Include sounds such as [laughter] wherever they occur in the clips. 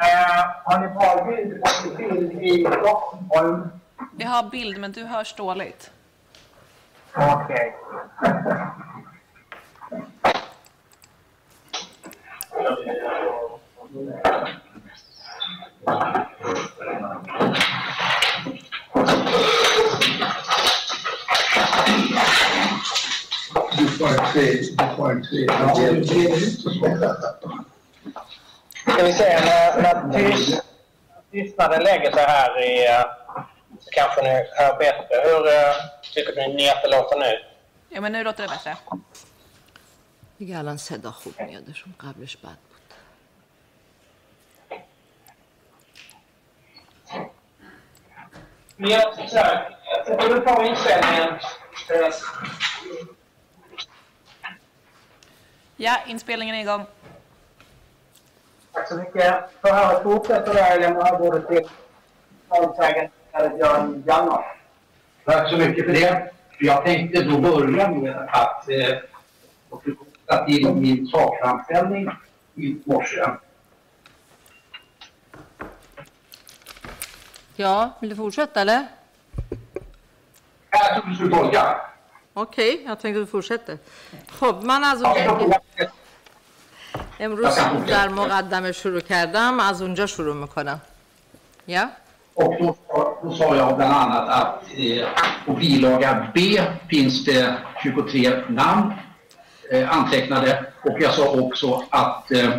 Eh, har ni bra bild på bild i Stockholm? Vi har bild, men du hörs dåligt. Okej. Du får tre, du får en tre Ska vi se, när, när tys, tystnaden lägger sig här i, eh, så kanske ni hör bättre. Hur eh, tycker ni att det låter nu? Ja, men nu låter det bättre. دیگه الان صدا خوب میادشون قبلش بد بود Men jag, så här, jag sätter på inställningen. Eh, Ja, inspelningen är igång. Tack så mycket. Förhöret fortsätter där. Jag lämnar bordet till målsägande Björn Janmark. Tack så mycket för det. Jag tänkte då börja med att eh, till min sakframställning i morse. Ja, vill du fortsätta eller? Jag trodde du skulle tolka. Okej, okay, jag tänkte att du fortsätter. Hobbman alltså... Ja, امروز در مقدمه شروع کردم از اونجا شروع میکنم یا Och då, då sa jag bland annat att eh, på bilaga B finns det 23 namn eh, antecknade och jag sa också att eh,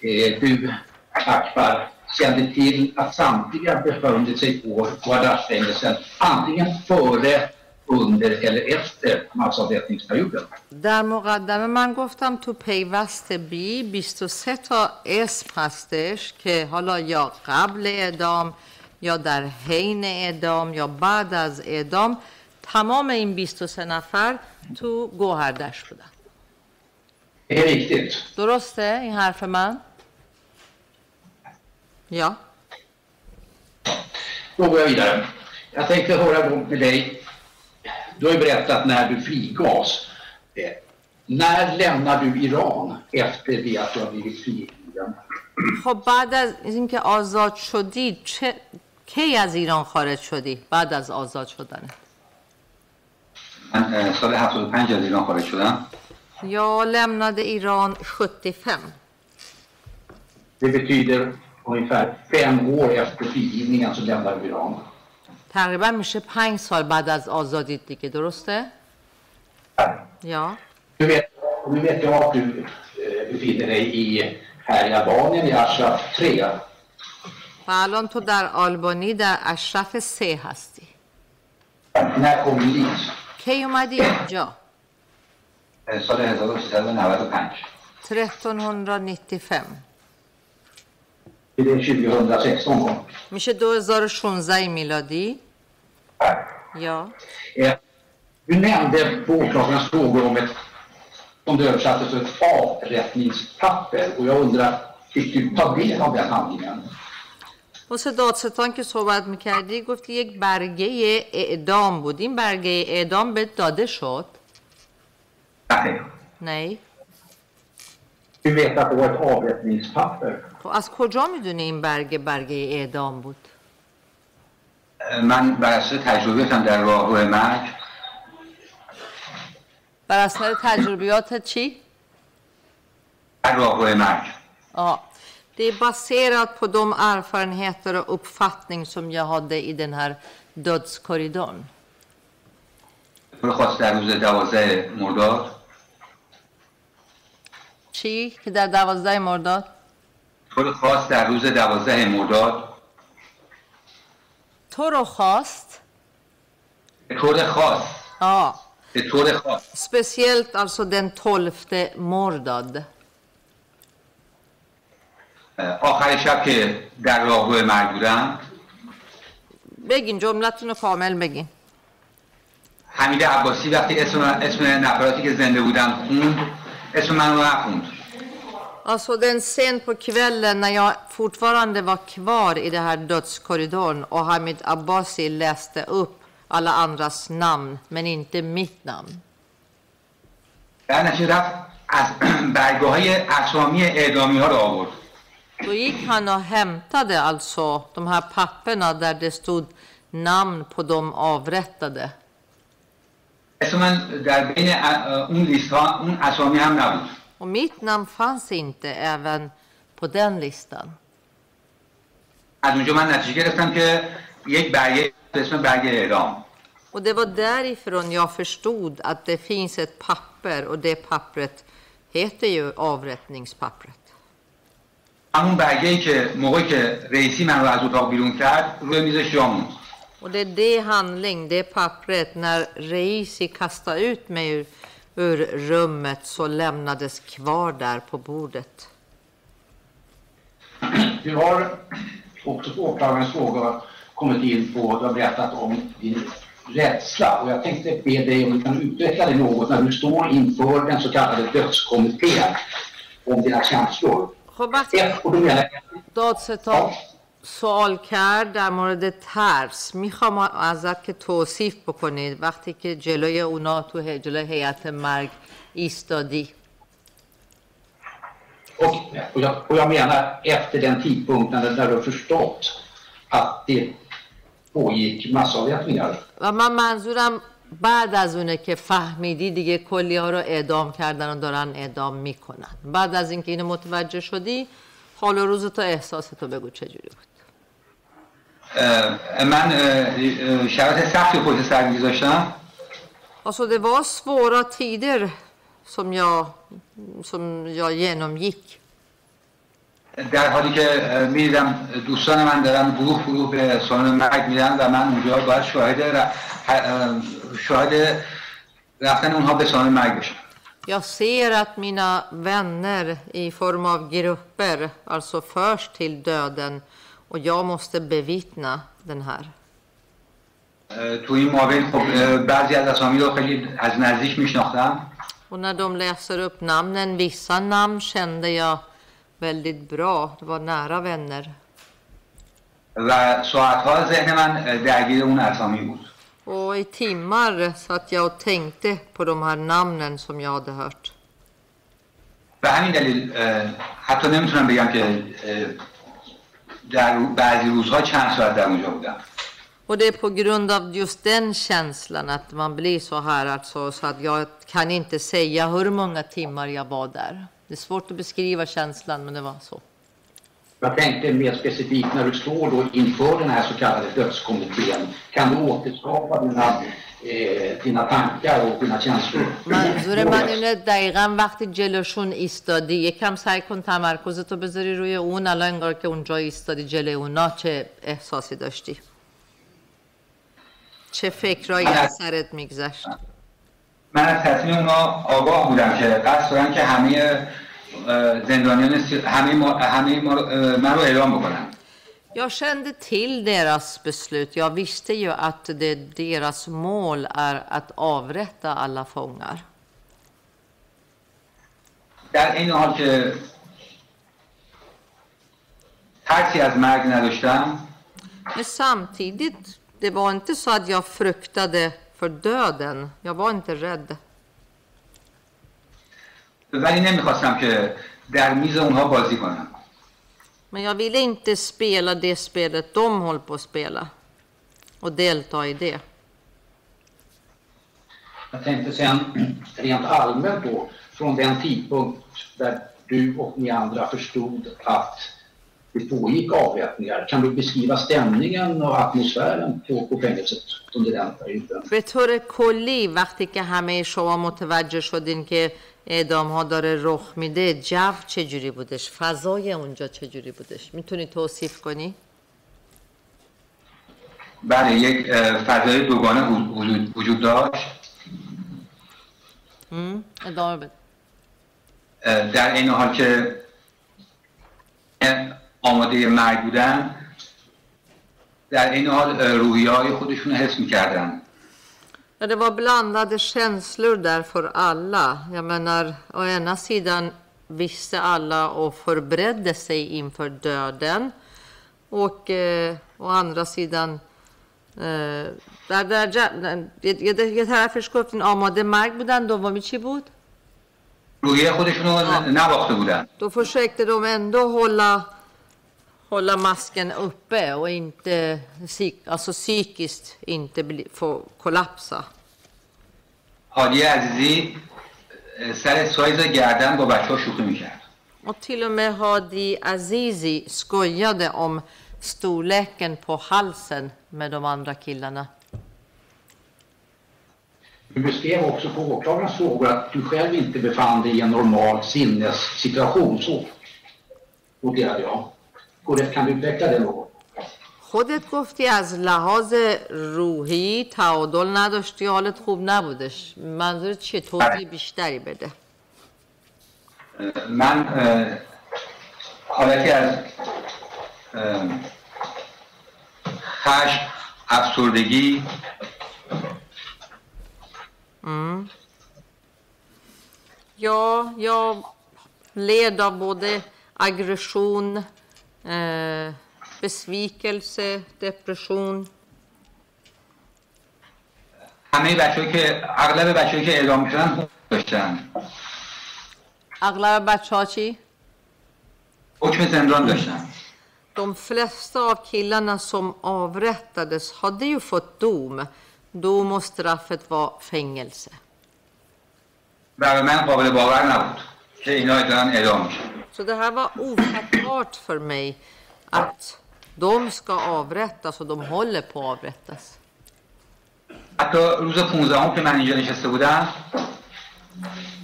eh, du, Akbar, kände till att samtliga befunnit sig på Guardasfängelsen antingen före, under eller efter massavrättningsperioden. در مقدمه من گفتم تو پیوست بی 23 تا اسم هستش که حالا یا قبل اعدام یا در حین اعدام یا بعد از اعدام تمام این 23 نفر تو گوهردش بودن Det är riktigt. درسته این حرف من؟ یا Då går jag vidare. Jag tänkte höra med dig. Du har ju berättat när du frigavs. Eh, när lämnar du Iran efter det att du har blivit frigiven? خب بعد از اینکه آزاد شدی چه کی از ایران خارج شدی بعد از آزاد شدن من اه، سال 75 از ایران خارج شدم Jag lämnade Iran 75 Det betyder ungefär fem år efter frigivningen så lämnar du Iran. تقریبا میشه پنج سال بعد از آزادیت دیگه درسته؟ یا Nu vet, nu vet jag att du befinner dig i, här i Albanien i Ashraf 3. و الان تو در آلبانی در اشرف سه هستی? کی اومدی اینجا؟ سال 1395 1395 Det är 2016 kom. میشه 2016 میلادی یا Eh, Du nämnde på åklagarens frågor om ett, som du översatte som ett avrättningspapper och jag undrar, fick du ta del av den handlingen? واسه دادستان که صحبت می‌کردی گفتی یک برگه اعدام بود این برگه اعدام بهت داده شد؟ Nej, نه Du vet att det var ett avrättningspapper. خب از کجا می‌دونی این برگه برگه اعدام بود؟ من بر اساس تجربیاتم در راهرو مرگ بر اثر تجربیات چی؟ در راهرو مرگ Ja, det är baserat på de erfarenheter och uppfattning som jag hade i den här طور خاص در روز 12 مرداد چی؟ که در دوازده مرداد؟ طور خاص در روز 12 مرداد تو رو خواست؟ به طور خاص Ja, به طور خاص speciellt alltså den 12 mordad. اه، آخر شب که در راهرو مرگ بودم بگین جملتون رو کامل بگین. حمید عباسی وقتی اسم, اسم نفراتی که زنده بودن خوند eftersom han var afund. Alltså den sen på kvällen när jag fortfarande var kvar i den här dödskorridoren och Hamid Abbasi läste upp alla andras namn, men inte mitt namn. [clears throat] Då gick han och hämtade alltså de här papperna där det stod namn på de avrättade اسم من در بین ا- اون لیست ها اون اسامی هم نبود Och mitt namn fanns inte även på den listan. از اونجا من نتیجه گرفتم که یک برگه به اسم برگه اعدام Och det var därifrån jag förstod att det finns ett papper och det pappret heter ju avrättningspappret. همون برگه ای که موقعی که رئیسی من رو از اتاق بیرون کرد روی میزش جا موند och det är det handling, det pappret, när Reisi kastade ut mig ur, ur rummet så lämnades kvar där på bordet. Vi har också på åklagarens fråga kommit in på, du har berättat om din rädsla och jag tänkte be dig om du kan utveckla det något när du står inför den så kallade dödskommittén om dina känslor. Robert, då menar jag... سوال کرد در مورد ترس. می‌خوام ازت که توصیف بکنید وقتی که جلوی اونا تو جلوی هیئت مرگ ایستادی. Och, och, jag, och jag menar efter den tidpunkten när du förstått att det pågick massavrättningar. و من منظورم بعد از اونه که فهمیدی دیگه کلی ها رو اعدام کردن و دارن اعدام می‌کنن. بعد از اینکه اینو متوجه شدی حال و روز تو احساس تو بگو چجوری بود. من اه، اه، شرایط سختی پشت سر میذاشتم Alltså det var svåra tider som jag, som jag genomgick. در حالی که اه، میدیدم دوستان من دارن گروه گروه به سالن مرگ میرن و من اونجا باید شاهد ر- اه، شاهد رفتن اونها به سالن مرگ بشم Jag ser att mina vänner i form av grupper alltså förs till döden och jag måste bevittna den här. اه، تو این مابین خب اه، بعضی از اسامی رو خیلی از نزدیک میشناختم Och när de läser upp namnen, vissa namn kände jag väldigt bra. Det var nära vänner. و ساعتها ذهن من اه، درگیر اون اسامی بود Och i timmar satt jag och tänkte på de här namnen som jag hade hört. به همین دلیل اه، حتی نمیتونم بگم که اه، در بعضی روزها چند ساعت در اونجا بودم Och det är på grund av just den känslan att man blir så här alltså, så att jag kan inte säga hur många timmar jag var där. Det är svårt att beskriva känslan men det var så. Jag tänkte mer specifikt när du står då inför den här så kallade dödskommittén. Kan du återskapa dina, eh, tankar och dina känslor? منظور من اینه دقیقا وقتی جلوشون ایستادی یکم سعی کن تمرکزتو بذاری روی اون الان انگار که اونجا ایستادی جلوی اونا چه احساسی داشتی؟ چه فکرایی از سرت میگذشت؟ من از تصمیم اونا آگاه بودم که قصد دارن که همه زندانیان همه, ما، همه ما رو- اعدام بکنن. Jag kände till deras beslut. Jag visste ju att det, deras mål är att avrätta alla fångar. در این حال که ترسی از مرگ نداشتم Men samtidigt, det var inte så att jag fruktade för döden. Jag var inte rädd. ولی نمیخواستم که در میز اونها بازی کنم Men jag ville inte spela det spelet de håller på att spela och delta i det. Jag tänkte sen rent allmänt då, från den tidpunkt där du och ni andra förstod att det pågick avrättningar. Kan du beskriva stämningen och atmosfären på, på fängelset under den perioden? به طور کلی وقتی که همه شما متوجه شدین که اعدام ها داره رخ میده جو چجوری بودش؟ فضای اونجا چجوری بودش؟ می‌تونی توصیف کنی؟ بله یک فضای دوگانه وجود, داشت. ادامه بده. در این حال که آماده مرگ بودن در این حال روحی های خودشون حس می‌کردن. Ja, det var blandade känslor där för alla. Jag menar, å ena sidan visste alla och förberedde sig inför döden. Och eh, å andra sidan eh, در در ج- یه, یه, یه طرفش گفتین آماده مرگ بودن دومی چی بود؟ روحیه خودشون رو نباخته بودن Då försökte de ändå hålla hålla masken uppe och inte, psyk- alltså psykiskt inte bli, få kollapsa. هادی عزیزی اه، سر سایز گردن با بچه ها شوخی میکرد Och till och med Hadi Azizi skojade om storleken på halsen med de andra killarna. Du beskrev också på åklagarens frågor att du själv inte befann dig i en normal sinnessituation. Så noterade jag. خودت گفتی از لحاظ روحی تعادل نداشتی حالت خوب نبودش. منظورت چیه؟ توضیح بیشتری بده. من حالتی از خشم افسردگی jag led av både aggression, eh, besvikelse, depression. همه بچه‌ای که اغلب بچه‌ای که اعدام میشدن داشتن اغلب بچه ها چی؟ حکم زندان داشتن De flesta av killarna som avrättades hade ju fått dom. Dom och straffet var fängelse. برای من قابل باور نبود که اینا دارن اعدام میشن så det här var ofattbart för mig att de ska avrättas och de håller på att avrättas.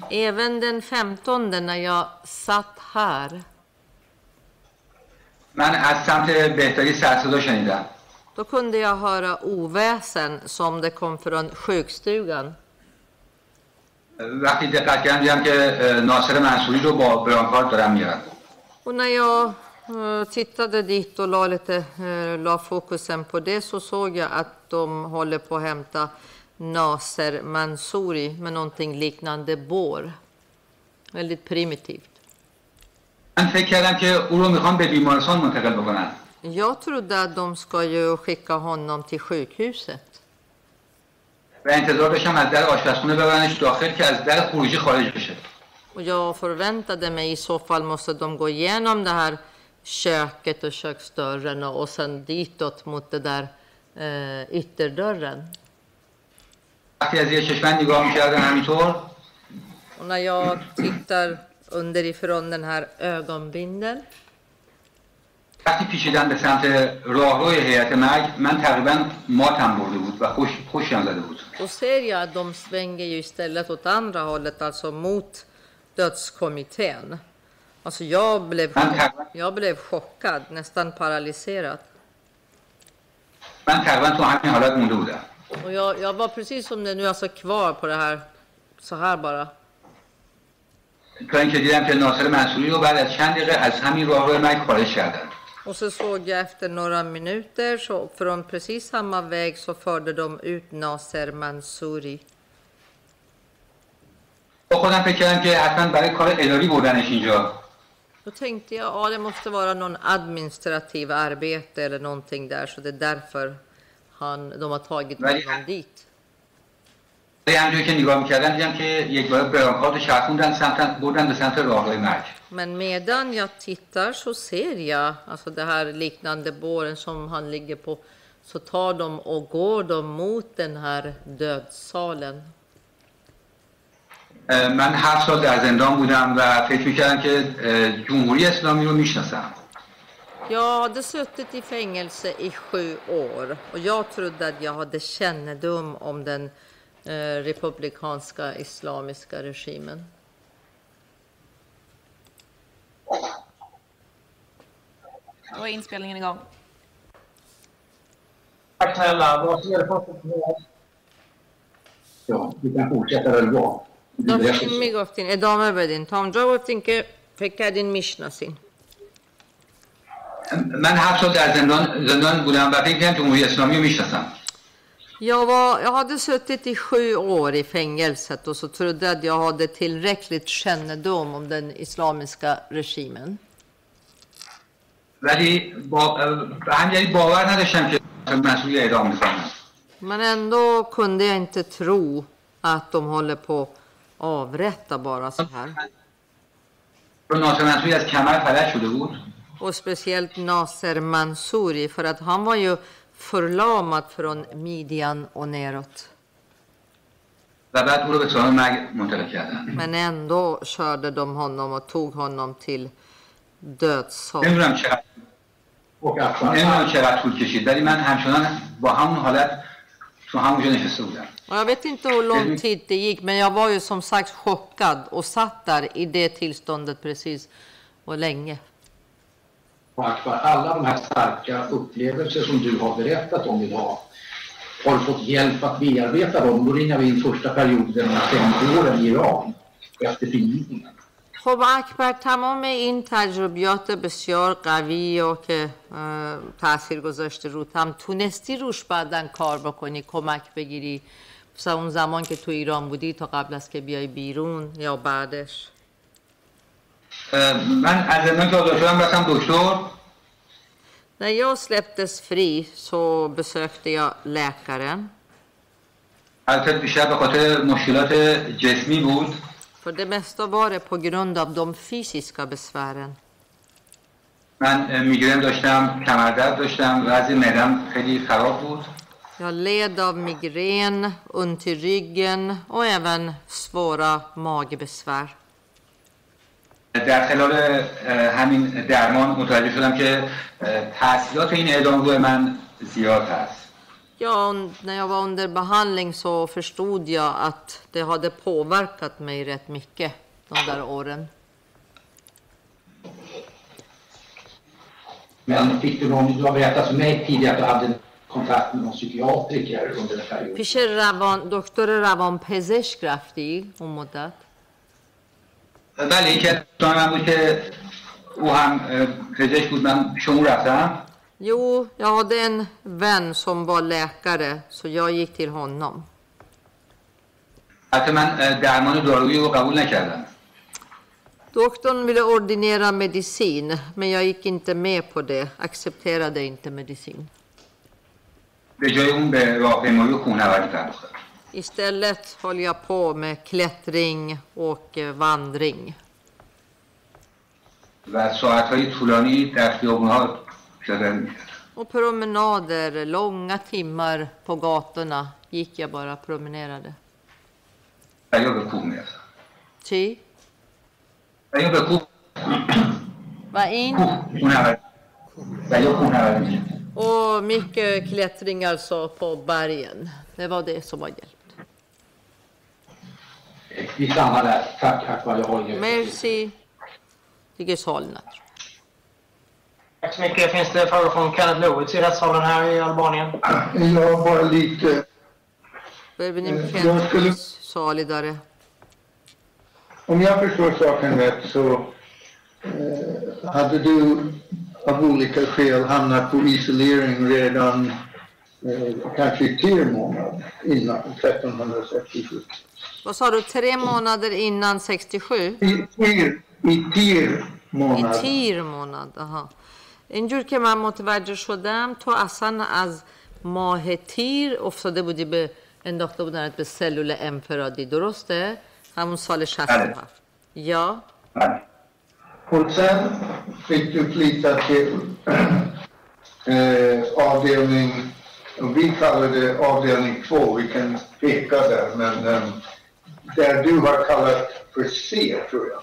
Även den 15 när jag satt här. Då kunde jag höra oväsen som det kom från sjukstugan. وقتی دقت کردم دیدم که اه، ناصر منصوری رو با برانکارد دارم میارن Och när jag eh, tittade dit och la, lite, eh, la fokusen på det så såg jag att de håller på att hämta Naser Mansouri med någonting liknande bår. Väldigt primitivt. من فکر کردم که او رو میخوام به بیمارستان منتقل بکنن Jag trodde att de ska ju skicka honom till sjukhuset. و انتظار داشتم از در آشپزخونه ببرنش داخل که از در خروجی خارج بشه Och jag förväntade mig i så fall måste de gå igenom det här köket och köksdörren och sen ditåt mot det där eh, ytterdörren. وقتی از یه چشمن نگاه میکردن همینطور Och när jag tittar underifrån den här ögonbindeln وقتی پیچیدن به سمت راهروی هیئت مرگ من تقریبا ماتم برده بود و خوش خوشم زده بود då ser jag att de svänger ju istället åt andra hållet, alltså mot dödskommittén. Alltså jag blev, jag blev chockad, nästan paralyserad. من تقریبا تو همین حالت مونده بودم Och jag, jag var precis som det nu, alltså kvar på det här, så här bara. تا اینکه دیدم که ناصر منصوری رو بعد از چند دقیقه از همین راهروی مرگ خارج کردن Och så såg jag efter några minuter, så från precis samma väg så förde de ut Naser Mansouri. با خودم فکر کردم که حتما برای کار اداری بردنش اینجا Då tänkte jag, ja det måste vara någon administrativ arbete eller någonting där, så det är därför han, de har tagit Nej. honom dit. ولی همونجوری که نگاه میکردم دیدم که یک بار برانکارد رو چرخوندن سمت بردن به سمت راهروی مرگ Men medan jag tittar så ser jag alltså det här liknande båren som han ligger på. Så tar de och går de mot den här dödssalen. اه، من هفت سال در زندان بودم و فکر میکردم که اه، جمهوری اسلامی رو میشناسم Jag hade suttit i fängelse i sju år och jag trodde att jag hade kännedom om den eh, republikanska islamiska regimen. Då är inspelningen igång. Tack snälla. Vad för Ja, vi kan fortsätta väl bra. داشتیم می‌گفتین ادامه بدین تا اونجا گفتین که فکر کردین می‌شناسین من هفت سال در زندان زندان بودم و فکر کردم جمهوری اسلامی رو می‌شناسم Jag, var, jag hade suttit i sju år i fängelset och så trodde att jag hade tillräckligt kännedom om den islamiska regimen. Men ändå kunde jag inte tro att de håller på att avrätta bara så här. Och speciellt Nasser Mansouri, för att han var ju förlamad från midjan och neråt. و بعد او رو به سراغ مرگ منتقل کردن Men ändå körde de honom och tog honom till dödshopp. نمیدونم چقدر Och Akbar, نمیدونم چقدر طول کشید ولی من همچنان با همون حالت تو همونجا نشسته بودم Och jag vet inte hur lång tid det gick, men jag var ju som sagt chockad och satt där i det tillståndet precis och länge. Akbar, alla de här starka upplevelser som du har berättat om idag, har fått hjälp att bearbeta dem? Då ringar vi in första perioden, de här fem åren i Iran, efter frigivningen. خب اکبر تمام این تجربیات بسیار قوی و که تاثیر گذاشته روتم تونستی روش بعدا کار بکنی کمک بگیری مثلا اون زمان که تو ایران بودی تا قبل از که بیای بیرون یا بعدش من از زندان که آزاد شدم رفتم دکتر När jag släpptes fri så besökte jag läkaren. البته بیشتر به خاطر مشکلات جسمی بود För det mesta var det på grund av de fysiska besvären. من اه، میگرن داشتم کمردرد داشتم وضع معدم خیلی خراب بود Jag led av migrän, ont i ryggen och även svåra magbesvär. در خلال همین درمان متوجه شدم که تاثیرات این اعدام روی من زیاد هست Ja, när jag var under behandling så förstod jag att det hade påverkat mig rätt mycket de där åren. Men fick du någon, du har berättat för mig tidigare att du hade kontakt med någon psykiatriker under den perioden. پیش روان دکتر روان پزشک رفتی اون مدت؟ بله این که دوستان من بود که او هم اه، پزشک بود من پیش اون رفتم Jo, jag hade en vän som var läkare så jag gick till honom. حتی من اه، درمان دارویی رو قبول نکردم Doktorn ville ordinera medicin men jag gick inte med på det, accepterade inte medicin. Istället höll jag på med klättring och eh, vandring. Och promenader, långa timmar på gatorna gick jag bara promenerade. Jag gjorde komer. Vad in? Och mycket klättring alltså på bergen. Det var det som var hjälp. Vi stannar där. Tack Akbar, jag har inget. Merci. Svalnat. Tack så mycket. Finns det frågor från Kenneth Lewis i rättssalen här i Albanien? Jag har bara lite, Benim Eh, jag skulle- om jag förstår saken rätt så eh, hade du av olika skäl hamnat på isolering redan eh, kanske i tio månader innan 1367. Vad sa du, tre månader innan 67? I tir, i tir I månad. تیر مانند آها اینجور که من متوجه شدم تو اصلا از ماه تیر افتاده بودی به انداخته بودنت به سلول انفرادی درسته؟ همون سال 67 یا بله Och sen fick du flytta till eh, avdelning, vi kallar det avdelning två, vi kan peka där, men eh, där du har kallat för C tror jag.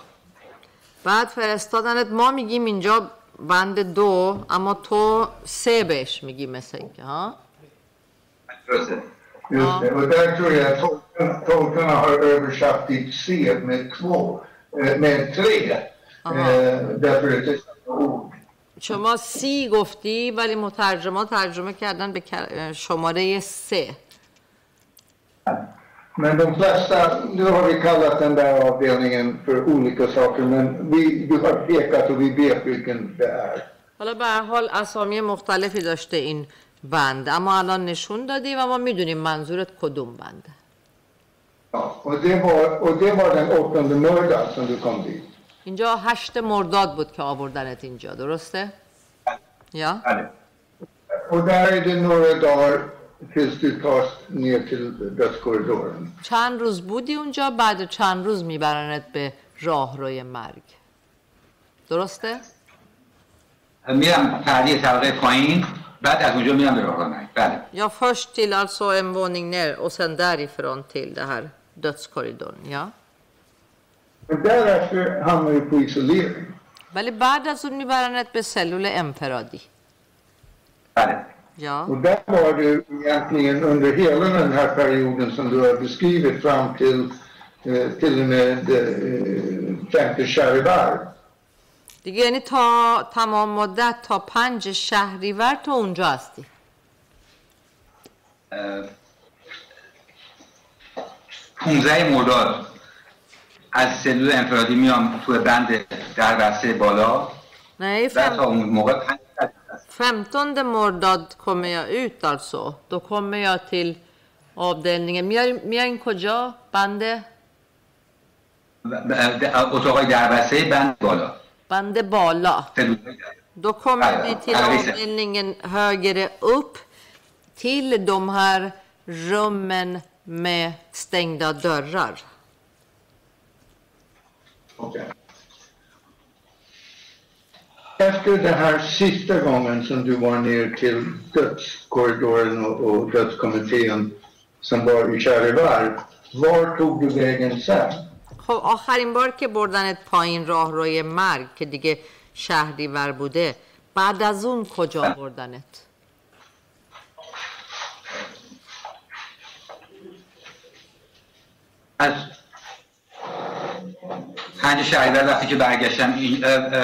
بعد فرستادنت ما میگیم اینجا بند دو اما تو سه بهش میگی مثل اینکه ها درسته Just det. Och där tror jag tolkarna, tolkarna har översatt ditt C med två, eh, med tre. Aha. Eh, därför att det är samma ord. شما سی گفتی ولی مترجما ترجمه کردن به شماره سه. من دون فلاشتا نو ها بی کلت ان در آفیلنگ ان فر اولیکا ساکر من بی بی ها بی کتو بی بی افیلکن در حالا به حال اسامی مختلفی داشته این بند. اما الان نشون دادی و ما می‌دونیم منظورت کدوم بنده و ده ها ده ها دن اوپن ده مرده از دو کم دید اینجا هشت مرداد بود که آوردنت اینجا درسته؟ یا؟ بله Och där är det några dagar tills du tas ner till dödskorridoren. چند روز بودی اونجا بعد چند روز میبرنت به راهروی مرگ درسته؟ میرم پردی طبقه پایین بعد از اونجا میرم به راهنمایی بله Ja, först till alltså en våning ner och sen därifrån till det här dödskorridoren. Ja. Därefter hamnar vi på isolering. ولی بعد از اون میبرنت به سلول انفرادی. بله Ja. Och där var du egentligen under hela den här perioden som du har beskrivit fram till eh, till och med eh, femte Sharivar. دیگه یعنی تا تمام مدت تا پنج شهریور تو اونجا هستی. اه، 15 مرداد از سلول انفرادی میام تو بند در بسته بالا Nej, بعد تا fem, اون موقع پنج ساعت هست. 15 مرداد kommer jag ut alltså. Då kommer jag till avdelningen. میای میاین کجا؟ بنده ب- ب- اتاقای در بسته بند بالا بنده بالا. سلول Då kommer Ja, ja. vi till Ja, visst. avdelningen högre upp till de här rummen med stängda dörrar. Okej. Efter den här sista gången som du var ner till dödskorridoren och, och dödskommittén som var i Sharivar, var tog du vägen sen? خب آخرین بار که بردنت پایین راه روی مرگ که دیگه شهریور بوده بعد از اون کجا بردنت از پنج شهریور وقتی که برگشتم این-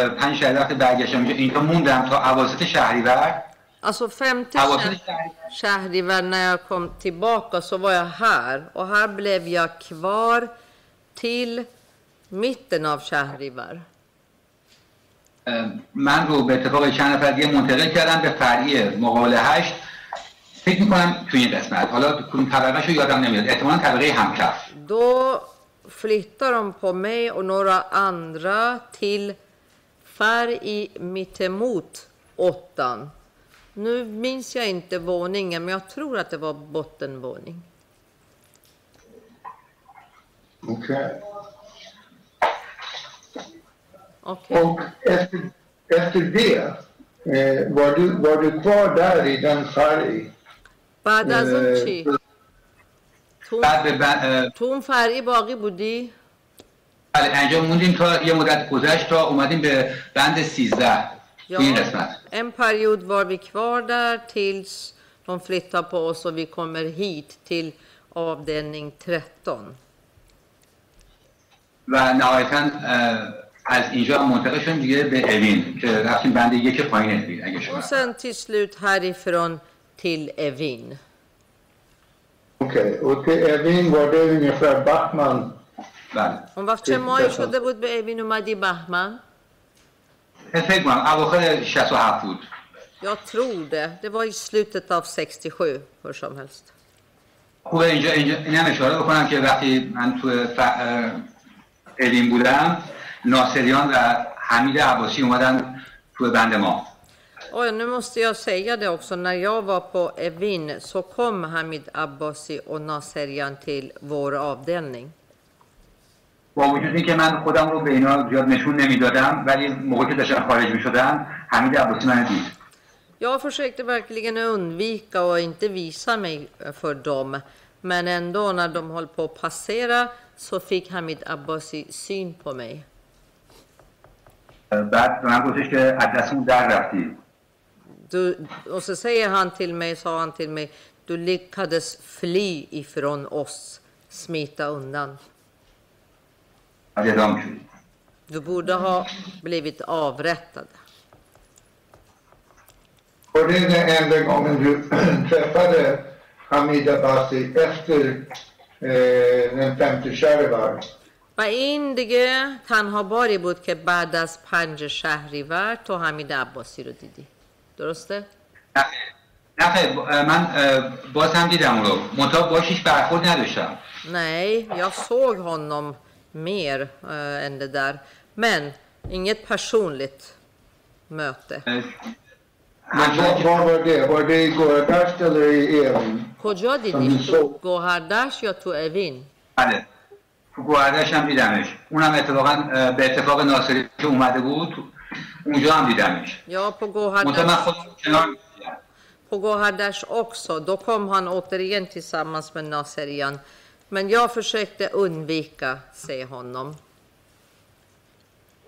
پنج شهریور وقتی برگشتم اینجا موندم تا اواسط شهریور. Alltså femte اواسط شه- شهریور. shahrivar när jag kom tillbaka så var jag här och här blev jag kvar till mitten av shahrivar. من رو به اتفاق چند نفر دیگه منتقل کردم به فرعی مقابل هشت. فکر می‌کنم تو این قسمت. حالا کدوم طبقه رو یادم نمیاد. احتمالا طبقه همکف. Då flyttar de på mig och några andra till färg i mittemot åttan. Nu minns jag inte våningen, men jag tror att det var bottenvåning. Okej. Okay. Och efter, efter det, eh, var, du, var du kvar där i den färg? Badasunchi. Eh, تو بعد اه، تو اون فرعی باقی بودی؟ بله اینجا موندیم تا یه مدت گذشت تا اومدیم به بند 13 Ja, تو این قسمت en period var vi kvar där tills de flyttar på oss och vi kommer hit till avdelning 13. و نهایتا از اینجا منتقل شدیم دیگه به اوین که رفتیم بند یک پایین اوین اگه شما Och sen till slut härifrån till Evin. Till Evin var det ungefär Backman. بله اون وقت چه ماهی شده بود به اوین اومدی بهمن؟ فکر کنم اواخر 67 بود Jag tror det. Det var i slutet av 67 hur som helst. خوبه اینجا اینجا اینم اشاره بکنم که وقتی من تو ف... اوین بودم ناصریان و حمید عباسی اومدن تو بند ما Oj, nu måste jag säga det också. När jag var på Evin så kom Hamid Abbasi och Naserian till vår avdelning. با وجود اینکه من خودم رو به اینا زیاد نشون نمیدادم ولی موقعی که داشتم خارج میشدم حمید عباسی من دید Jag försökte verkligen undvika och inte visa mig för dem. Men ändå när de höll på att passera så fick Hamid Abbasi syn på mig. بعد به من گفتش که از دستمون در رفتی Du, och så säger han till mig, sa han till mig, du lyckades fly ifrån oss, smita undan. از اعدام شدی Du borde ha blivit avrättad. Var det den enda gången du [clears throat] träffade Hamid Abbasi efter eh, den femte Sharivar? و این دیگه تنها باری بود که بعد از پنج شهریور تو حمید عباسی رو دیدی درسته؟ نه نه من باز هم دیدم اون رو منتها باش هیچ برخورد نداشتم Nej, jag såg honom mer eh, än det där. Men inget personligt möte. اه، Men همچنان var, که var var det? Var det i Goradasht eller i Evin? کجا دیدی؟ تو گوهردش یا تو اوین؟ بله تو گوهردش هم دیدمش اونم اتفاقا به اتفاق ناصری که اومده بود اونجا هم دیدمش Ja, på منتها من Gohardash, خودم کنار می‌دیدم. på Gohardash också. Då kom han återigen tillsammans med Naserian. Men jag försökte undvika se honom.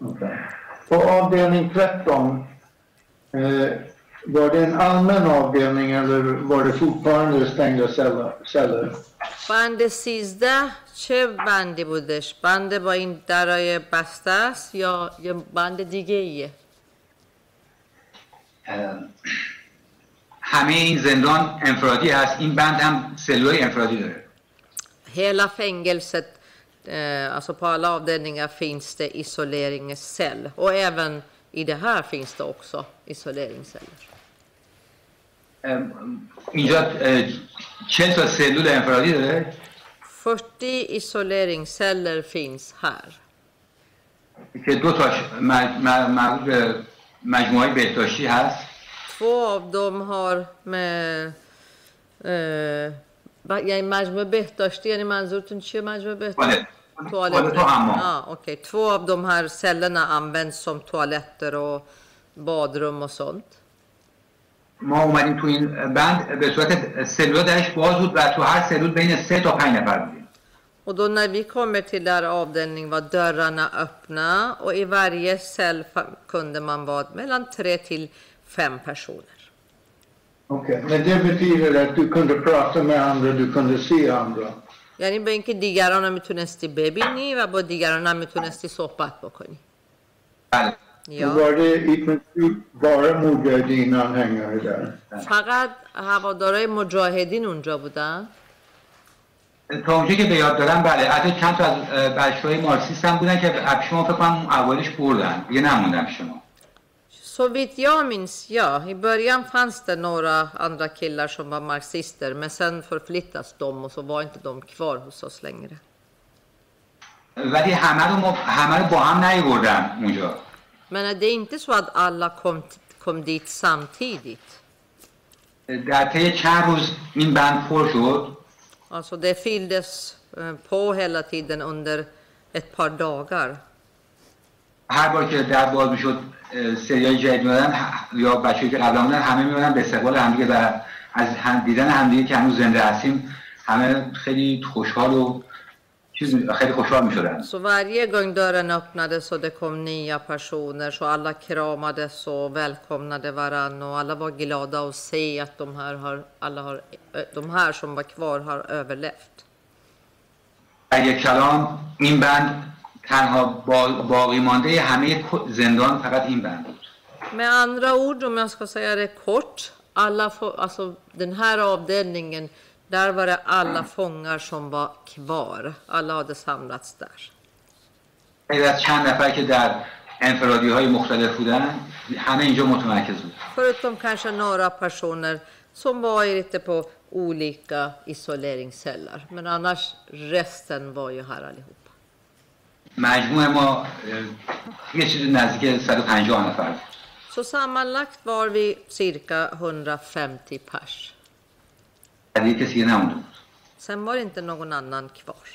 Okej. På avdelning 13, eh, var det en allmän avdelning eller var det fortfarande stängda celler? celler? بند 13 چه بندی بودش؟ بند با این درای بسته است یا یه بند دیگه ایه؟ اه، همه این زندان انفرادی هست این بند هم سلولای انفرادی داره Hela fängelset, eh, alltså på alla avdelningar finns det isoleringscell. Och även i det här finns det också isoleringsceller. اه، اینجا اه، چل تا سلول انفرادی داره 40 isoleringsceller finns här. که دو تاش مج- م- مربوط به مجموعه بهداشتی هست dem har med eh, با- یعنی مجموعه بهداشتی یعنی منظورتون چیه مجموعه بهداشتی؟ توالت Toaletter. توالت و حمام Ja, okej. Två av de här cellerna används som toaletter och badrum och sånt. ما اومدیم تو این بند به صورت سلول درش باز بود و تو هر سلول بین سه تا پنج نفر بودیم Och då när vi kommer till den här avdelningen var dörrarna öppna och i varje cell fa- kunde man vara mellan tre till fem personer. Okej, men det betyder att du kunde prata med andra, du kunde se andra. یعنی به اینکه دیگران رو میتونستی ببینی و با دیگران هم میتونستی صحبت بکنی. بله Och Ja. var det i princip bara Mujahedin-anhängare där? فقط هوادارای مجاهدین اونجا بودن تا اونجا که به یاد دارم بله حتی چند تا از بچه های مارکسیست هم بودن که شما فکر کنم اولش بردن دیگه نموندم شما Så vitt jag minns, ja. I början fanns det några andra killar som var marxister, men sen förflyttas de och så var inte de kvar hos oss längre. ولی همه رو, ما همه رو با هم نیوردن اونجا Men det är inte så att alla kom, kom dit samtidigt. در طی چند روز این بند پر شد Alltså det fylldes eh, på hela tiden under ett par dagar. هر بار که در باز می‌شد سریال جدید می‌دادن یا بچه‌ای که قبلا بودن همه میمدن به استقبال همدیگه و از هم دیدن همدیگه که هنوز زنده هستیم همه خیلی خوشحال و چیز خیلی خوشحال می‌شدن Så varje gång dörren öppnades och det kom nya personer så alla kramades och välkomnade varann och alla var glada att se att de här, har, alla har, eh, de här som var kvar har överlevt. در یک کلام این بند تنها با- باقی مانده همه زندان فقط این بند بود Med andra ord, om jag ska säga det kort, alla få, alltså den här avdelningen, där var det alla fångar som var kvar. Alla hade samlats där. غیر از چند نفر که در انفرادی های مختلف بودن همه اینجا متمرکز بود Förutom kanske några personer som var i lite på olika isoleringsceller. Men annars, resten var ju här allihopa. مجموع ما اه، یه چیز نزدیک 150 نفر بود Så sammanlagt var vi cirka 150 pers. و دیگه کسی دیگه نمونده بود Sen var det inte någon annan kvar.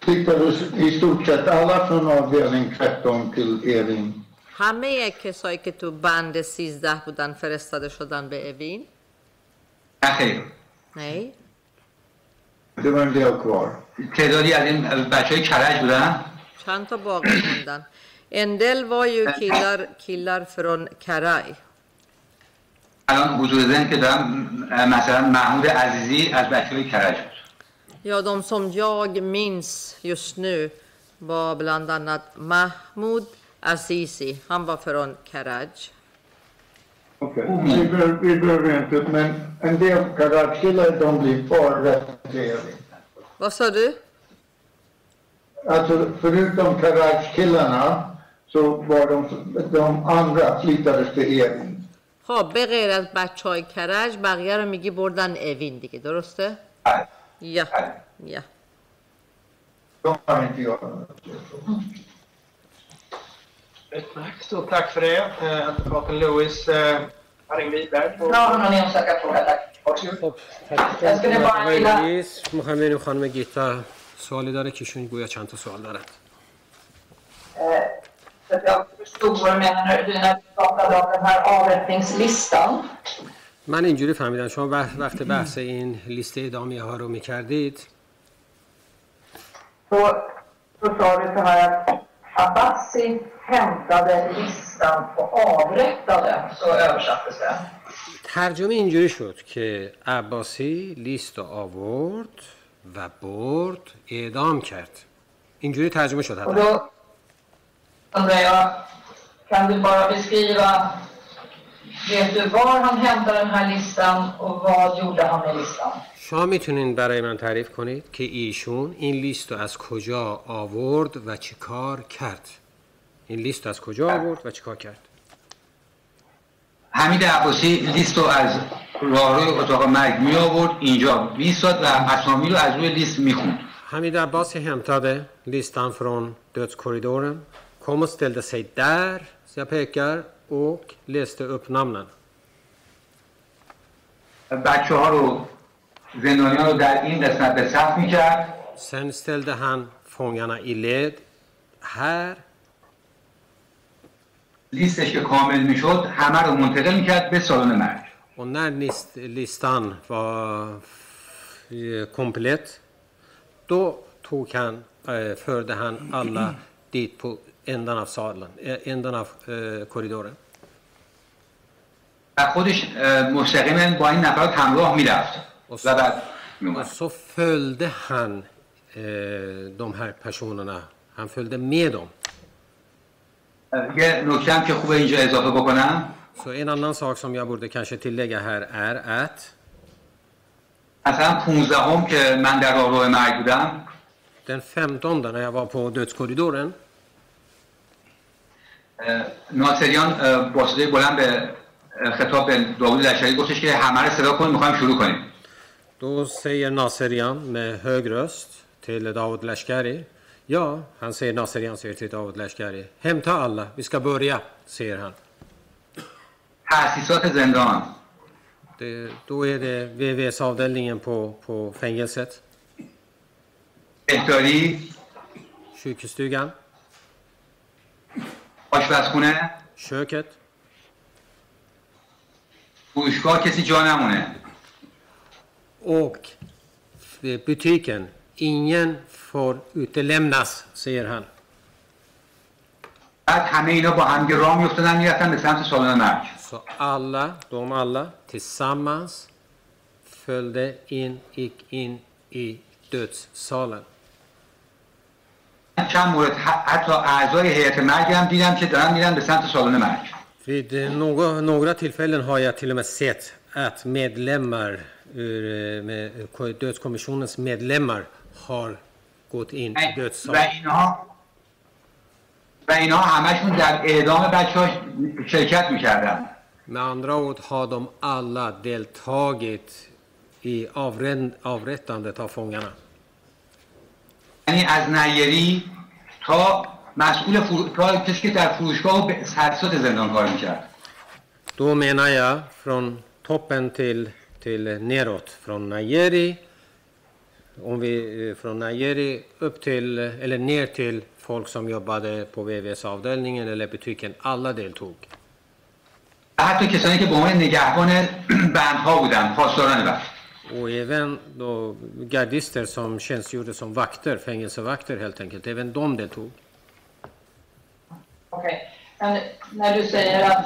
Flyttades i stort sett alla från avdelning 13 till Evin? همه کسایی که تو بند 13 بودن فرستاده شدن به اوین نه خیر Nej. Det var en del kvar. تعدادی از این بچه های کرج بودن Chand ta bakgrunden. En del var ju killar, killar från Karaj. الان حضور ذهن که دارم مثلا محمود عزیزی از بچه های کرج بود Ja, de som jag minns just nu var bland annat Mahmoud Azizi. Han var från Karaj. Okej, behöver, vi behöver inte, men en del Karaj-killar de blir Evin. Vad sa du? Alltså förutom Karaj-killarna så var de, de andra flyttades till Evin. خب به غیر از بچه های کرج بقیه رو میگی بردن اوین دیگه درسته؟ بله. Ja. Utmärkt. Stort tack för det, eh, advokaten Louis eh, Haring Wiberg. Jag skulle bara vilja... می‌خوایم ببینیم خانم گیتا سوالی داره که ایشون گویا چند تا سوال دارد. من اینجوری فهمیدم شما وقت بحث این لیسته ادامیه ها رو می‌کردید تو تو Abbasi hämtade listan på avrättade så översattes det. ترجمه اینجوری شد که عباسی لیست آورد و برد اعدام کرد اینجوری ترجمه شد هم. و شما می‌تونین برای من تعریف کنید که ایشون این لیست رو از کجا آورد و چی کار کرد؟ این لیست رو از کجا آورد و چی کار کرد؟ حمید عباسی لیست رو از راهروی اتاق مرگ می آورد اینجا میستاد و اسامی رو از روی لیست می‌خوند. Hamid Abbasi hämtade listan från dödskorridoren, kom och ställde sig där, så jag pekar, och läste upp namnen. بچه ها رو زندانیان رو در این قسمت به صف می‌کرد Sen ställde han fångarna i led här. لیستش که کامل می‌شد همه رو منتقل می‌کرد به سالن مرگ Och när list, listan var eh, komplett, då tog han, eh, förde han alla dit på ändan av salen, eh, ändan av eh, korridoren. خودش مستقیما با این نفرات همراه می‌رفت و بعد Och så följde han eh, de här personerna. Han följde med dem. یه نکته هم که خوبه اینجا اضافه بکنم Så en annan sak som jag borde kanske tillägga här är att مثلا 15 هم که من در راهرو مرگ بودم den 15 när jag var på dödskorridoren. ناصریان با صدای بلند به خطاب به داوود لشکری گفتش که همه رو صدا کنیم می‌خوایم شروع کنیم Då säger Naserian med hög röst till David Lashkari. Ja, han säger Naserian säger till David Lashkari. Hämta alla, vi ska börja, säger han. تأسیسات زندان Det, då är det VVS-avdelningen på, på fängelset, بهداری sjukhusstugan, آشپزخونه köket, فروشگاه کسی جا نمونه och butiken. Ingen får utelämnas, säger han. Så alla, de alla, tillsammans följde in, gick in i dödssalen. Vid några, några tillfällen har jag till och med sett att medlemmar ur eh, med, eh, dödskommissionens medlemmar har gått in i و dödssalen. اینها و اینها همشون در اعدام بچه ها شرکت می‌کردن Med andra ord har de alla deltagit i avrättandet av fångarna. یعنی از نیری تا مسئول فرو... تا کسی که در فروشگاه و تجهیزات زندان کار می‌کرد Då menar jag från toppen till, till neråt. Från Najeri, om vi, eh, från Najeri upp till, eller ner till folk som jobbade på VVS-avdelningen eller butiken. Alla deltog. و حتی کسانی که به عنوان نگهبان بندها بودن پاسداران بند [clears throat] Och även då gardister som tjänstgjorde som vakter, fängelsevakter helt enkelt. Även de deltog. Okej. Men när du säger att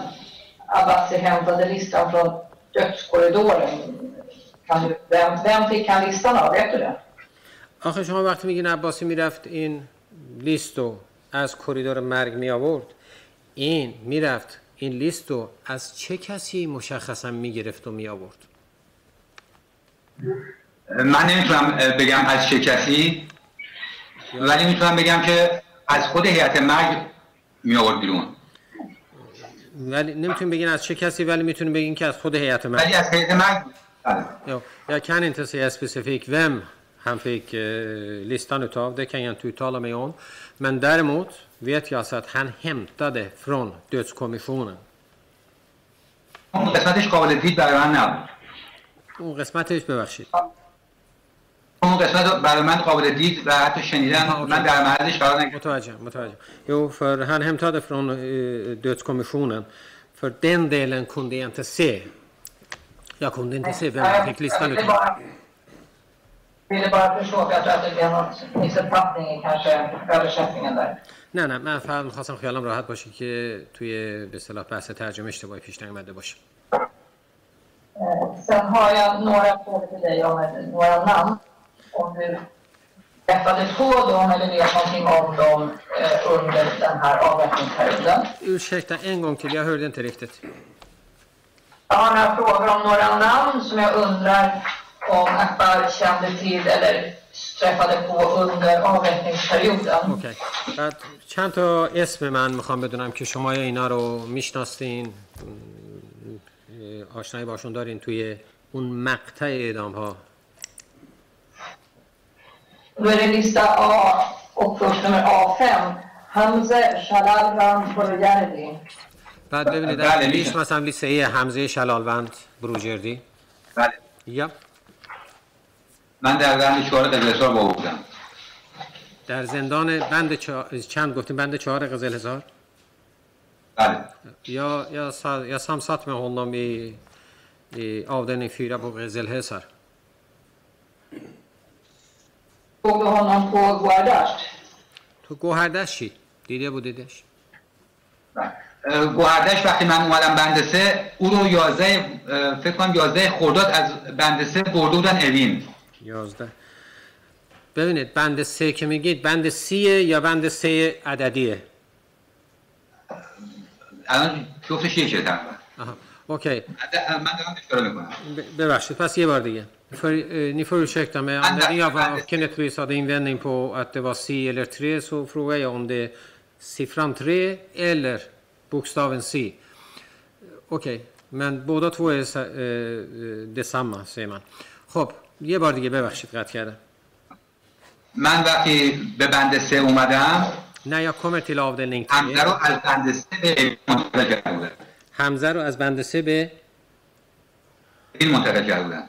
Abbasi hämtade listan från dödskorridoren, kan vem, vem fick han listan av? Vet du det? آخه شما وقتی میگین عباسی می‌رفت این لیستو از کریدور مرگ می آورد این می‌رفت این لیستو از چه کسی مشخصا می‌گرفت و می آورد من نمی‌تونم بگم از چه کسی ولی می‌تونم بگم که از خود هیئت مرگ می آورد بیرون ولی nimittun بگین از چه کسی ولی می‌تونیم بگین که از خود هیئت مرگ ولی از هیئت بله. Ja, jag kan inte säga specifikt vem han fick eh, listan utav, det kan jag inte uttala mig om. Men däremot vet jag alltså att han hämtade från dödskommissionen. اون قسمتش قابل دید برای من نبود اون قسمتش ببخشید اون قسمت برای من قابل دید و حتی شنیدن من در معرضش قرار نگرفتم متوجه متوجه یو فر هن هم تاد فرون دوت کمیسیونن فر دن دلن کندی انت سی. یا کندی انت سی ولی فیک لیستن اوت نه نه من فقط می‌خواستم خیالم راحت باشه که توی به صلاح بحث ترجمه اشتباهی پیش نگمده باشه. سن هایا نورا پورت دیگه نورا نام. Om du träffade på dem eller vet någonting om dem eh, under den här avrättningsperioden. Ursäkta en gång till, jag hörde inte riktigt. Jag har några frågor om några namn som jag undrar om Akbar kände till eller träffade på under avrättningsperioden. اوکی بعد چند تا اسم من میخوام بدونم که شما اینا رو میشناسین اه، آشنایی باشون دارین توی اون مقطع اعدام ها Då är det lista A och först nummer A5. Hamze Shalalran Borojardi. بعد ببینید بله، اگه میشه. می‌شناسم لیسته حمزه شلالوند بروجردی بله یا من در قرن چهار قزلستان با بودم در زندان بند چا... چند گفتیم بند چهار قزل هزار بله یا یا سا... یا سام satt med honom i, i avdelning 4 på Gezelhesar. Såg du honom på Guardasht? تو گوهردش چی؟ دیده بودیدش؟ بله. گوهردش وقتی من اومدم بند سه او رو 11 اه، فکر کنم 11 خرداد از بند سه برده بودن اوین 11 ببینید بند سه که میگید بند سیه یا بند سه عددیه الان یکیه تقریبا آها اوکی من دارم می‌کنم ب- bebachtigt, fast ge bara det. För, eh, ni får ursäkta mig, anledning av att Kenneth Lewis hade invändning på att det var C eller 3 så frågar jag om det är siffran 3 eller bokstaven C. Okej, men båda två är sa- eh, eh, detsamma säger man. خب یه بار دیگه ببخشید قطع کردم من وقتی به بند سه اومدم när jag kommer till avdelning حمزه 3 رو از بند سه به منتقل کرده بودن حمزه رو از بند 3 به این منتقل بودن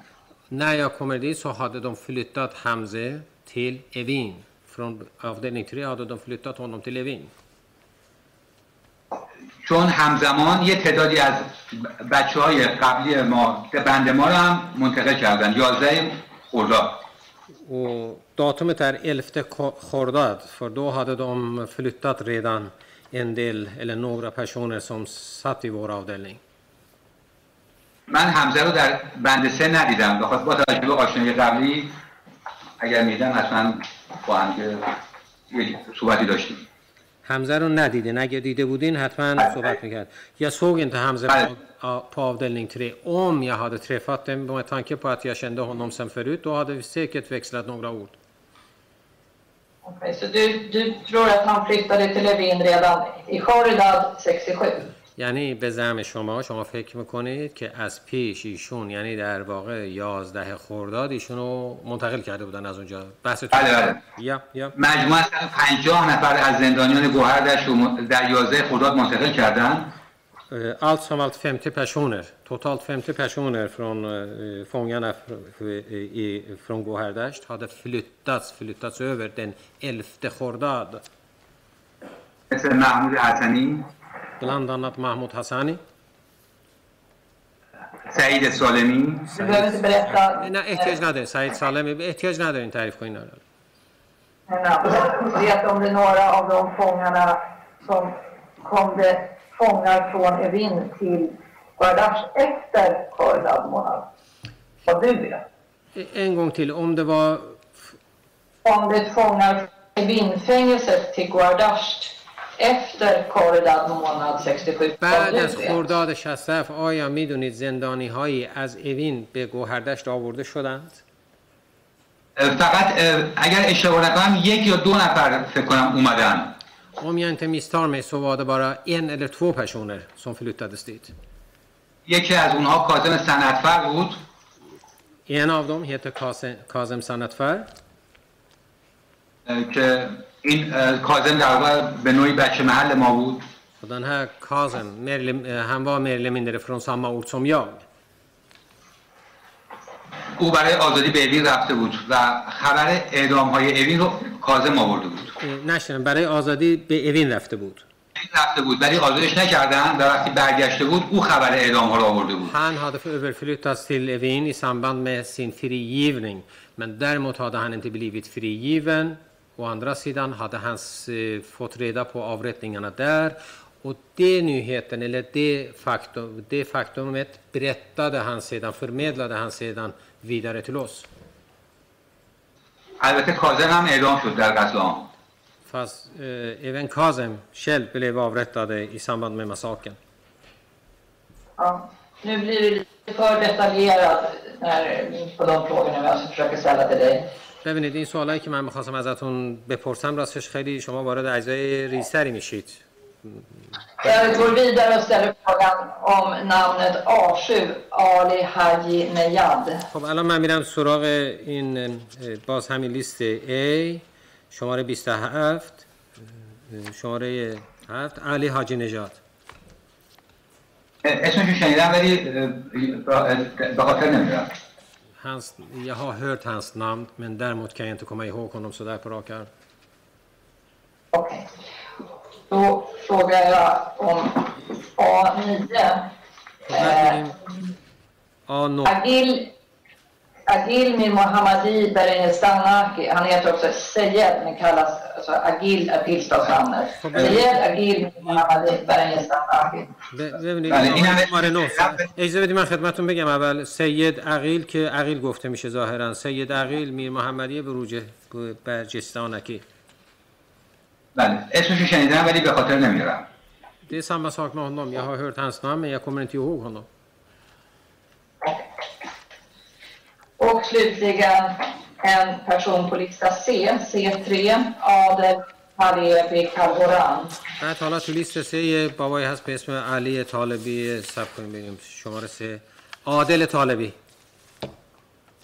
när jag kommer dit så hade de flyttat Hamze till Evin. Från avdelning 3 hade de flyttat honom till Evin. چون همزمان یه تعدادی از بچه های قبلی ما بند ما رو هم منتقل کردن 11 خرداد Och datumet är 11 Ko- Khordad, för då hade de flyttat redan en del, eller några personer som satt i vår avdelning. من حمزه رو در بند سه ندیدم بخاطر با توجه به آشنایی قبلی اگر میدم حتما با هم صحبتی داشتیم Hamza رو ندیدین اگه دیده بودین حتما صحبت می‌کرد Jag såg inte Hamza بله. på, på avdelning 3 om jag hade träffat dem med tanke på att jag kände honom sen förut då hade vi säkert växlat några ord Okej, så du, du tror att han flyttade till Levin redan i Khoridad 67? یعنی به زعم شما شما فکر می‌کنید که از پیش ایشون یعنی در واقع 11 خرداد ایشون رو منتقل کرده بودن از اونجا. بحث بله بله. یا یا. مجموعه 150 نفر از زندانیان گوهردش رو در 11 خرداد منتقل کردن. Allt som allt 50 personer, totalt 50 personer från eh, fångarna i, från Gohardasht hade flyttats, flyttats över den 11 Khordad. مثل محمود حسنی. bland annat Mahmoud Hassani. Said Salemi. Du behöver inte berätta. Nej, ehtiyac nadare. inte. Salemi. Ehtiyac nadarin tarif konin ara. Vet om det är några av de fångarna som kom det fångar från Evin till Bardash efter Khordad månad? Vad du vet? En gång till, om det var... Om det fångar Evinfängelset till Guardasht efter kordad månad 67. Bäd att kordad 67 åja midunit zindani hayi az evin be gohardash avurde shodand. فقط اگر اشتباه نکنم یک یا دو نفر فکر کنم اومدن. اومیا انت میستار می سو واده بارا ان ال تو پرسونر سون فلوتادست دیت. یکی از اونها کازم سنتفر بود. ان اوف دم هیت سنتفر. که این کاظم در واقع به نوعی بچه محل ما بود Och den här Kazem, eh, han var mer eller mindre från samma ort som jag. او برای آزادی به اوین رفته بود و خبر اعدام های اوین رو کازم آورده بود اه، نشنیدم برای آزادی به اوین رفته بود اوین رفته بود ولی آزادش نکردن و وقتی برگشته بود او خبر اعدام ها رو آورده بود Han hade överflyttats till Evin i samband med sin frigivning. Men däremot hade han inte blivit frigiven. Å andra sidan hade han eh, fått reda på avrättningarna där. Och det nyheten, eller det, faktum, det faktumet berättade han sedan, förmedlade han sedan vidare till oss. البته کازم هم اعدام شد در قتل عام Fast eh, även Kazem själv blev avrättad i samband med massakern. Ja. Nu blir det lite för detaljerat när, på de frågorna jag alltså försöker ställa till dig. ببینید این سوالایی که من می‌خواستم ازتون بپرسم راستش خیلی شما وارد اجزای ریزتری میشید. Jag går vidare och ställer frågan om namnet A7, Ali Haji Nejad. خب الان من میرم سراغ این باز همین لیست A شماره 27 اه، شماره 7 علی حاجی نژاد. اسمش رو شنیدم ولی به خاطر نمی‌دونم. Hans, jag har hört hans namn, men däremot kan jag inte komma ihåg honom sådär på rak arm. Okej. Okay. Då frågar jag om A9. Eh, A0. Agil Agil min Mohammadi Berenje Stannaki, han heter också Seyed, men kallas alltså, Agil är tillståndsnamnet. Seyed Agil min Mohammadi Berenje اجازه بدید من خدمتون بگم اول سید عقیل که عقیل گفته میشه ظاهرا سید عقیل میر محمدی به روجه برجستانکی بله اسمشو شنیدم ولی به خاطر نمیرم دیست همه ساکنه هنم یه ها هرت هنس نام یه کمینتی هوگ هنم Och slutligen en person på lista C, C3, Adel Halebi Kalhoran. بعد حالا تو لیست سه یه بابایی هست به اسم علی طالبی سب کنیم بگیم شماره سه عادل طالبی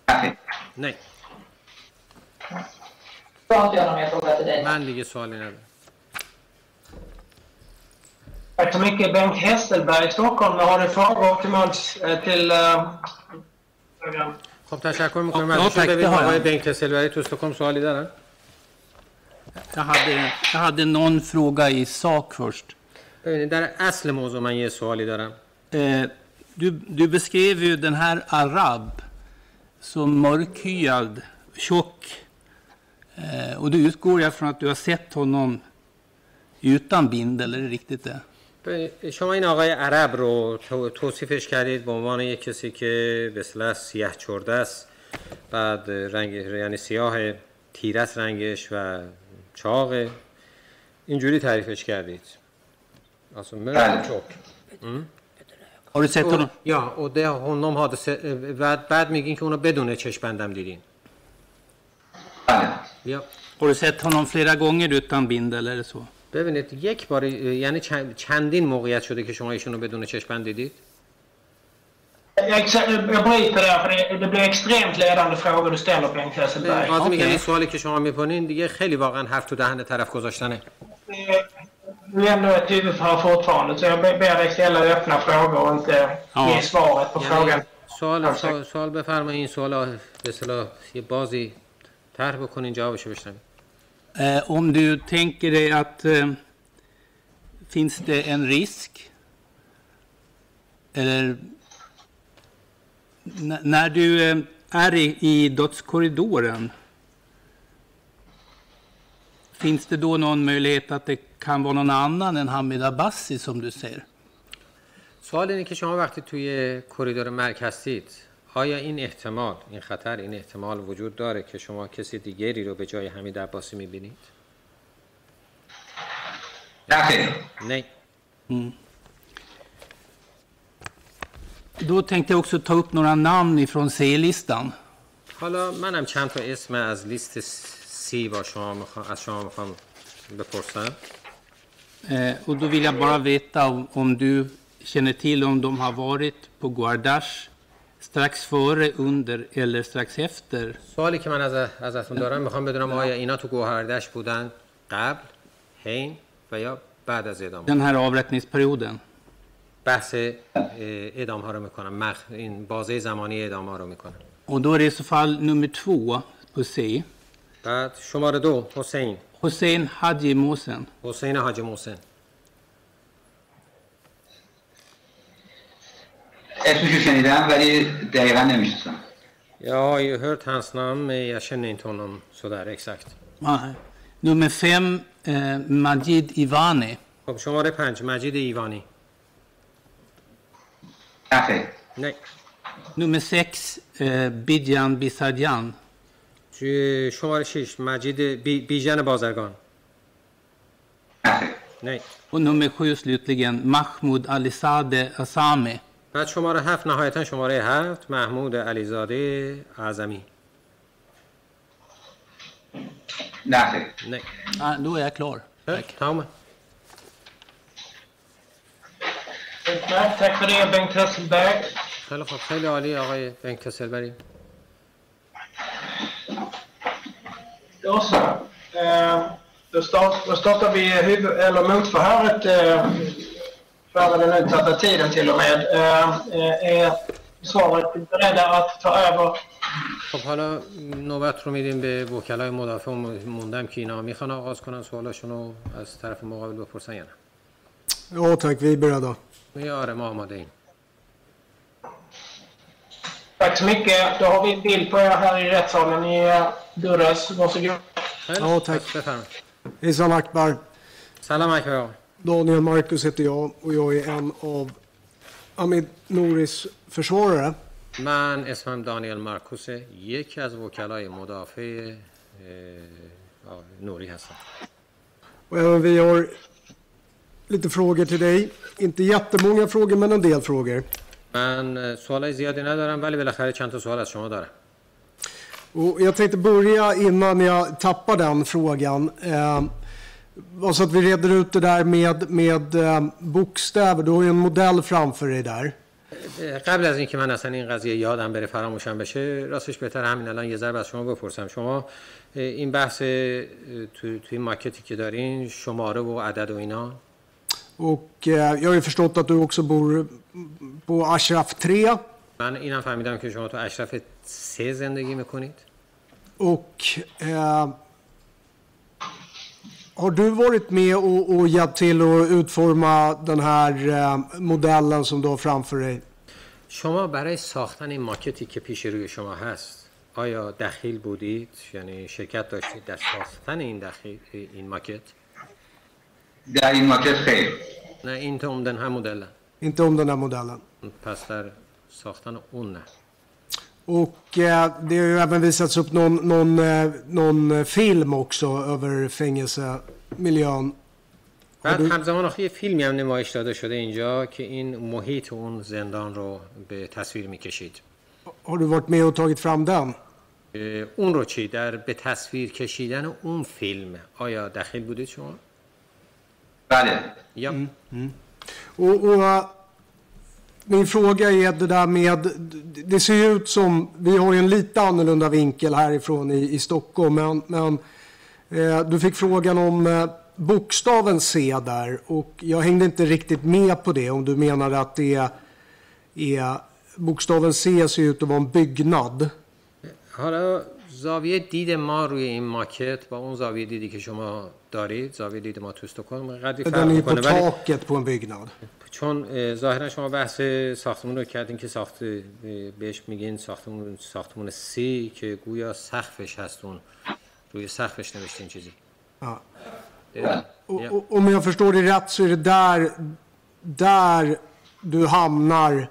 بله. نه Då har inte jag någon mer fråga till dig. من دیگه سوالی ندارم Tack så mycket. Bengt Hesselberg, Stockholm. Har du frågor till Måns? eh, Till... eh, frågan? خب تشکر میکنم Ja, از tack, det ببینیم har jag. آقای بنک تسلوری تو استکهلم سوالی دارن Jag hade, jag hade någon fråga i sak först. ببینید در اصل موضوع من یه سوالی دارم Eh, du, du beskrev ju den här Arab som mörkhyad, tjock. Eh, och då utgår jag från att du har sett honom utan bindel, är det riktigt det? شما این آقای عرب رو تو- توصیفش کردید به عنوان یک کسی که به اصطلاح سیاه چرده است بعد رنگ یعنی سیاه تیره است رنگش و چاقه اینجوری تعریفش کردید alltså mörk بله. och tjock. Har du sett Och, honom? ja, och det honom hade se- بعد, بعد میگین که اونو بدون چشمبندم دیدین بله ja. Har du sett honom flera gånger utan bindel, det så? ببینید یک بار یعنی چند- چندین موقعیت شده که شما ایشونو بدون چشمبند دیدید Jag, bryter där, för det, blir extremt ledande frågor du ställer, Bengt Hesselberg. قاضی اوکی. این سوالی که شما می‌کنین دیگه خیلی واقعا حرف تو دهن طرف گذاشتنه Du är ändå ett huvudförhör fortfarande, så jag ber dig ställa öppna frågor och inte ge svaret på frågan. یعنی سوال سوال, سوال بفرمایید این سوال به اصطلاح یه بازی طرح بکنین جوابشو بشنوید Eh, om du tänker dig att eh, finns det en risk eller n- när du eh, är i, i dödskorridoren finns det då någon möjlighet att det kan vara någon annan än Hamid Abbasi som du ser? سوال اینه که شما وقتی توی کریدور مرگ هستید آیا این احتمال این خطر این احتمال وجود داره که شما کسی دیگری رو به جای حمید عباسی می‌بینید؟ نه خیر نه Då tänkte jag också ta upp några namn ifrån C-listan. حالا منم چند تا اسم از لیست سی با شما می‌خوام از شما می‌خوام بپرسم Eh, och då vill jag bara veta om, om du känner till om de har varit på Guardash strax före, under eller strax efter. سوالی که من از ازتون دارم می‌خوام بدونم آیا اینا تو گوهردش بودن قبل حین و یا بعد از اعدام Den här avrättningsperioden. بحث اعدام ها رو می‌کنم مخ... این بازه زمانی اعدام ها رو می‌کنم Och då är det i så fall nummer två på C. بعد شماره دو حسین Hussein Haji Mohsen. حسین حاجی محسن اسمشو شنیدم ولی دقیقا نمی‌شناسم Jag har hört hans namn, men jag känner inte honom sådär exakt. Ja, Nummer fem, eh, Majid Ivani. خب شماره پنج مجید ایوانی نه خیر نه Nummer sex, eh, Bidjan Bisadjan. توی شماره شش مجید بی... بیژن بازرگان نه خیر نه Och nummer sju slutligen, Mahmoud Alisade Asami. بعد شماره هفت نهایتا شماره هفت محمود علیزاده اعظمی نه خیر نه Ah, då är jag klar. Tack. Tack för det Bengt Hesselberg. خیلی خوب خیلی عالی آقای بنک تسلبری Då så. Eh, Då, start, då startar vi huvud, eller motförhöret eh, före den utsatta tiden till och med. Eh, eh, Är svaret beredda att ta över? خب حالا نوبت رو میدیم به وکلای مدافع و موندم که اینا میخوان آغاز کنن سوالاشون رو از طرف مقابل بپرسن یا نه Ja tack, vi är beredda. میگه آره ما آماده ایم Tack så mycket. Då har vi en bild på er här i rättssalen i eh, Durres. Varsågod. خیلی Ja, خوب. tack. پس بفرمایید Hejsan Akbar. سلام اکبر آقا Daniel Marcus heter jag och jag är en av Amid Noris försvarare. من اسمم دانیل مارکوسه یکی از وکلای مدافع اه، آه، نوری هستم Och även vi har lite frågor till dig. Inte jättemånga frågor men en del frågor. من اه، سوالای زیادی ندارم ولی بالاخره چند تا سوال از شما دارم Och jag tänkte börja innan jag tappar den frågan. Eh, bara så att vi reder ut det där med, med eh, bokstäver. Du har ju en modell framför dig där. اه، قبل از اینکه من اصلا این قضیه یادم بره فراموشم بشه راستش بهتر همین الان یه ذره از شما بپرسم شما این بحث تو توی ماکتی که دارین شماره و عدد و اینا Och eh, jag har ju förstått att du också bor på Ashraf 3. من اینم فهمیدم که شما تو اشرف سه زندگی می‌کنید Och eh, har du varit med och, och hjälpt till att utforma den här eh, modellen som du har framför dig? شما برای ساختن این ماکتی که پیش روی شما هست آیا دخیل بودید؟ یعنی شرکت داشتید در ساختن این دخیل این ماکت؟ در این ماکت خیر. نه این عمدن هم مدلن. Inte om den här modellen. پس در ساختن اون نه. Och eh, det har ju även visats upp någon, någon, eh, någon eh, film också över fängelsemiljön. بعد du- همزمان آخه یه فیلمی هم نمایش داده شده اینجا که این محیط اون زندان رو به تصویر می‌کشید. Har du varit med och tagit fram den? اون رو چی؟ در به تصویر کشیدن اون فیلم. آیا دخیل بودید شما؟ بله. یا؟ Och, och eh, min fråga är det där med, det ser ut som, vi har ju en lite annorlunda vinkel härifrån i, i Stockholm, men, men eh, du fick frågan om eh, bokstaven C där och jag hängde inte riktigt med på det om du menade att det är, bokstaven C ser ut att vara en byggnad. Ja, زاویه دید ما روی این ماکت با اون زاویه دیدی که شما دارید زاویه دید ما تو استکهلم قدری فرق می‌کنه ولی på en byggnad. چون اه، ظاهرا شما بحث ساختمون رو کردین که ساخت بهش میگین ساختمون ساختمون سی که گویا سقفش هست اون روی سقفش نوشتین چیزی Ja. Och, ja. och, om jag förstår det rätt så är det där, där du hamnar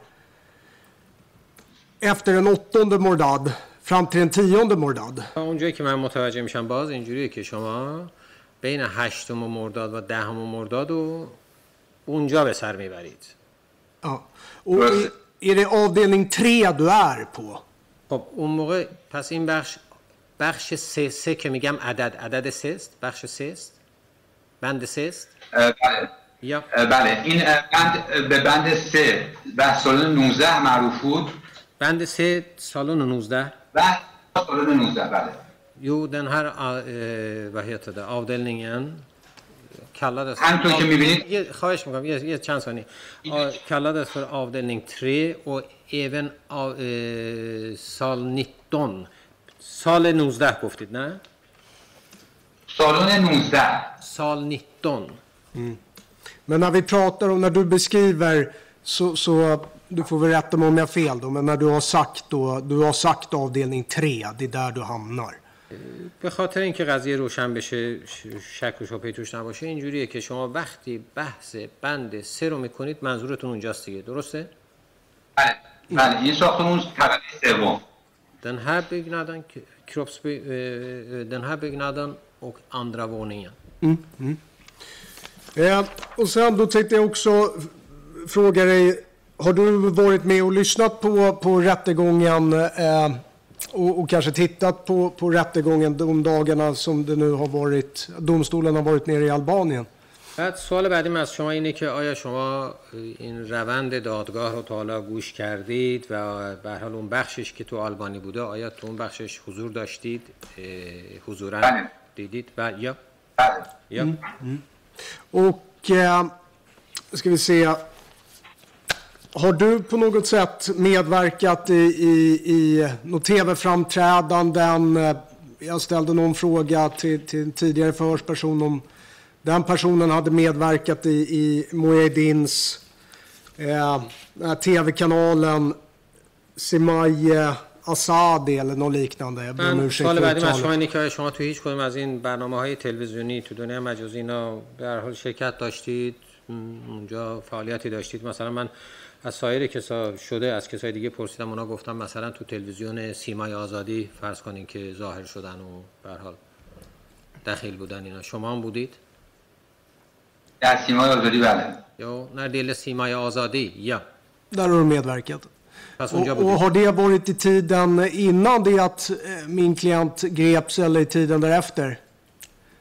efter den åttonde Mordad fram till den tionde Mordad. تا اونجایی که من متوجه میشم باز اینجوریه که شما بین هشتم مرداد و دهم مرداد و اونجا به سر می‌برید. Ja. Och är, det avdelning tre du är på? خب اون موقع پس این بخش بخش سه سه که میگم عدد. عدد سه است بخش سه است بند سه است بله. یا؟ بله. این بند به بند سه. و سالن 19 معروف بود. بند سه سالن 19 و سالن 19 بله Jo, den här, eh, vad heter det, avdelningen kallades... همطور که می‌بینید- یه- خواهش میکنم یه, یه چند ثانیه آ، kallades för avdelning 3 och även av, eh, sal 19 sal 19 گفتید نه سالن 19 sal 19 Men när vi pratar om, när du beskriver, så, så du får väl rätta mig om jag har fel då, men när du har sagt då, du har sagt avdelning 3, det är där du hamnar. به خاطر اینکه قضیه روشن بشه ش- شک و شبهه توش نباشه اینجوریه که شما وقتی بحث بند سه رو میکنید منظورتون اونجاست دیگه درسته؟ بله بله این ساختمون طبقه سوم Den här byggnaden, k- kroppsby, eh, den här byggnaden och andra våningen. Eh, och sen då tänkte jag också f- fråga dig, har du varit med och lyssnat på, på rättegången eh, och, och kanske tittat på, på rättegången de dagarna som det nu har varit, domstolen har varit nere i Albanien? بعد سوال بعدی من از شما اینه که آیا شما این روند دادگاه رو تا حالا گوش کردید و به هر حال اون بخشش که تو آلبانی بوده آیا تو اون بخشش حضور داشتید اه، حضورا بله. دیدید و یا بله یا Och eh, ska vi se. Har du på något sätt medverkat i, i, i något tv-framträdanden? Eh, Jag ställde någon fråga till, till en tidigare förhörsperson om den personen hade medverkat i, i Mouedins eh, den här tv-kanalen Simaye Asadi eller något liknande. Jag ber om من ursäkt سوال för بعدی من از uttalet. شما اینه که آیا شما تو هیچ کدوم از این برنامه های تلویزیونی تو دنیا مجازی اینا به هر حال شرکت داشتید م، اونجا فعالیتی داشتید مثلا من از سایر کسا شده از کسای دیگه پرسیدم اونا گفتم مثلا تو تلویزیون سیمای آزادی فرض کنین که ظاهر شدن و به هر حال دخیل بودن اینا. شما هم بودید؟ در سیمای آزادی بله. یا när det gäller سیمای آزادی یا. Där har du medverkat. Och, och har det varit i tiden innan det att min klient greps eller i tiden därefter?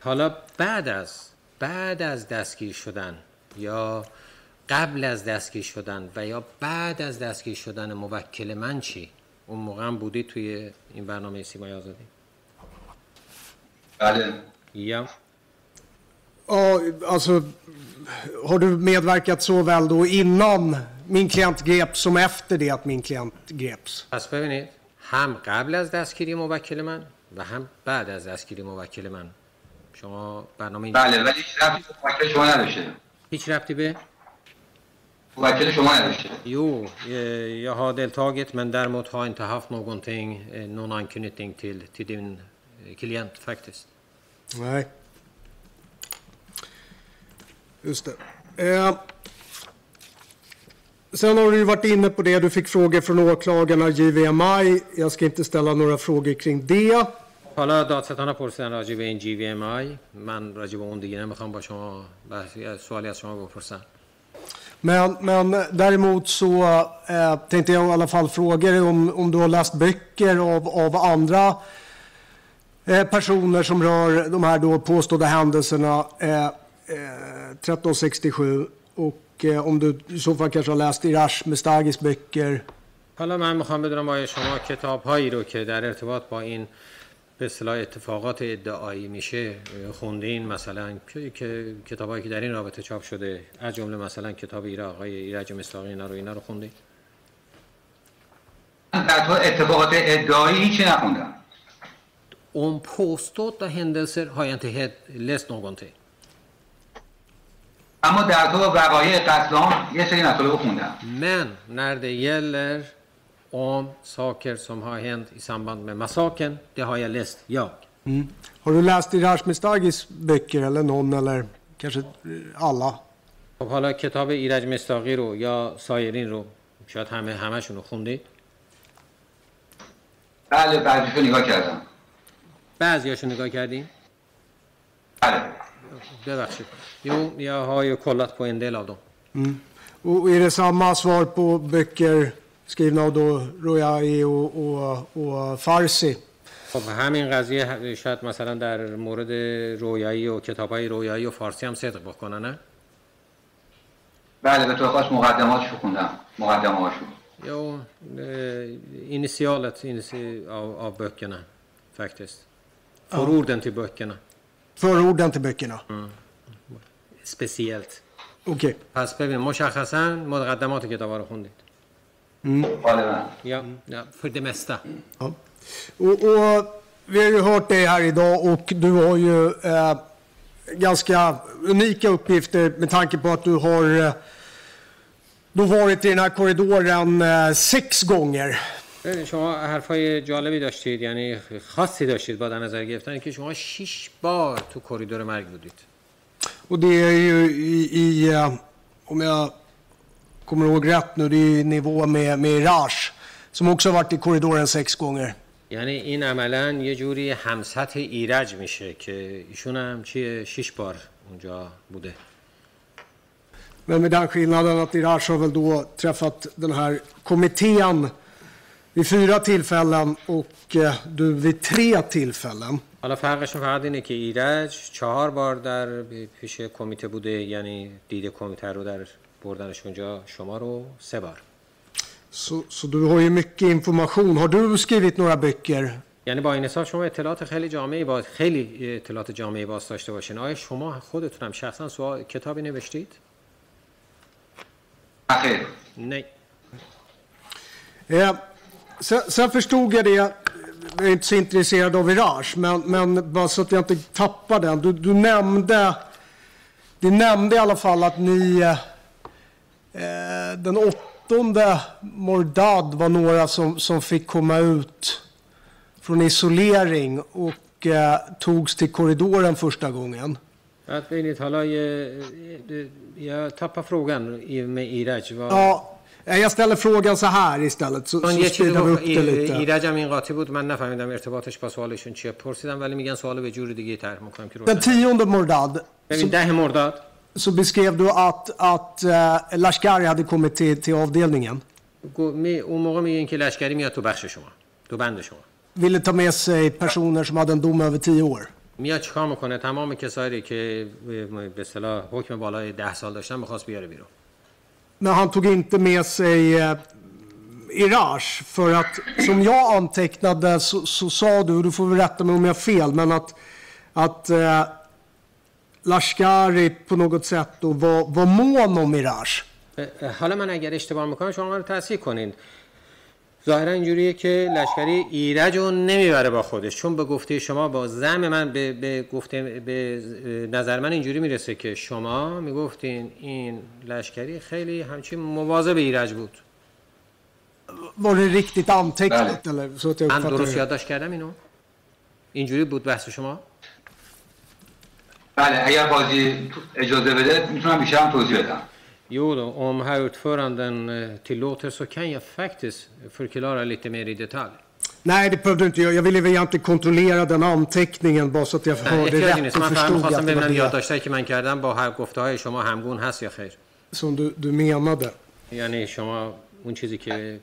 حالا بعد از بعد از دستگیر شدن یا قبل از دستگیر شدن و یا بعد از دستگیر شدن موکل من چی؟ اون موقع هم بودی توی این برنامه سیمای آزادی؟ بله. یا؟ Ja, alltså har du medverkat såväl då innan min klient greps som efter det att min klient greps? پس ببینید هم قبل از دستگیری موکل من و هم بعد از دستگیری موکل من. شما برنامه این بله ولی هیچ ربطی به موکل شما نداشته. هیچ ربطی به؟ موکل شما نداشته Jo, eh, jag har deltagit men däremot har inte haft någonting, eh, någon anknytning till, till din eh, klient faktiskt. Nej. Just det. Eh, sen har du ju varit inne på det. Du fick frågor från åklagarna JVMI. Jag ska inte ställa några frågor kring det. حالا دادستان پرسیدن راجع به این جی وی ام آی من راجع به اون دیگه نمیخوام با شما بحثی سوالی از شما بپرسم Men, men däremot så eh, tänkte jag i alla fall fråga dig om, om du har läst böcker av, av andra eh, personer som rör de här då påstådda händelserna eh, eh, 1367 och eh, om du i så fall kanske har läst Irash Mestagis böcker. حالا من میخوام بدونم آیا شما کتاب هایی رو که در ارتباط با این به اصطلاح اتفاقات ادعایی میشه خوندین مثلا که- که کتابایی که در این رابطه چاپ شده از جمله مثلا کتاب ایرا آقای ایرج مستاقی اینا رو اینا رو خوندین؟ من اتفاقات ادعایی هیچی نخوندم. Om påstådda händelser har jag inte helt läst någonting. اما در تو وقایع عام یه سری مطالب خوندم. Men när det gäller om saker som har hänt i samband med massakern, det har jag läst jag. Har du läst Irash Mestagis böcker eller någon eller kanske eh, alla? خب حالا کتاب ایرج مستاقی رو یا سایرین رو شاید همه همشون رو خوندید بله بعدش نگاه کردم بعضیاشو نگاه کردین بله ببخشید Jo, jag har ju kollat på en del av dem. Och är det samma svar på böcker skrivna av då Royai och, och, och Farsi? خب همین قضیه شاید مثلا در مورد رویایی و کتاب های رویایی و فارسی هم صدق بکنه نه؟ بله به طور خاص مقدماتشو خوندم مقدماتشو Jo, eh, initialet initi av, av böckerna faktiskt. Förorden till böckerna. Förorden till böckerna. speciellt. Okej. پس ببین مشخصا مقدمات کتاب رو خوندید غالبا یا ja, för det mesta. Ja. Och, och vi har ju hört dig här idag och du har ju eh, ganska unika uppgifter med tanke på att du har, eh, du har varit i den här korridoren eh, sex gånger. ببین، شما حرفای جالبی داشتید یعنی خاصی داشتید با در نظر گرفتن که شما شش بار تو کریدور مرگ بودید Och det är ju i, i eh, om jag kommer ihåg rätt nu, det är i nivå med, med Raj som också har varit i korridoren sex gånger. یعنی این عملا یه جوری همسطح ایرج میشه که ایشون هم چیه شش بار اونجا بوده Men med den skillnaden att Iraj har väl då träffat den här kommittén vid fyra tillfällen och eh, du vid tre tillfällen. حالا فرقشون فقط اینه که ایرج چهار بار در پیش کمیته بوده یعنی دید کمیته رو در بردنش اونجا شما رو سه بار Så, så du har ju mycket information. Har du skrivit några böcker? یعنی با این حساب شما اطلاعات خیلی جامعی باز خیلی اطلاعات جامعی باز داشته باشین آیا شما خودتون هم شخصا سوال کتابی نوشتید خیر نه Eh, sen, sen förstod jag det, jag är inte så intresserad av Iraj, men, men bara så att jag inte tappar den. Du, du nämnde, du nämnde i alla fall att ni eh, eh, den åttonde Mordad var några som, som fick komma ut från isolering och eh, togs till korridoren första gången. بعد ببینید حالا یه, jag tappar frågan i- med ایرج vad Ja, eh, jag ställer frågan så här istället, så, چون så یه چیزی speedar vi upp گفت det lite. ایرج هم این قاطی بود من نفهمیدم ارتباطش با سوالشون چیه پرسیدم ولی میگن سوالو به جور دیگه طرح میکنم که Den روشن tionde Mordad, ببین ده مرداد så beskrev du att, att eh, Lashkari hade kommit till, till avdelningen. گو- می- اون موقع میگین که لشکری میاد تو بخش شما تو بند شما Ville ta med sig personer som hade en dom över tio år. میاد چیکار میکنه تمام کسایی که به اصطلاح حکم بالای ده سال داشتن میخواست بیاره بیرون Men han tog inte med sig eh, Iraj för att som jag antecknade så, så sa du, och du får väl rätta mig om jag har fel, men att, att eh, Lashkari på något sätt då var, var mån om. حالا من اگر اشتباه می‌کنم شما رو تصحیح کنین ظاهرا اینجوریه که لشکری ایرج رو نمی‌بره با خودش چون به گفته شما با زم من به, به گفته به نظر من اینجوری می‌رسه که شما می‌گفتین این لشکری خیلی همچین مواظب ایرج بود Var det riktigt antecknat eller? Så att jag من درست? یادداشت کردم اینو اینجوری بود بحث شما بله اگر بازی اجازه بده می‌تونم بیشتر هم توضیح بدم Jo då, om herr ordföranden eh, tillåter så kan jag faktiskt förklara lite mer i detalj. Nej, det behövde du inte göra. Jag ville väl egentligen kontrollera den anteckningen bara så att jag hörde rätt نیست och förstod att det var det یادداشتایی که من کردم با هر گفته های شما همگون هست یا خیر som du, du menade. یعنی شما اون چیزی که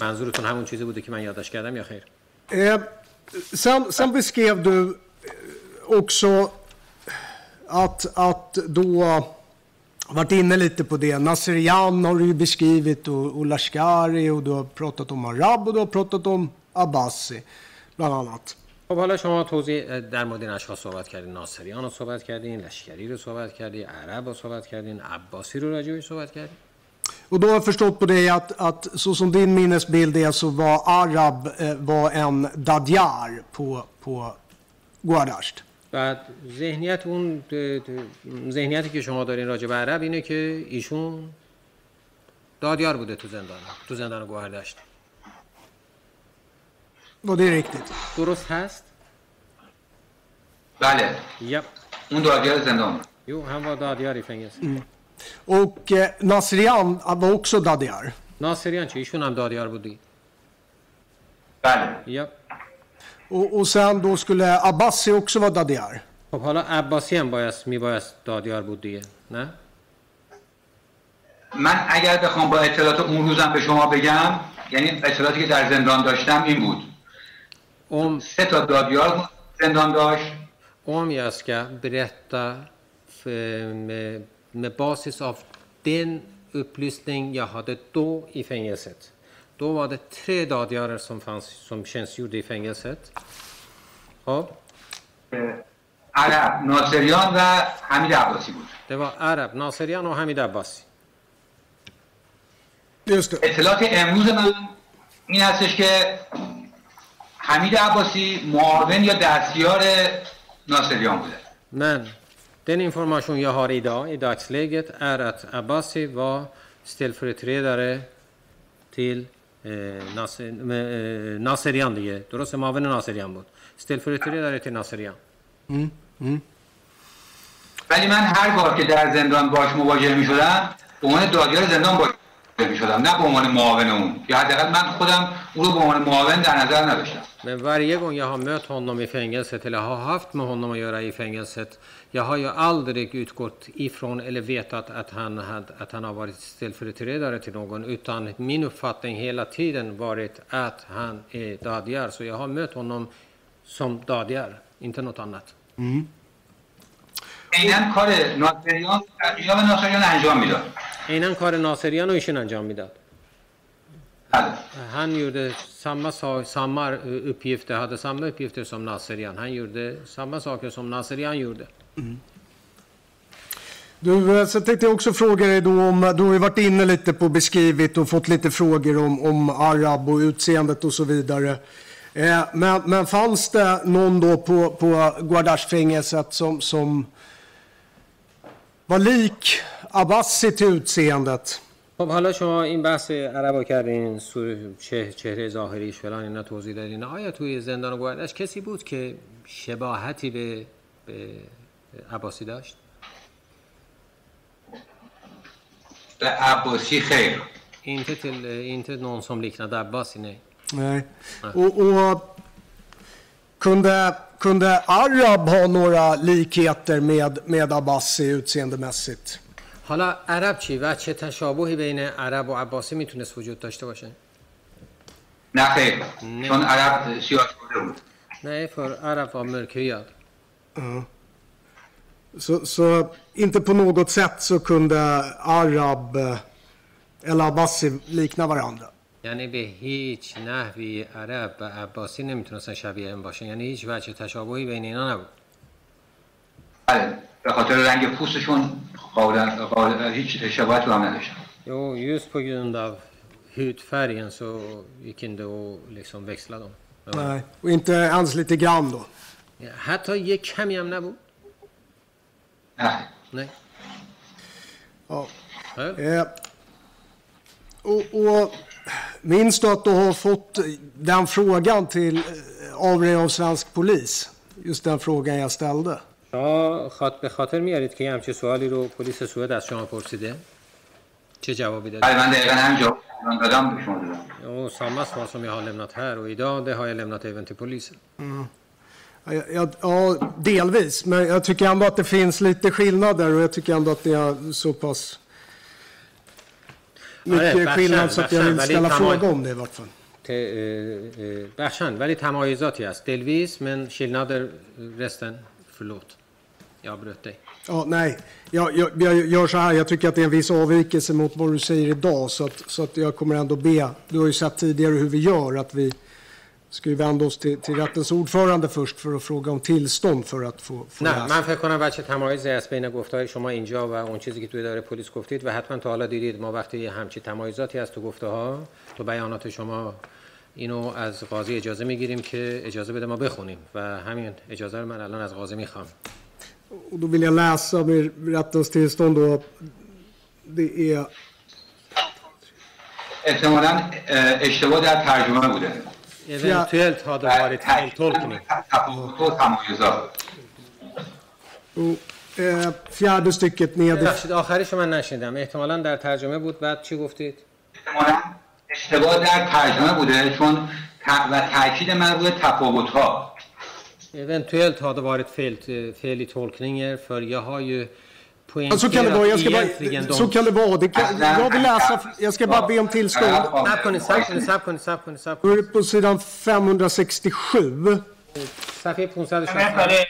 منظورتون همون چیزی بوده که من یادداشت کردم یا خیر Eh, sen, sen beskrev du eh, också att, att då varit inne lite på det. Naserian har du ju beskrivit och, och Lashkari och du har pratat om Arab och du har pratat om Abbasi bland annat. خب حالا شما توضیح در مورد این اشخاص صحبت کردین ناصریان رو صحبت کردین لشکری رو صحبت کردین عرب رو صحبت کردین عباسی رو راجع بهش صحبت کردین Och då har jag förstått på dig att, att så som din minnesbild är så var Arab eh, var en Dadjar på, på Guadasht. بعد ذهنیت اون ذهنیتی که شما دارین راجع به عرب اینه که ایشون دادیار بوده تو زندان تو زندان det riktigt? درست هست؟ بله Ja. اون دادیار زندان Jo, han var دادیار i fängelse. Och eh, Nasrian var också Dadjar. ناصریان چی؟ ایشون هم دادیار بودی؟ بله Ja. Och, och sen då skulle Abbasi också vara Dadjar. خب حالا عباسی هم باید میبایست دادیار بود دیگه نه؟ من اگر بخوام با اطلاعات اون روزم به شما بگم یعنی اطلاعاتی که در زندان داشتم این بود Om, سه تا دادیار زندان داشت om jag ska berätta för, med, med basis av den upplysning jag hade då i fängelset. Då var det tre dagdiarer som, fanns, som tjänstgjorde i fängelset. Ja. عرب ناصریان و حمید عباسی بود Det var Arab, Naserian och Hamid Abbasi. Just det. اطلاعات امروز من این هستش که حمید عباسی معاون یا دستیار ناصریان بوده Men den information jag har idag, i dagsläget, är att Abbasi var ställföreträdare till eh, Nasserian دیگه درسته معاون ناصریان بود ställföreträdare till Nasserian ولی من هر بار که در زندان باش مواجه می شدم به عنوان دادیار زندان باش شدم نه به عنوان معاون اون یا حداقل من خودم او رو به عنوان معاون در نظر نداشتم Men varje gång jag har mött honom i fängelset eller har haft med honom att göra i fängelset, jag har ju aldrig utgått ifrån eller vetat att han, had, att han har varit ställföreträdare till någon, utan min uppfattning hela tiden varit att han är dadjar. Så jag har mött honom som dadjar, inte något annat. عینا کار ناصریان یا ناصریان انجام میداد Innan Karin Naserian och ایشون انجام میداد. بله. Han gjorde samma, sak, samma eh, uppgifter, hade samma uppgifter som Naserian. Han gjorde samma saker som Naserian gjorde. Du, eh, så tänkte jag också fråga dig då om, du har ju varit inne lite på beskrivit och fått lite frågor om, om Arab och utseendet och så vidare. Eh, men, men fanns det någon då på, på Guardash-fängelset som, som var lik Abbasi till utseendet? خب حالا شما این بحث عربا کردین سور چه چهره ظاهریش فلان اینا توضیح دادین آیا توی زندان گوردش کسی بود که شباهتی به, به عباسی داشت به عباسی خیر inte till inte någon som liknade Abbasi nej Nej. Och, och kunde, kunde Arab ha några likheter med, med Abbasi utseendemässigt? حالا عرب چی و چه تشابهی بین عرب و عباسی میتونست وجود داشته باشه نه خیر چون عرب سیاه شده بود nej för Arab var mörkhyad Ja. Så, så inte på något sätt så kunde Arab eh, eller Abbasi likna varandra? یعنی به هیچ نحوی عرب و عباسی نمی‌تونستن شبیه هم باشن یعنی هیچ وجه تشابهی بین اینا نبود بله به خاطر رنگ پوستشون قابل قابل هیچ شباهت هم نداشتن Jo, just på grund av hudfärgen så gick inte att liksom växla dem. Nej. Och inte ens lite grann då? حتی یک کمی هم نبود نه nej Ja. Ja. Och, och minns du att du har fått den frågan till, eh, av dig av svensk polis? Just den frågan jag ställde. شما خاط به خاطر میارید که یه همچین سوالی رو پلیس سوئد از شما پرسیده چه جوابی دادید بله من دقیقا هم جواب دادم به شما دادم Jo, samma svar som jag har lämnat här och idag det har jag lämnat även till polisen. Ja, jag, ja, delvis. Men jag tycker ändå att det finns lite skillnader och jag tycker ändå att det är så pass آره، mycket بخشن، skillnad så att jag vill بخشن، ولی ställa تمام- fråga om det i vart fall. ت- اه، اه، بخشن ولی تمایزاتی هست دلویز men skillnader resten förlåt jag avbröt dig Ja, nej, jag, jag, jag gör så här. Jag tycker att det är en viss avvikelse mot vad du säger idag. Så att, så att jag kommer ändå be. Du har ju sett tidigare hur vi gör. Att vi ska vända oss till, till rättens ordförande först för att fråga om tillstånd för att få, få نه. من فکر کنم بچه تمایزی هست بین گفته شما اینجا و اون چیزی که توی اداره پلیس گفتید و حتما تا حالا دیدید ما وقتی همچی تمایزاتی هست تو گفته ها تو بیانات شما اینو از قاضی اجازه می‌گیریم که اجازه بده ما بخونیم و همین اجازه رو من الان از قاضی می‌خوام Och då vill jag läsa med rättens tillstånd då. Det är احتمالا اه، اشتباه در ترجمه بوده eventuellt har det varit eh, fjärde stycket neder. ببخشید آخرش رو من نشنیدم احتمالا در ترجمه بود بعد چی گفتید احتمالا اشتباه در ترجمه بوده چون ت- و تاکید من روی تفاوت ها Eventuellt har det varit fel, fel i tolkningen för jag har ju Ja, så kan det vara. Jag ska egentligen bara, så kan det vara. Det kan, jag vill läsa. Jag ska bara be om tillstånd. صبر کنید صبر کنید صبر کنید صبر کنید صبر Då är کنید det på sidan 567. صفحه Men vänta, 560 det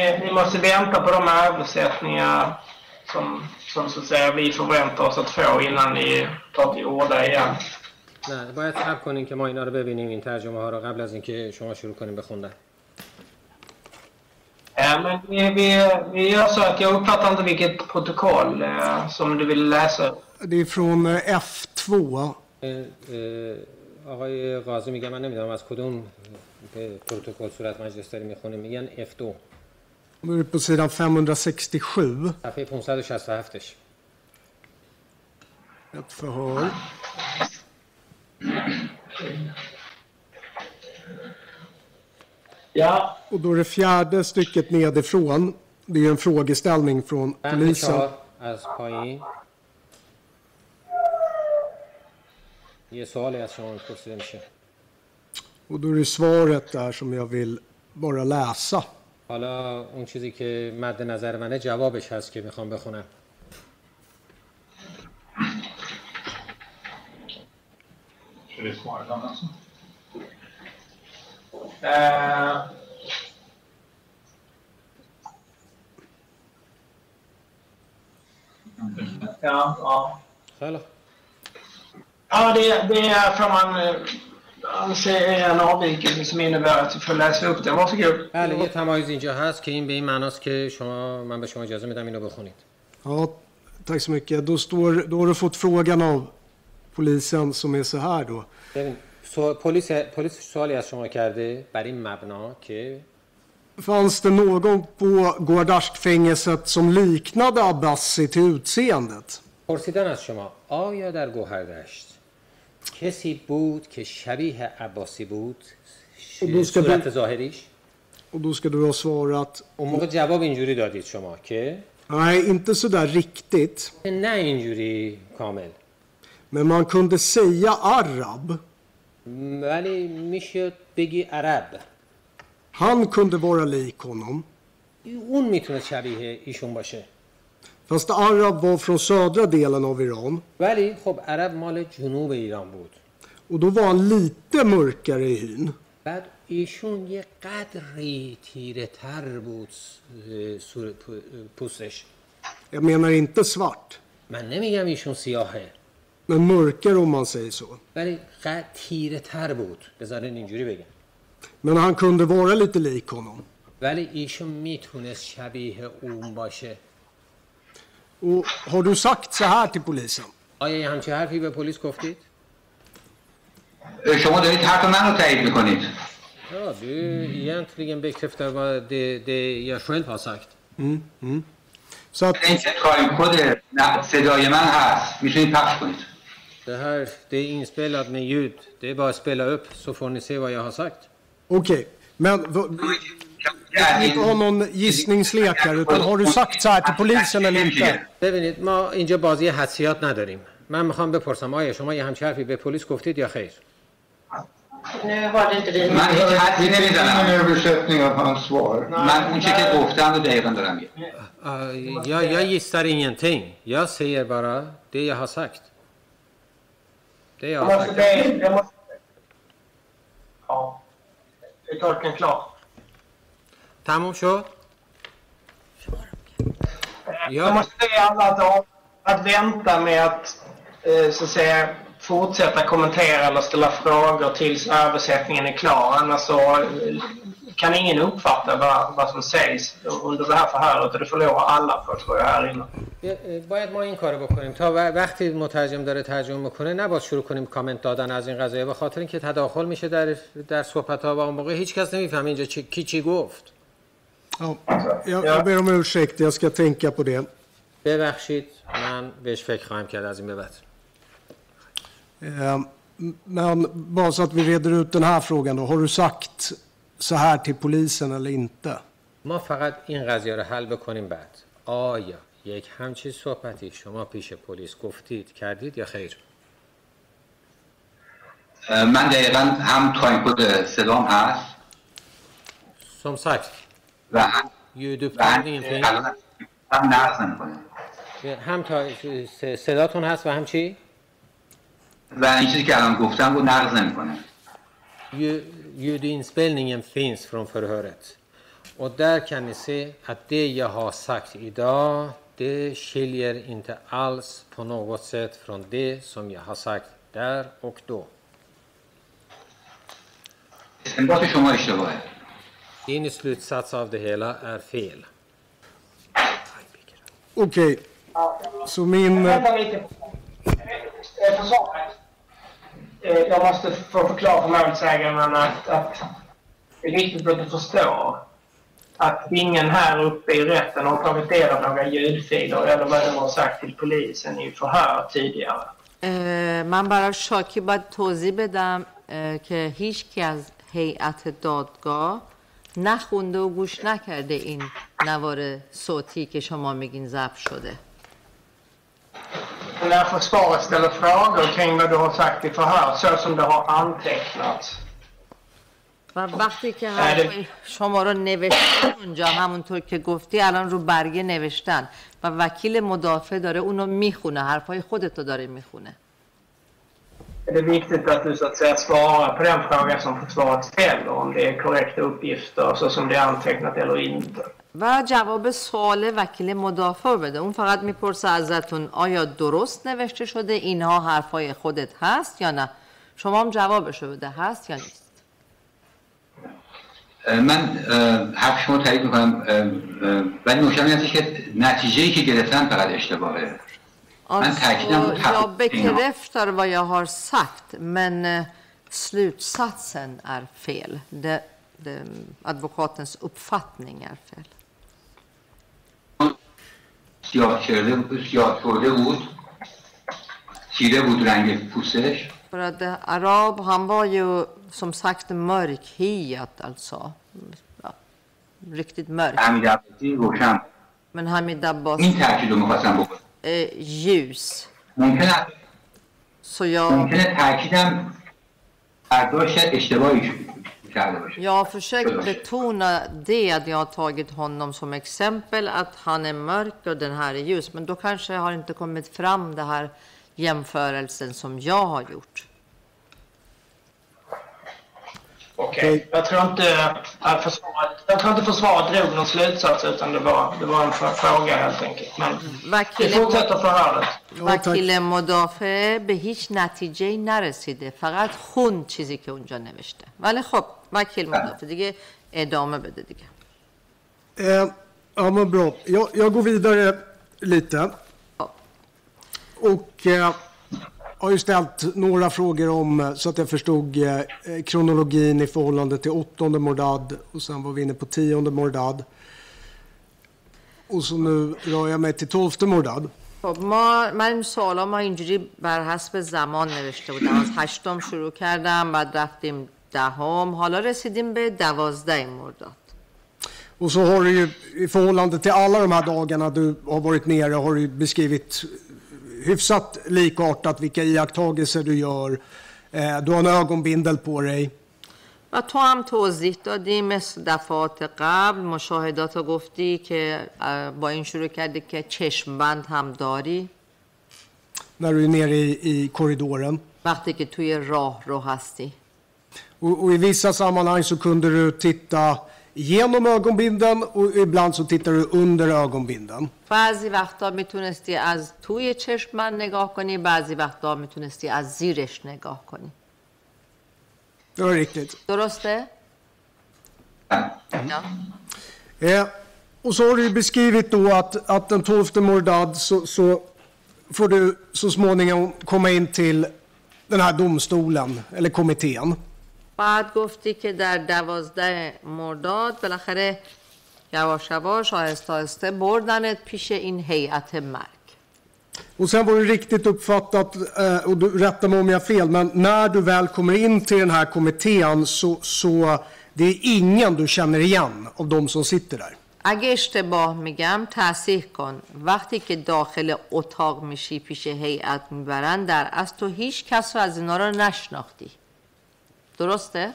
är... Ni måste vänta på de översättningar som, som så att säga vi förväntar oss att få innan ni tar till orda igen. نه باید صبر کنین که ما اینا رو ببینیم این ترجمه ها رو قبل از اینکه شما شروع کنیم به خوندن Ja, men vi, vi, vi gör så att jag uppfattar inte vilket protokoll eh, som du vill läsa. Det är från eh, F2. اه، اه، آقای قاضی میگه من نمیدونم از کدوم اه، پروتکل صورت مجلس داری میخونه میگن F2 Då är det på sidan 567. صفحه 567ش Ett förhör. Ja, Och då är det fjärde stycket nedifrån. Det är en frågeställning från بند polisen. چهار از پایین یه سوالی از شما پرسیده میشه Och då är det svaret där som jag vill bara läsa. حالا اون چیزی که مد نظر منه جوابش هست که میخوام بخونم Ska vi svara den alltså? eh, ja, ja. خیلی خوب. Ja, det, det får man eh, anse är en avvikelse som innebär att du får läsa upp den. Varsågod. بله یه تمایز اینجا هست که این به این معناست که شما من به شما اجازه میدم اینو بخونید Ja, tack så mycket. Då, står, då har du fått frågan av polisen som är så här då. ببین سو... پلیس پلیس سوالی از شما کرده بر این مبنا که Fanns det någon på Gårdaskfängelset som liknade Abbasi till utseendet? پرسیدن از شما آیا در گوهردشت کسی بود که شبیه عباسی بود ش- خب، دوست که صورت بی- ظاهریش Och då ska du ha svarat اون موقع جواب اینجوری دادید شما که nej, inte så där riktigt. نه اینجوری کامل Men man kunde säga arab. ولی می‌شد بگی عرب Han kunde vara lik honom. اون می‌تونه شبیه ایشون باشه Fast arab var från södra delen av Iran. ولی خب عرب مال جنوب ایران بود Och då var han lite mörkare i hyn. بعد ایشون یه قدری تیره تر بود پوستش Jag menar inte svart, من نمیگم ایشون سیاهه men mörkare om man säger så. ولی قد تیره تر بود بذارین اینجوری بگم Men han kunde vara lite lik honom. ولی ایشون می‌تونست شبیه اون باشه Och har du sagt så här till polisen? آیا یه همچه حرفی به پلیس گفتید؟ شما دارید حرف من رو تایید می‌کنید Ja, du egentligen bekräftar vad det, det jag själv har sagt. Mm, mm. Så att, این کد نه، صدای من هست می‌تونید پخش کنید Det här det är inspelat med ljud. Det är bara att spela upp så får ni se vad jag har sagt. Okej, men v- jag vill inte ha någon gissningslek här, utan har du sagt så här till polisen eller inte? ببینید ما اینجا بازی حدسیات نداریم. من میخوام بپرسم آیا شما یه همچه حرفی به پلیس گفتید یا خیر؟ Nu hörde inte vi. من هیچ حدسی Ingen نمیزنم översättning av hans svar. من اون چی که گفتم رو دقیقا دارم میگم Uh, jag, jag gissar ingenting. Jag säger bara det är jag. jag måste be, jag måste... Ja. Är torken klar? Tamam, kör. Eh, jag måste be alla att, att vänta med att, eh, så att säga, fortsätta kommentera eller ställa frågor tills översättningen är klar. Annars så eh, kan ingen uppfatta vad, vad som sägs under det här förhöret och det förlorar alla på tror jag här inne. باید ما این کارو بکنیم تا وقتی مترجم داره ترجمه می‌کنه نباید شروع کنیم کامنت دادن از این قضیه به خاطر اینکه تداخل میشه در در صحبت ها و اون موقع هیچ کس نمی‌فهمه اینجا چی, کی چی گفت Ja, jag, jag ber om ursäkt, jag ska tänka på det. ببخشید من بهش فکر خواهم کرد از این به بعد Eh, Men bara så att vi reder ut den här frågan då. Har du sagt så här till polisen eller inte? ما فقط این قضیه رو حل بکنیم بعد آیا یک همچین صحبتی شما پیش پلیس گفتید کردید یا خیر من دقیقا هم تایم کد صدام هست Som sagt, و هم هم finns. الان هم نقض نمی‌کنه هم تا صداتون هست و هم چی؟ و این چیزی که الان گفتم رو نقض نمی‌کنه ljudinspelningen finns från förhöret. Och där kan ni se att det jag har sagt idag, det skiljer inte alls på något sätt från det som jag har sagt där och då. Din slutsats av det hela är fel. Okej, okay. så min... Vänta lite. Försvarare. Jag måste få förklara för målsägaren att, att det är viktigt att du förstår att ingen här uppe i rätten har tagit del av några ljudfiler eller vad de har sagt till polisen i förhör tidigare. اه، من برای شاکی باید توضیح بدم اه، که هیچ کی از هیئت دادگاه نخونده و گوش نکرده این نوار صوتی که شما میگین ضبط شده När försvaret ställer frågor kring vad du har sagt i förhör så som det har antecknats. و وقتی که حرفای شما رو نوشته اونجا همونطور که گفتی الان رو برگه نوشتن. و وکیل مدافع داره اونو می‌خونه حرفای خودتو داره می‌خونه. Är det viktigt att du så att säga svarar på den fråga som försvaret ställer om det är korrekta uppgifter så som det är antecknat eller inte. و جواب سوال وکیل مدافع رو بده. اون فقط می‌پرسه ازتون آیا درست نوشته شده اینها حرفای خودت هست یا نه؟ شما هم جوابشو بده هست یا نیست؟ من حرف شما تایید می‌کنم. ولی نکته این هستش که نتیجه که گرفتن فقط اشتباهه. Alltså, tapp- jag bekräftar vad jag har sagt, men eh, slutsatsen är fel. Det, det, advokatens uppfattning är fel. سیاه کرده بود سیاه کرده بود تیره بود رنگ پوستش För att eh, Arab, han var ju som sagt mörkhyad alltså. Ja, riktigt mörk. حمید عباسی روشن Men Hamid Abbas این eh, ljus. Så jag... Jag har försökt betona det, att jag har tagit honom som exempel, att han är mörk och den här är ljus. Men då kanske jag har inte kommit fram den här jämförelsen som jag har gjort. Okej. Jag, tror inte att försvaret, jag tror inte försvaret drog någon slutsats utan det var, det var en fr- fråga helt enkelt. Men vi وکیل, fortsätter förhöret. وکیل مدافع به هیچ نتیجه نرسیده فقط خون چیزی که اونجا نوشته ولی خب وکیل مدافع دیگه ادامه بده دیگه Eh, ja, men bra. Jag, jag går vidare lite. Och eh, har ju ställt några frågor om, eh, så att jag förstod eh, eh, kronologin i förhållande till åttonde Mordad och sen var vi inne på tionde Mordad. Och så nu rör jag mig till tolfte Mordad. خب ما من این سوالا ما اینجوری بر حسب زمان نوشته بودم از هشتم شروع کردم بعد رفتیم دهم حالا رسیدیم به دوازده مرداد Och så har du ju i förhållande till alla de här dagarna du har varit nere har du ju beskrivit hyfsat likartat vilka iakttagelser du gör. Eh, du har en ögonbindel på dig. و تو هم توضیح دادی مثل دفعات قبل مشاهدات رو گفتی که اه، با این شروع کردی که چشمبند هم داری när du är nere i, i korridoren. وقتی که توی راه رو هستی Och, och I vissa sammanhang så kunde du titta genom ögonbindeln och ibland så tittar du under ögonbindeln. بعضی وقتا میتونستی از توی چشمبند نگاه کنی بعضی وقتا میتونستی از زیرش نگاه کنی Det var riktigt. درسته؟ Ja. Eh, och så har du ju beskrivit då att, att den 12 Mordad så, så får du så småningom komma in till den här domstolen, eller kommittén. بعد گفتی که در دوازده مرداد بالاخره یواش یواش آهسته آهسته بردنت پیش این هیئت مرگ. Och sen var det riktigt uppfattat, eh, och du rätta mig om jag har fel, men när du väl kommer in till den här kommittén så, så det är ingen du känner igen av de som sitter där. اگه اشتباه میگم تصحیح کن. وقتی که داخل اتاق میشی پیش هیئت می‌برن در از تو هیچ کس رو از اینا رو نشناختی. درسته؟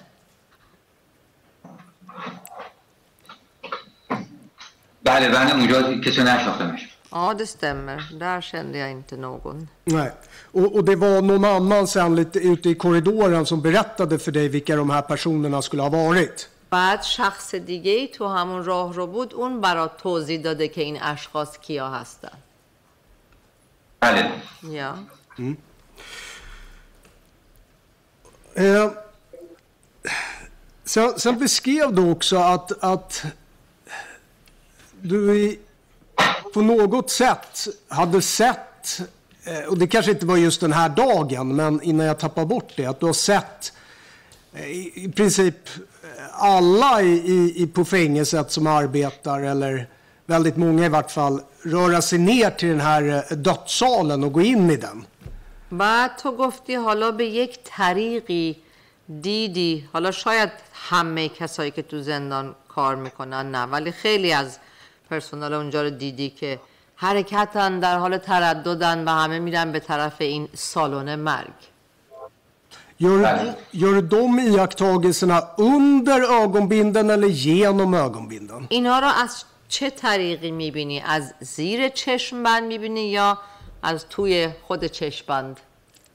بله بله اونجا کسی نشناختمش Ja, det stämmer. Där kände jag inte någon. Nej. Och, och det var någon annan sen lite ute i korridoren som berättade för dig vilka de här personerna skulle ha varit. بعد شخص دیگه ای تو همون راه رو بود اون برات توضیح داده که این اشخاص کیا هستن بله یا Eh, sen, sen beskrev du också att, att du i, på något sätt hade sett, eh, och det kanske inte var just den här dagen, men innan jag tappar bort det, att du har sett eh, i, i princip eh, alla i, i, i, på fängelset som arbetar, eller väldigt många i vart fall, röra sig ner till den här eh, dödssalen och gå in i den. و تو گفتی حالا به یک طریقی دیدی حالا شاید همه کسایی که تو زندان کار می‌کنن نه ولی خیلی از پرسنل اونجا رو دیدی که حرکتن در حال ترددن و همه میرن به طرف این سالن مرگ Gör, gör de iakttagelserna under ögonbinden eller genom ögonbinden? اینها رو از چه طریقی می‌بینی؟ از زیر چشم بند می‌بینی یا از توی خود چشم بند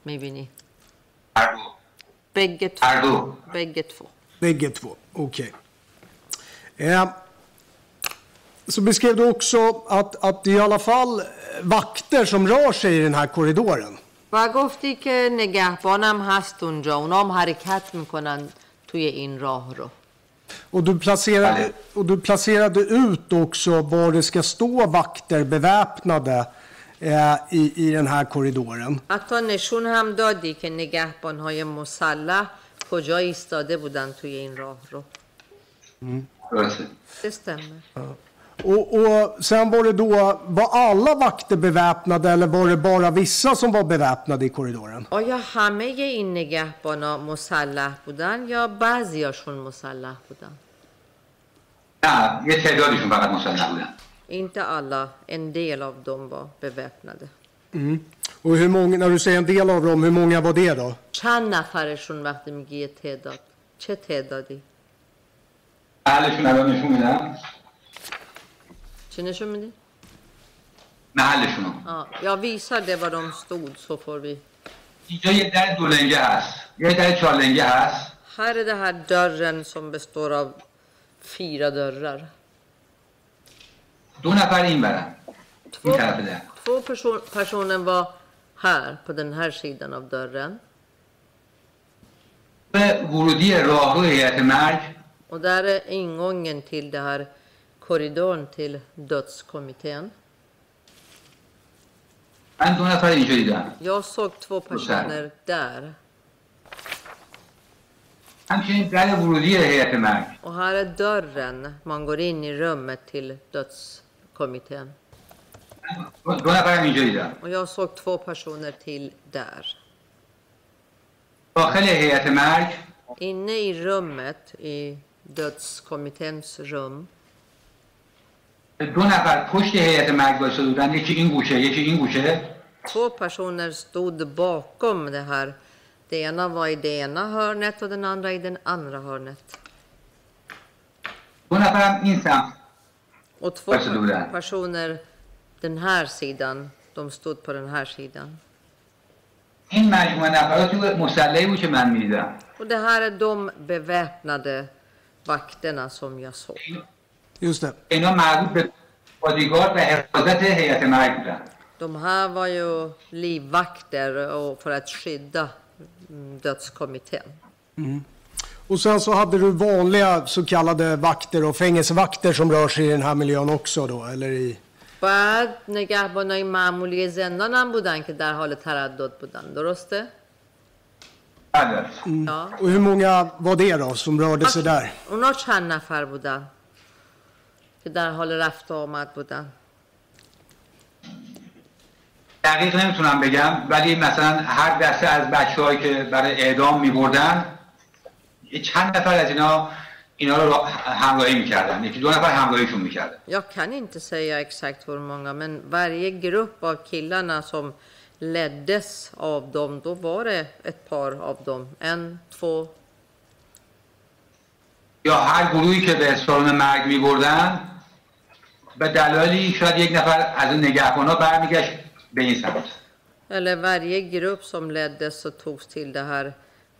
می‌بینی؟ هر دو بگه تو هر دو بگه تو Bägge två, okej. Eh, så beskrev du också att, att det är i alla fall vakter som rör sig i den här korridoren. و گفتی که نگهبانم هست اونجا اونام حرکت میکنن توی این راه رو Och du, placerade, och du placerade ut också var det ska stå vakter beväpnade eh, i, i den här korridoren. حتی نشون هم دادی که نگهبانهای مسلح کجا ایستاده بودن توی این راه رو det stämmer. Och, och sen var det då, var alla vakter beväpnade eller var det bara vissa som var beväpnade i korridoren? آیا همه این نگهبانا مسلح بودن یا بعضیاشون مسلح بودن نه یه تعدادشون فقط مسلح بودن inte alla en del av dem var beväpnade Och hur många, när du säger en del av dem, hur många var det då? چند نفرشون وقتی میگی یه تعداد چه تعدادی محلشون الان نشون میدم چی نشون میدی؟ محلشون رو. Ja, jag visar det var de stod så får vi اینجا یه در دو لنگه هست یه در چهار لنگه هست Här är det här dörren som består av fyra dörrar. دو نفر این برن این Två, طرف در två person, personer var här på den här sidan av dörren. به ورودی راهرو هیئت مرگ Och där är ingången till det här korridorn till dödskommittén. من دو نفر اینجا دیدم Jag såg två personer där. همچنین در ورودی هیئت مرگ Och här är dörren man går in i rummet till dödskommittén. دو دو نفر هم اینجا دیدم Och jag såg två personer till där. داخل هیئت مرگ Inne i rummet, i dödskommitténs rum, دو نفر پشت هیئت مرگ وایساده بودن یکی این گوشه یکی این گوشه två personer stod bakom det här. Det ena var i det ena hörnet och den andra i det andra hörnet. دو نفر هم این سمت Och två Varsågod Alltså, där. personer den här sidan, de stod på den här sidan. این مجموعه نفرات تو مسلحی بود که من میدیدم Och det här är de beväpnade vakterna som jag såg. Just det. اینا مربوط به بادیگارد و حفاظت هیئت مرگ بودن De här var ju livvakter och för att skydda mm, dödskommittén. Och sen så hade du vanliga så kallade vakter och fängelsevakter som rör sig i den här miljön också då, eller i... بعد نگهبانای معمولی زندان هم بودن که در حال تردد بودن درسته؟ بله Ja. Och hur många var det då som rörde sig där? اونا چند نفر بودن که در حال رفت و آمد بودن دقیق نمی‌تونم بگم ولی مثلا هر دسته از بچه که برای اعدام میبردن چند نفر از اینا اینا رو همراهی می‌کردن یکی دو نفر همراهیشون می‌کردن Jag kan inte säga exakt hur många, men varje grupp av killarna som leddes av dem, då var det ett par av dem. En, två, یا هر گروهی که به سالن مرگ میبردن به دلایلی شاید یک نفر از این نگهبانا برمیگشت به این سمت eller varje grupp som leddes och togs till det här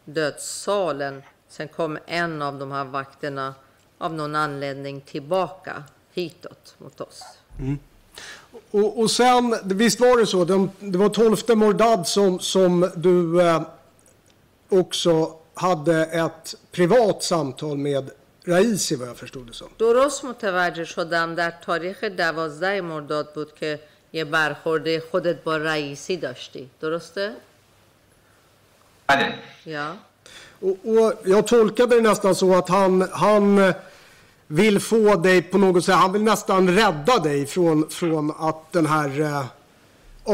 dödssalen. Sen kom en av de här vakterna av någon anledning tillbaka hitåt mot oss. Och, och sen, visst var det så, de, det var 12 Mordad som, som du eh, också hade ett privat samtal med Raisi vad jag förstod det som. درست متوجه شدم در تاریخ دوازده مرداد بود که یه برخورده خودت با رئیسی داشتی درسته؟ بله Ja. Och, och jag tolkade det nästan så att han, han eh, vill få dig på något sätt, han vill nästan rädda dig från, från att den här eh,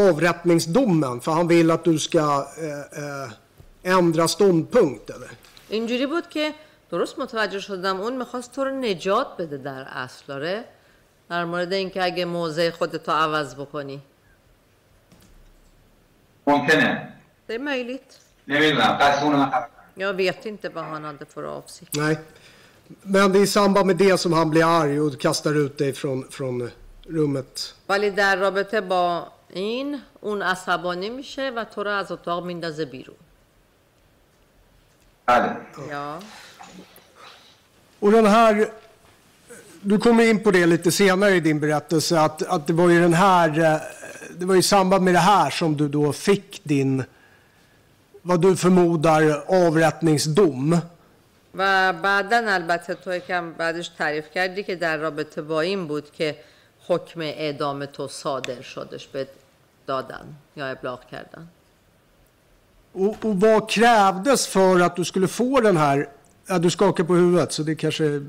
avrättningsdomen, för han vill att du ska eh, eh, ändra ståndpunkt eller? اینجوری بود که درست متوجه شدم اون میخواست تو رو نجات بده در اصل آره؟ در مورد اینکه اگه موضع خودتو عوض بکنی ممکنه Det är möjligt. نمیدونم قصد اونو من Jag vet inte vad han hade för avsikt. Nej. Men det är i samband med det som han blir arg och kastar ut dig från, från rummet. ولی در رابطه با این اون عصبانی میشه و تو رو از اتاق میندازه بیرون بله یا Och den här, du kommer in på det lite senare i din berättelse, att, att det var ju den här, eh, det var i samband med det här som du då fick din, vad du förmodar, avrättningsdom. و بعدا البته تو یکم بعدش تعریف کردی که در رابطه با این بود که حکم اعدام تو صادر شدش به دادن یا ابلاغ کردن. Och, och vad krävdes för att du skulle få den här, ja, du skakar på huvudet så det kanske, du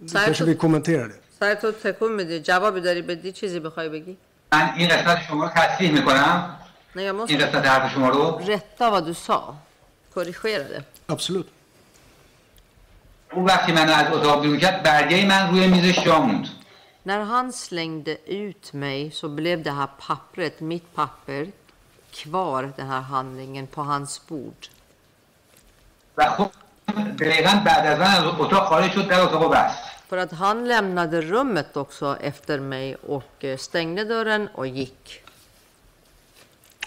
Nej, kanske så- vill kommentera det. سر تو تکون میدی. جوابی داری بدی؟ چیزی بخوای بگی؟ من این قسمت شما رو تصحیح می‌کنم. نه jag این måste قسمت حرف شما رو rätta vad du sa korrigera det Absolut. اون وقتی من از اتاق بیرون کرد برگه من روی میز جا موند När han slängde ut mig så blev det här pappret, mitt papper, kvar, den här handlingen, på hans bord. و خب دقیقا بعد از من از اتاق خارج شد در اتاق بست För att han lämnade rummet också efter mig och eh, stängde dörren och gick.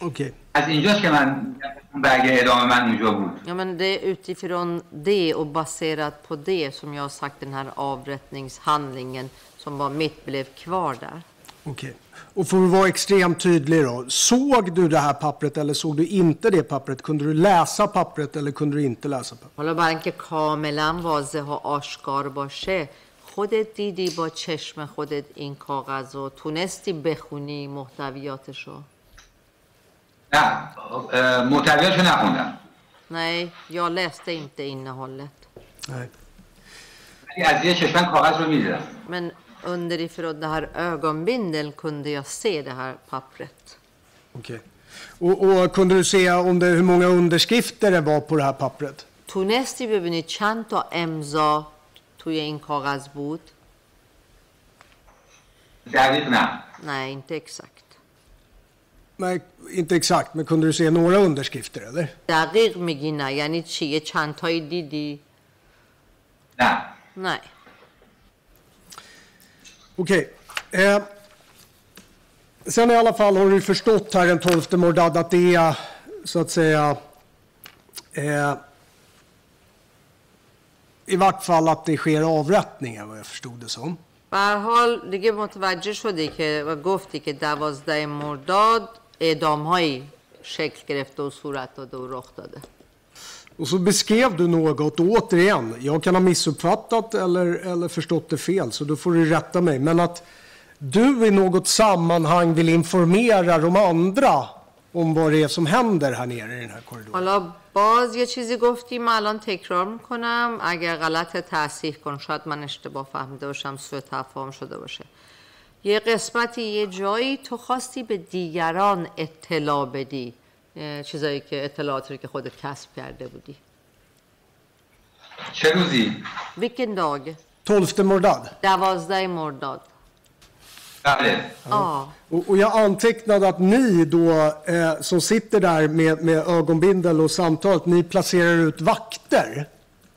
Okej. از اینجاست که من اون برگه ادامه من اونجا بود Ja, men det är utifrån det och baserat på det som jag har sagt den här avrättningshandlingen som var mitt blev kvar där. Okej. Och för att vara extremt tydlig då. Såg du det här pappret eller såg du inte det pappret? Kunde du läsa pappret eller kunde du inte läsa pappret? حالا برای اینکه کاملا واضح و آشکار باشه خودت دیدی با چشم خودت این کاغذ و تونستی بخونی محتویاتشو نه اه، محتویاتشو نخوندم Nej, jag läste inte innehållet. Nej. ولی از یه چشمن کاغذ رو میدیدم Men underifrån det här ögonbindeln kunde jag se det här pappret. Okej. Och, och kunde du se om det, hur många underskrifter det var på det här pappret? تونستی ببینی چند تا امضا توی این کاغذ بود؟ دقیق نه Nej, inte exakt. Nej, inte exakt, men kunde du se några underskrifter eller? دقیق میگی نه یعنی چی؟ یه چند تایی دیدی؟ نه Nej. Okej. Eh, sen i alla fall har du förstått här den 12 Mordad att det är så att säga eh, i vart fall att det sker avrättningar vad jag förstod det som. به هر حال دیگه متوجه شدی که و گفتی که دوازده مرداد اعدام هایی شکل گرفته و صورت داده و رخ داده Och så beskrev du något, och återigen, jag kan ha missuppfattat eller, eller förstått det fel, så då får du rätta mig. Men att du i något sammanhang vill informera de andra om vad det är som händer här nere i den här korridoren. حالا باز یه چیزی گفتی من الان تکرار میکنم اگر غلط تصحیح کن شاید من اشتباه فهمیده باشم سوء تفاهم شده باشه یه قسمتی یه جایی تو خواستی به دیگران اطلاع بدی چیزایی که اطلاعاتی که خودت کسب کرده بودی. چه روزی؟ ویکن داگ. تولفت مرداد. دوازده مرداد. Och, och jag antecknade att ni då eh, som sitter där med, med ögonbindel och samtalet, ni placerar ut vakter.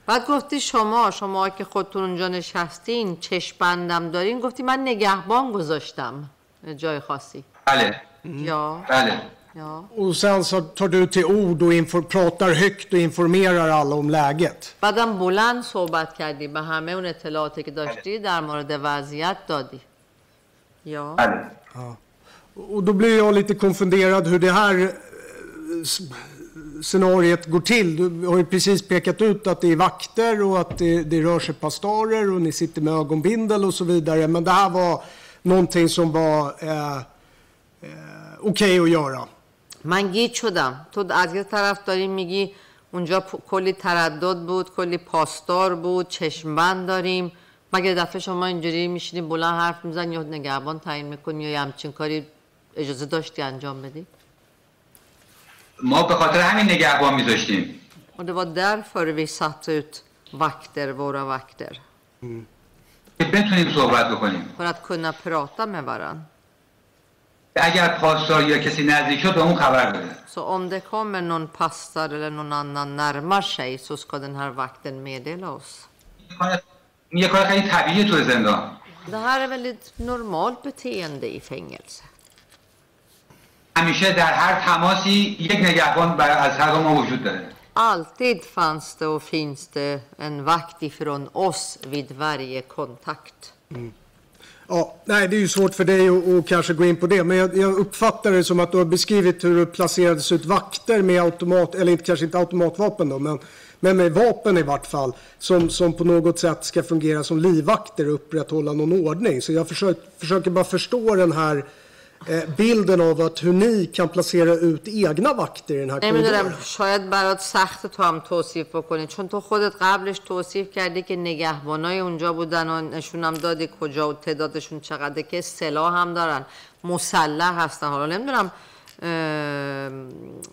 بعد گفتی شما شما که خودتون اونجا نشستین چشم بندم دارین؟ گفتی من نگهبان گذاشتم. جای خاصی. بله. یا؟ بله. یا؟ Och sen så tar du till ord och infor, pratar högt och informerar alla om läget. بعدم بلند صحبت کردی به همه اون اطلاعاتی که داشتی در مورد وضعیت دادی. یا؟ بله. Och då blir jag lite konfunderad hur det här eh, scenariet går till. Du har ju precis pekat ut att det är vakter och att det, det rör sig pastorer och ni sitter med ögonbindel och så vidare. Men det här var någonting som var eh, eh, okej okay att göra. من گیج شدم تو از یه طرف داری میگی اونجا کلی تردد بود کلی پاسدار بود چشمبند داریم مگه دفعه شما اینجوری میشینی بلند حرف میزن یا نگهبان تعیین می‌کنی یا همچین کاری اجازه داشتی انجام بدی ما به خاطر همین نگهبان میذاشتیم Och det var därför vi satte ut vakter, våra vakter. بتونیم صحبت بکنیم För att kunna prata med varandra. اگر پاسدار یا کسی نزدیک شد به اون خبر بده Så om det kommer någon passar eller någon annan närmar sig så ska den här vakten meddela oss. این یه کار خیلی طبیعیه تو زندان Det här är väldigt normalt beteende i fängelse. همیشه در هر تماسی یک نگهبان برای از هر ما وجود داره Alltid fanns det och finns det en vakt ifrån oss vid varje kontakt. Ja, nej, det är ju svårt för dig att, att kanske gå in på det, men jag, jag uppfattar det som att du har beskrivit hur det placerades ut vakter med automat, eller inte, kanske inte automatvapen då, men, men med vapen i vart fall, som, som på något sätt ska fungera som livvakter och upprätthålla någon ordning. Så jag försöker, försöker bara förstå den här eh, bilden av att hur ni kan placera ut egna vakter i den här. نمی‌دونم. شاید برات سخت تو هم توصیف بکنی. چون تو خودت قبلش توصیف کردی که نگهبانای اونجا بودن و نشونم دادی کجا و تعدادشون چقدره که سلاح هم دارن. مسلح هستن. حالا نمی‌دونم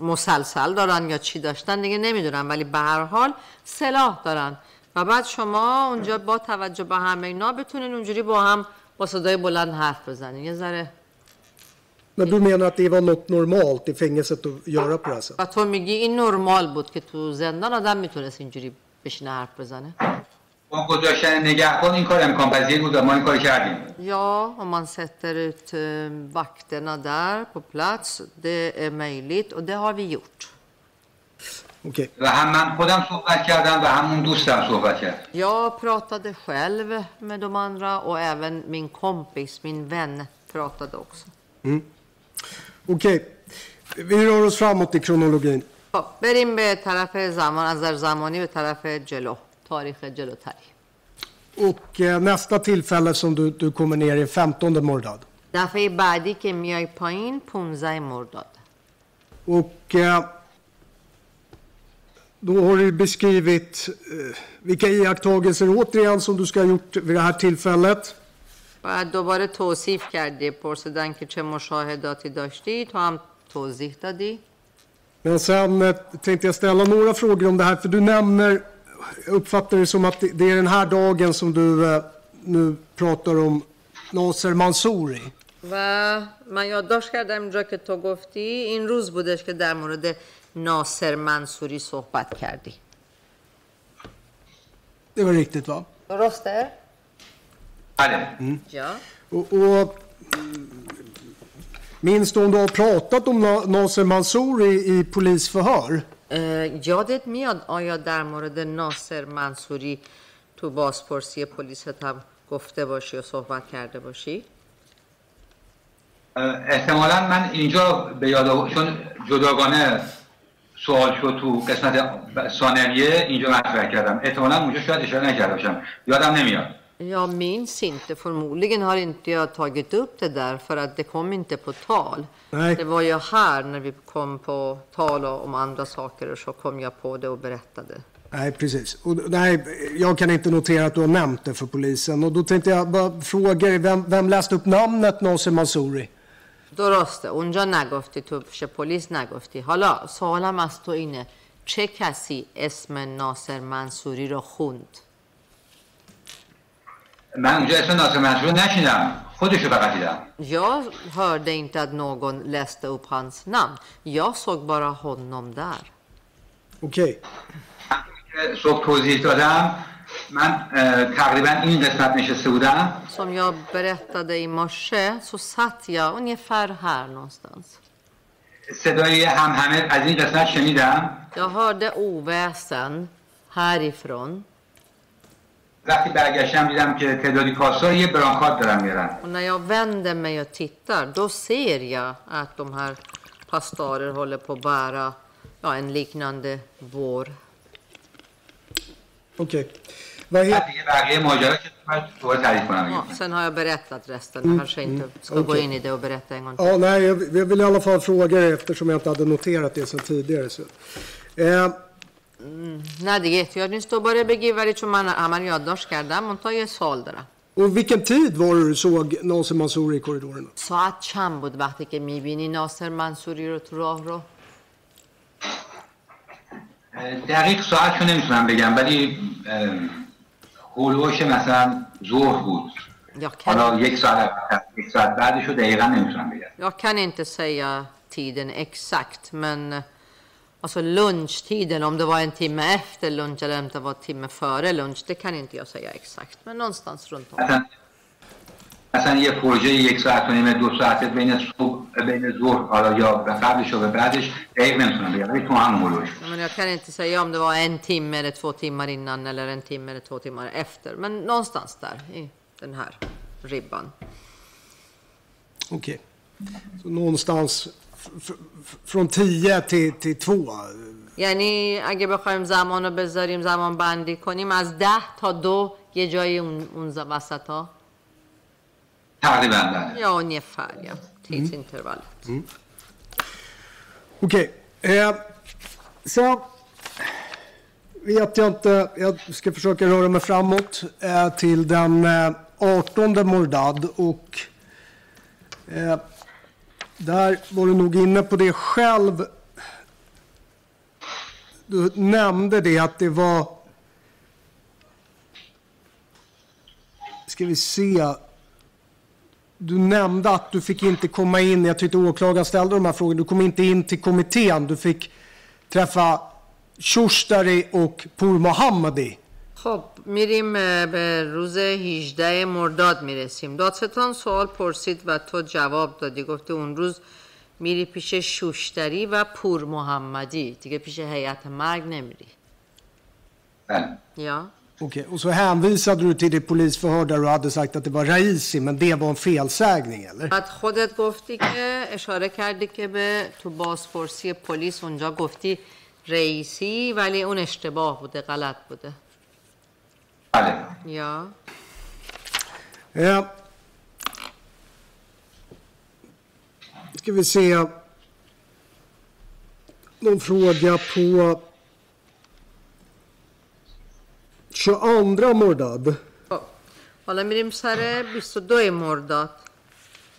مسلسل دارن یا چی داشتن دیگه نمی‌دونم. ولی به هر حال سلاح دارن. و بعد شما اونجا با توجه به همه اینا بتونین اونجوری با هم با صدای بلند حرف بزنین. یه ذره Men du menar att det var något normalt i fängelset att göra på det här sättet? و تو میگی این نرمال بود که تو زندان آدم میتونست اینجوری بشینه حرف بزنه با گذاشتن نگهبان این کار امکان پذیر بود و ما این کار کردیم Ja, om man sätter ut eh, vakterna där på plats, det är möjligt och det har vi gjort. Okej. و هم من خودم صحبت کردم و همون دوستم صحبت کرد Jag pratade själv med de andra och även min kompis, min vän, pratade också. Okej. Vi rör oss framåt i kronologin. خب بریم به طرف زمان از نظر زمانی به طرف جلو تاریخ جلوتری Och eh, nästa tillfälle som du, du kommer ner är 15 Mordad. دفعه بعدی که میای پایین 15 مرداد Och eh, då har du beskrivit eh, vilka iakttagelser återigen som du ska ha gjort vid det här tillfället. بعد دوباره توصیف کردی پرسیدن که چه مشاهداتی داشتی تو هم توضیح دادی Men sen eh, tänkte jag ställa några frågor om det här, för du nämner, uppfattar det som att det, är den här dagen som du eh, nu pratar om Nasser Mansouri. و من یادداشت کردم اینجا که تو گفتی این روز بودش که در مورد ناصر منصوری صحبت کردی Det var riktigt va? درسته؟ Ja. Och, och minns du om du har pratat om Na- Nasser Mansouri i polisförhör? اه، یادت میاد آیا در مورد ناصر منصوری تو بازپرسی پلیست هم گفته باشی و صحبت کرده باشی؟ احتمالا من اینجا به یاد چون جداگانه سوال شد تو قسمت ثانویه اینجا مطرح کردم احتمالا اونجا شاید اشاره نکرده باشم یادم نمیاد Jag minns inte. Förmodligen har inte jag tagit upp det där för att det kom inte på tal. Nej. Det var ju här när vi kom på tal om andra saker och så kom jag på det och berättade. Nej, precis. Och, nej, jag kan inte notera att du har nämnt det för polisen. Och då tänkte jag bara fråga dig, vem, vem läste upp namnet Nasser Mansouri? درسته اونجا نگفتی تو پیش پلیس نگفتی حالا سوالم از تو اینه چه کسی اسم ناصر منصوری رو خوند من اونجا اصلا ناصر مجبور نشیدم خودشو بقید دیدم. یا هرده اینت از نوگون لسته اوپ هنس نم یا سوگ بارا هنم در. اوکی. سوگ توضیح دادم. من تقریبا این قسمت نشسته بودم. سم یا برهت داده ایما شه سو ست یا اون یه فر هر نستنس صدای هم همه از این قسمت شنیدم. یا هرده او ویسن هریفرون وقتی برگشتم دیدم که تعدادی پاسدار یه برانکارد دارن میارن och när jag vänder mig och tittar då ser jag att de här pastorer håller på att bära ja, en liknande vår. Okej. Vad heter... دیگه بقیه ماجرا که من دوباره تعریف کنم Ja, sen har jag berättat resten. Jag kanske inte ska gå okej. in i det och berätta en gång till. Ja, nej, jag, jag vill i alla fall fråga er eftersom jag inte hade noterat det sedan tidigare. Så. Eh, نه دیگه احتیاج نیست دوباره بگی ولی چون من همه رو یادداشت کردم منتها یه سوال دارم och vilken tid var det du såg Nasser Mansouri i korridorerna? ساعت چند بود وقتی که میبینی ناصر منصوری رو تو راه رو دقیق ساعت رو نمیتونم بگم ولی هولوش مثلا ظهر بود Jag حالا kan, یک ساعت یک ساعت بعدش رو دقیقا نمیتونم بگم jag kan inte säga tiden exakt men eh, alltså lunchtiden om det var en timme efter lunch eller om det var en timme före lunch det kan inte jag säga exakt men någonstans runt om. مثلا مثلا یه پروژه یک ساعت و نیم دو ساعت بین صبح بین ظهر حالا یا به قبلش و به بعدش دقیق نمیتونم بگم ولی تو همون هولوش بود. Ja, Men jag kan inte säga om det var en timme eller två timmar innan eller en timme eller två timmar efter. Men någonstans där i den här ribban. Okej. Så någonstans f- f- från 10 till till 2. یعنی اگه بخوایم زمان رو بذاریم زمان بندی کنیم از ده تا دو یه جایی اون, اون وسط ها تقریبا بله. یا اون یه فر یا تیز اوکی. سا ویدیم که رو رو رو رو رو رو رو رو رو رو رو رو رو där var du nog inne på det själv. Du nämnde det att det var ska vi se. Du nämnde att du fick inte komma in, jag tyckte åklagaren ställde de här frågorna, du kom inte in till kommittén. Du fick träffa Shushtari och Pour Mohammadi. خب میریم به روز 18 مرداد می‌رسیم. دادستان سوال پرسید و تو جواب دادی. گفتی اون روز میری پیش شوشتری و پور محمدی. دیگه پیش هیئت مرگ نمیری. بله. یا؟ Okej, och så hänvisade du till det polisförhör där du hade sagt att det var Raisi, men det var en felsägning eller? بعد خودت گفتی که اشاره کردی که به تو بازپرسی پلیس اونجا گفتی رئیسی ولی اون اشتباه بوده غلط بوده. بله یا Eh, ska vi se. Någon fråga på 22 Mordad. خب حالا میریم سر 22 مرداد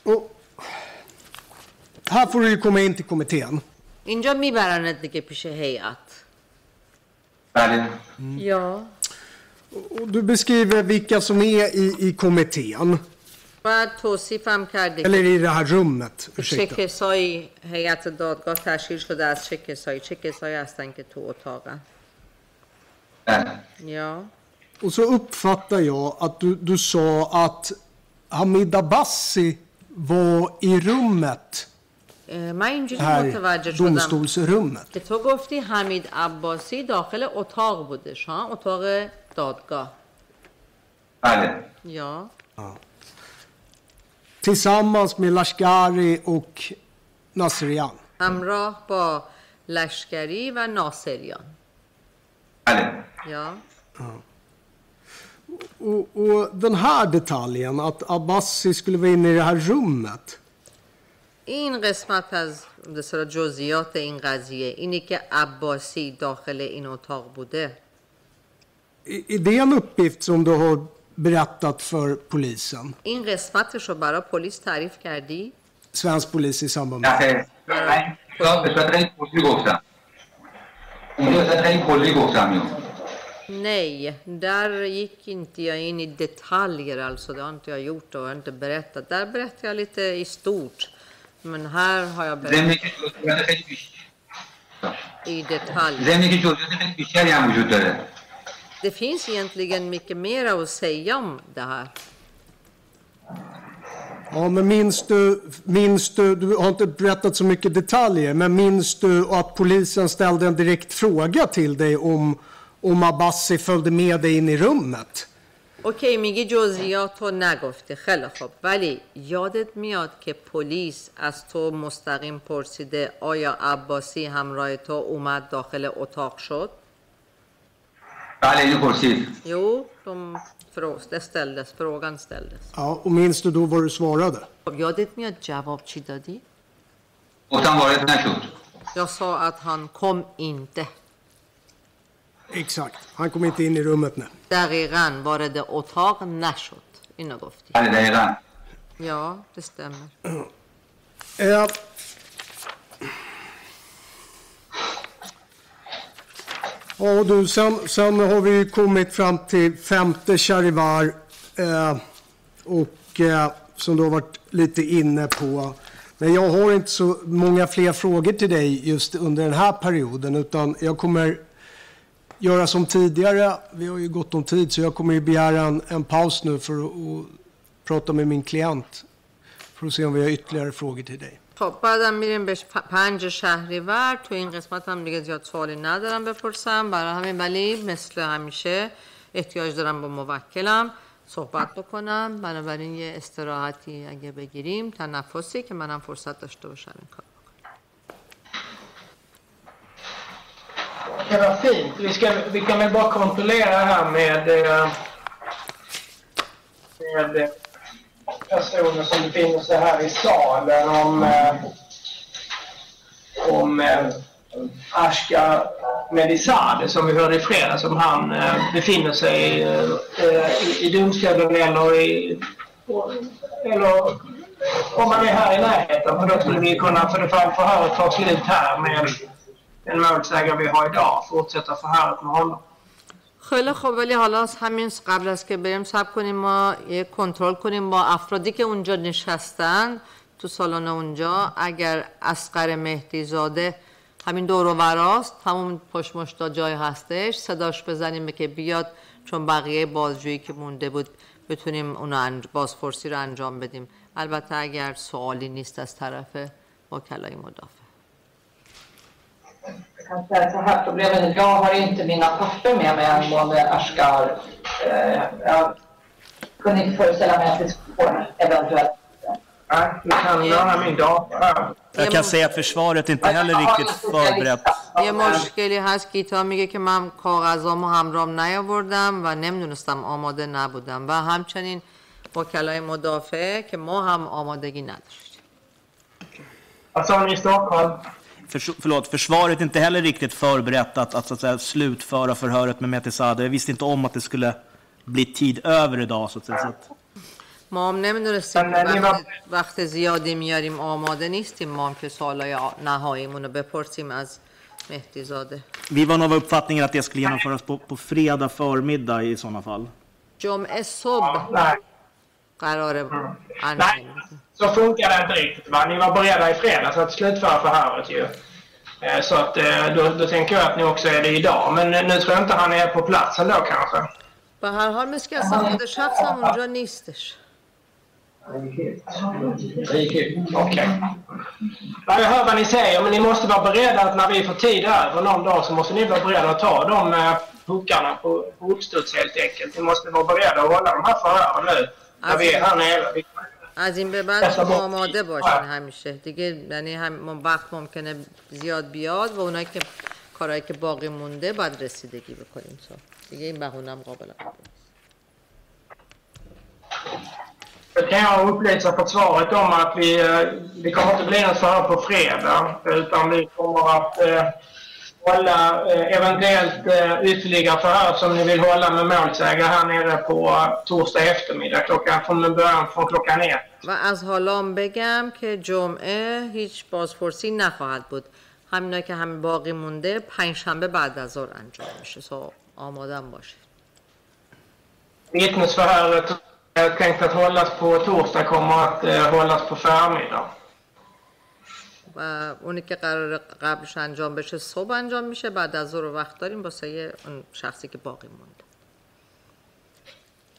Och här får du ju komma in till kommittén. اینجا میبرنت دیگه پیش هیئت بله یا Och du beskriver vilka som är i, i kommittén. بعد توصیفم کردی که Eller i det här rummet. چه Ursäkta. کسایی هیئت دادگاه تشکیل شده از چه کسایی چه کسایی هستن که تو اتاقن بله یا Och så uppfattar jag att du, du sa att Hamid Abbasi var i rummet, اه، من اینجوری här متوجه شدم domstolsrummet. که تو گفتی حمید عباسی داخل اتاق بودش ها اتاق دادگاه بله یا Tillsammans med Lashkari och Nasrian. همراه با لشکری و ناصریان بله یا Och, och den här detaljen, att Abbasi skulle vara inne i det här rummet. این قسمت از جزئیات این قضیه اینی که عباسی داخل این اتاق بوده Är är det en uppgift som du har berättat för polisen? این قسمتش رو برای پلیس تعریف کردی Svensk polis i samband med... نه من اینجا به صورت خیلی کلی گفتم اونجا به صورت خیلی کلی گفتم اینو Nej, där gick inte jag in i detaljer alltså. Det har inte jag gjort och jag har inte berättat. Där berättar jag lite i stort. Men här har jag berättat ضمنی که جزئیات خیلی بیشتر i detalj. Det finns egentligen mycket mer att säga om det här. Ja, men minns du, minns du, du har inte berättat så mycket detaljer, men minns du att polisen ställde en direkt fråga till dig om, om Abbasi följde med dig in i rummet? اوکی میگی جزئیات رو نگفتی خیلی خوب ولی یادت میاد که پلیس از تو مستقیم پرسیده آیا عباسی همراه تو اومد داخل اتاق شد بله اینو پرسید Jo, de frå- det ställdes, frågan ställdes. Ja, och minns du då vad du svarade? خب یادت میاد جواب چی دادی؟ گفتم وارد نشد Jag sa att han kom inte. Exakt. Han kom inte in i rummet nu. دقیقا وارد اتاق نشد. اینو گفتی. بله دقیقا Ja, det stämmer. Ja du, sen, sen har vi ju kommit fram till femte charivar eh, och eh, som du har varit lite inne på. Men jag har inte så många fler frågor till dig just under den här perioden utan jag kommer göra som tidigare. Vi har ju gott om tid så jag kommer ju begära en, en paus nu för att, att prata med min klient för att se om vi har ytterligare frågor till dig. خب بعدم میریم به پنج شهریور. تو این قسمت هم دیگه زیاد سوالی ندارم بپرسم. برای همین ولی مثل همیشه احتیاج دارم با موکلم صحبت بکنم. بنابراین یه استراحتی اگه بگیریم تنفسی که منم فرصت داشته باشم این کار Det var fint. Vi, kan väl bara kontrollera här med, med personer som befinner sig här i salen om, eh, om eh, Ashka Medisade som vi hörde i fredags, om han eh, befinner sig eh, i, i domstolen eller i eller om han är här i närheten. För då skulle vi kunna för det fall förhöret tar slut här med den målsägare vi har idag fortsätta förhöret med honom. خیلی خوب ولی حالا از همین قبل از که بریم سب کنیم ما یه کنترل کنیم. با افرادی که اونجا نشستن تو سالن اونجا اگر اسقر مهدی زاده همین دور و وراست همون پشت مشتا جای هستش صداش بزنیم که بیاد چون بقیه بازجویی که مونده بود بتونیم انج... بازپرسی رو انجام بدیم. البته اگر سوالی نیست از طرف وکلای مدافع kan säga så här, problemet är att jag har inte mina papper med mig angående Ashkar. Eh, Jag kunde inte föreställa mig att det skulle få eventuellt. Nej, kan låna min dator här. Jag kan säga att försvaret inte heller riktigt förberett. یه مشکلی هست گیتا میگه که من کاغذامو همرام نیاوردم و نمی‌دونستم آماده نبودم و همچنین وکلای مدافع که ما هم آمادگی نداشتیم Vad sa ni i Stockholm? Förs förlåt, försvaret är inte heller riktigt förberett att, att, så att säga, slutföra förhöret med Metisade. Jag visste inte om att det skulle bli tid över idag. Så att säga. Så att, ما هم نمیدونستیم که من- وقت, وقت زیادی میاریم آماده نیستیم ما هم که سوالای نهاییمون رو بپرسیم از مهدی زاده vi var nog av uppfattningen att det skulle genomföras på, på fredag förmiddag i sådana fall. جمعه صبح Nej, قراره انجام nej. Så funkar det inte riktigt. Va? Ni var beredda i fredags att slutföra förhöret ju. Eh, så att eh, då, då, tänker jag att ni också är det idag. Men nu tror jag inte han är på platsen då kanske. Bahar med Kassamundschaftsam und Journalistisch. Okay. Jag hör vad ni säger, men ni måste vara beredda att när vi får tid över någon dag så måste ni vara beredda att ta de eh, puckarna på, på uppstuds helt enkelt. Ni måste vara beredda att hålla de här förhören nu när alltså- vi är här nere. از این به بعد شما آماده باشین همیشه. دیگه یعنی هم وقت ممکنه زیاد بیاد و اونایی که کارهایی که باقی مونده باید رسیدگی بکنیم. سا دیگه این بهونه هم قابل قبول نیست. Jag kan jag upplysa försvaret om att vi, eh, det kommer inte bli något förhör på fredag utan vi kommer att eh, hålla eh, eventuellt eh, ytterligare förhör som ni vill hålla med målsägare här nere på eh, torsdag eftermiddag klockan, från början från klockan ett. و از حالام بگم که جمعه هیچ بازپرسی نخواهد بود همینا که همه باقی مونده پنجشنبه بعد از ظهر انجام میشه سو آمادم باشید Vittnesförhöret är tänkt att hållas på torsdag kommer att eh, hållas på förmiddag. و اونی که قرار قبلش انجام بشه صبح انجام میشه بعد از ظهر وقت داریم واسه اون شخصی که باقی مونده.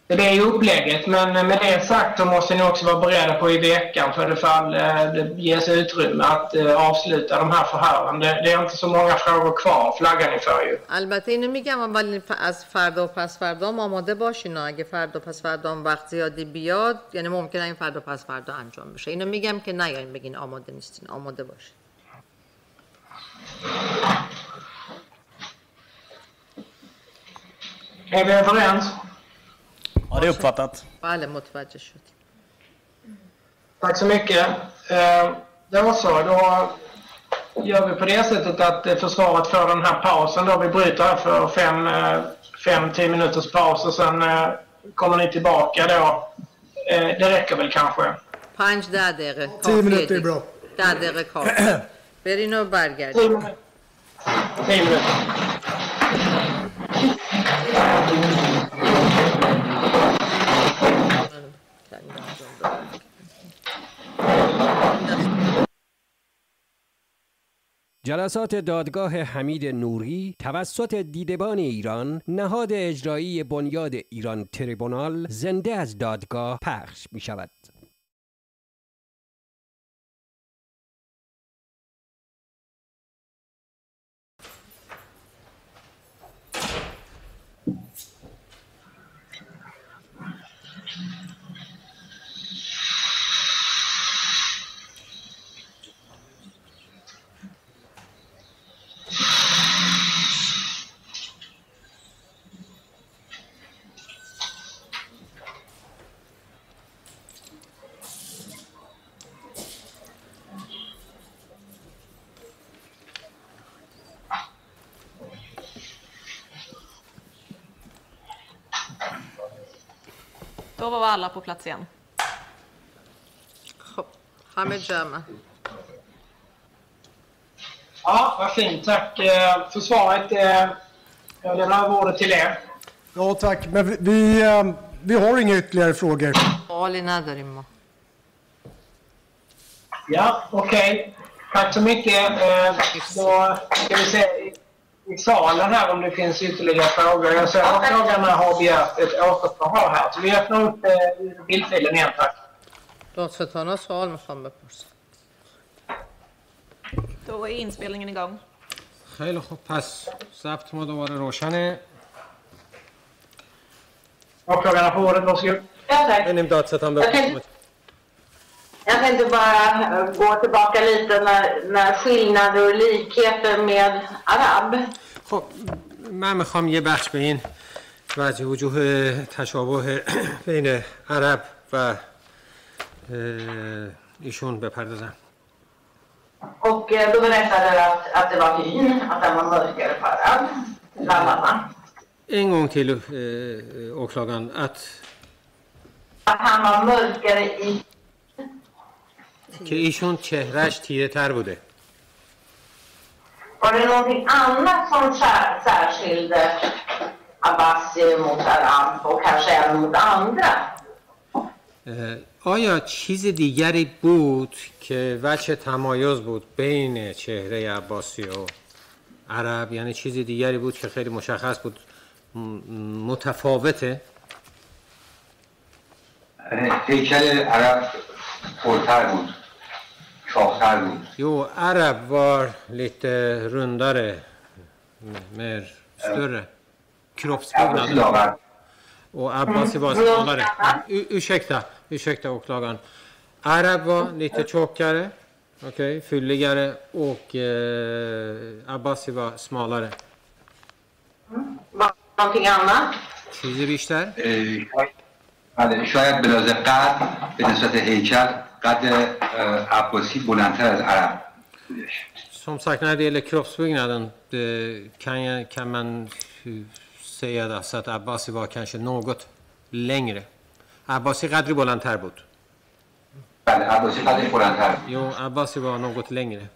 det är ju upplägget, men med det sagt så måste ni också vara beredda på i veckan för det fall eh, det ges utrymme att eh, avsluta de här förhören. Det, det är inte så många frågor kvar, flaggar ni för ju. البته اینو میگم ولی ف- از فردا و پس فردا هم آماده باشین و اگه فردا و پس فردا هم وقت زیادی بیاد یعنی ممکنه این فردا و پس فردا انجام بشه اینو میگم که نیاین بگین آماده نیستین آماده باشین Är vi överens? Ja, det är uppfattat. Tack så mycket. Eh, det var så. Då gör vi på det sättet att eh, försvaret får den här pausen. Då vi bryter här för 5-10 eh, minuters paus och sen kommer ni tillbaka då. Det räcker väl kanske? Punch 10 minuter är bra. Där [clears throat] minuter. جلسات دادگاه حمید نوری توسط دیدبان ایران نهاد اجرایی بنیاد ایران تریبونال زنده از دادگاه پخش می شود. var alla på plats igen. Hamid Jama. Ja, vad fint. Tack eh, för svaret. Eh, Jag lämnar över ordet till er. Ja, tack. Men vi, vi eh, har inga ytterligare frågor. Ja, okej. Okay. Tack så mycket. Då ska vi se i- i salen här om det finns ytterligare frågor. Jag ser att åklagarna har begärt ett återförhör här. Så vi öppnar upp eh, bildfilen igen, tack. لطفتان ها سوال میخوام بپرسم Då är inspelningen igång. خیلی خوب پس ضبط ما دوباره روشنه Åklagarna får ordet, varsågod. Ja, tack. بریم دادستان بپرسیم Jag tänkte bara eh, gå tillbaka lite när, när skillnader och likheter med arab. خب من میخوام یه بخش به این وجه وجوه تشابه بین عرب و اه، ایشون بپردازم Och eh, då berättade du att, att det var hyn, att den var mörkare på arab, bland annat. En gång till eh, åklagaren att, Att han var mörkare i که ایشون چهرش تیره تر بوده. Var det någonting annat som sär, särskilde Abbasi mot Arab och kanske även mot andra? اه، آیا چیز دیگری بود که وجه تمایز بود بین چهره عباسی و عرب؟ یعنی چیز دیگری بود که خیلی مشخص بود متفاوته؟ هیکل عرب پرتر بود. چاقتر بود Jo, Arab var lite rundare, m- mer större. عباسی Kroppsbyggnaden. لاغر Och Abbasi var smalare. U- ursäkta, ursäkta åklagaren. Arab var lite tjockare, okej, fylligare och eh, Abbasi var smalare. Var det någonting annat? چیزی بیشتر؟ اه، بله شاید به لحاظ قد به نسبت هیکل قد اه، عباسی بلندتر از عرب بودش Som sagt, när det gäller kroppsbyggnaden det kan, jag, kan man eh, säga alltså att Abbasi var kanske något längre. Abbasi قدری بلندتر بود. بله عباسی قدش بلندتر بود Jo, Abbasi var något längre.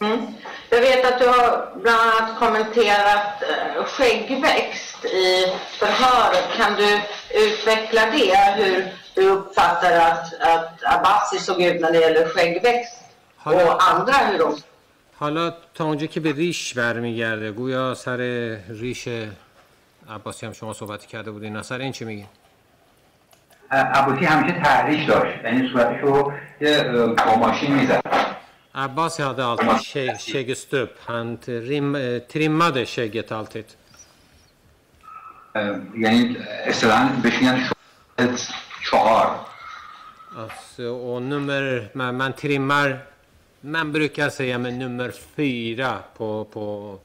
Mm. Jag vet att du har bland annat kommenterat eh, skäggväxt i förhöret. Kan du utveckla det? Hur du uppfattar att, att Abbasi såg ut när det gäller skäggväxt حالا och andra hur de حالا تا اونجا که به ریش برمیگرده گویا سر ریش عباسی هم شما صحبت کرده بودین نصر این چی میگی؟ عباسی همیشه تحریش داشت یعنی صورتش رو یه با ماشین می‌زد Abbas hade alltid skä- skäggestubb. Han trim, eh, trimmade skägget alltid. یعنی اصطلاحا بهش میگن kvar. Alltså, och nummer, man, man trimmar, man brukar säga med nummer fyra på, på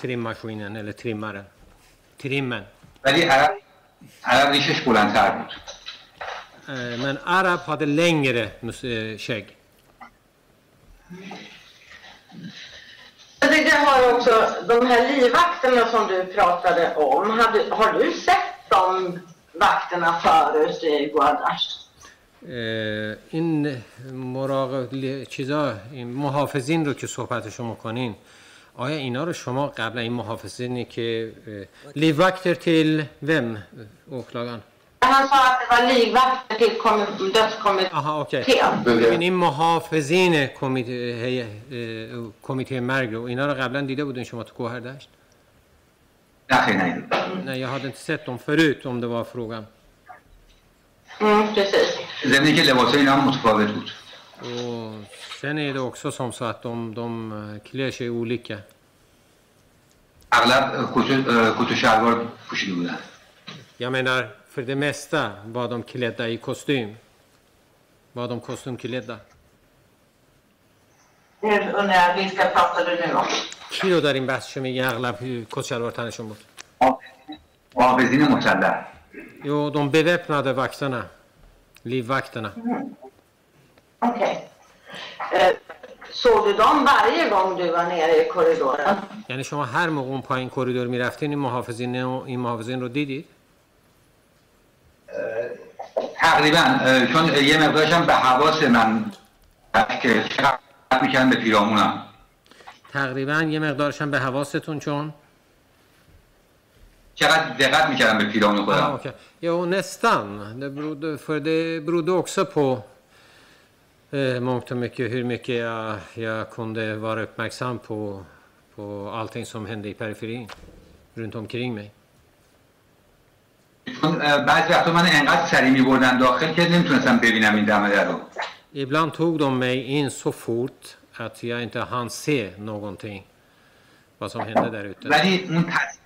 trimmaskinen eller trimmaren. Trimmen. Men det är arabiska skolans arbete. Eh, men arab hade längre eh, skägg. Det har också, de här livvakterna som du pratade om, har du, har du sett dem vakterna förut? اه، این مراقب چیزا این محافظین رو که صحبتشو می‌کنین آیا اینا رو شما قبل این محافظینی که livvakter till vem åklagaren Han sa att det var livvakter till kommi- dödskommittén. Aha, okej. ببین این محافظین کمیته کمیته مرگ رو اینا رو قبلا دیده بودین شما تو گوهردشت نه خیلی ندیدم. Nej, jag hade inte sett dem förut om det var frågan. Mm, precis. ضمن که لباس اینا هم متفاوت بود Och sen är det också som så att de, de eh, klär sig olika. اغلب کت و- کت و شلوار پوشیده بودن Jag menar, för det mesta var de klädda i kostym. Var de kostymklädda. Nu undrar jag, vilka pratar du nu om? کی رو در این بحث میگه اغلب کت شلوار تنشون بود محافظین مسلح Jo, de beväpnade vakterna. Livvakterna. Okej. Eh, såg du dem varje gång du var nere i korridoren? یعنی شما هر موقع اون پایین کریدور می‌رفتین این محافظین رو- این محافظین رو دیدید تقریبا چون یه مقدارش هم به حواس من که چقدر می‌کردم به پیرامونم تقریبا یه مقدارش هم به حواستون چون چقدر دقت می‌کردم به پیرامون خودم okej. Jo, nästan. Det berodde, för det berodde också på eh, mångt och mycket hur mycket jag, jag kunde vara uppmärksam på, på allting som hände i periferin runt omkring mig. چون بعضی وقتا من انقدر سریع میبردن داخل که نمی‌تونستم ببینم این دم در رو Ibland tog de mig in så fort att jag inte hann se någonting vad som hände där ute. ولی اون تص...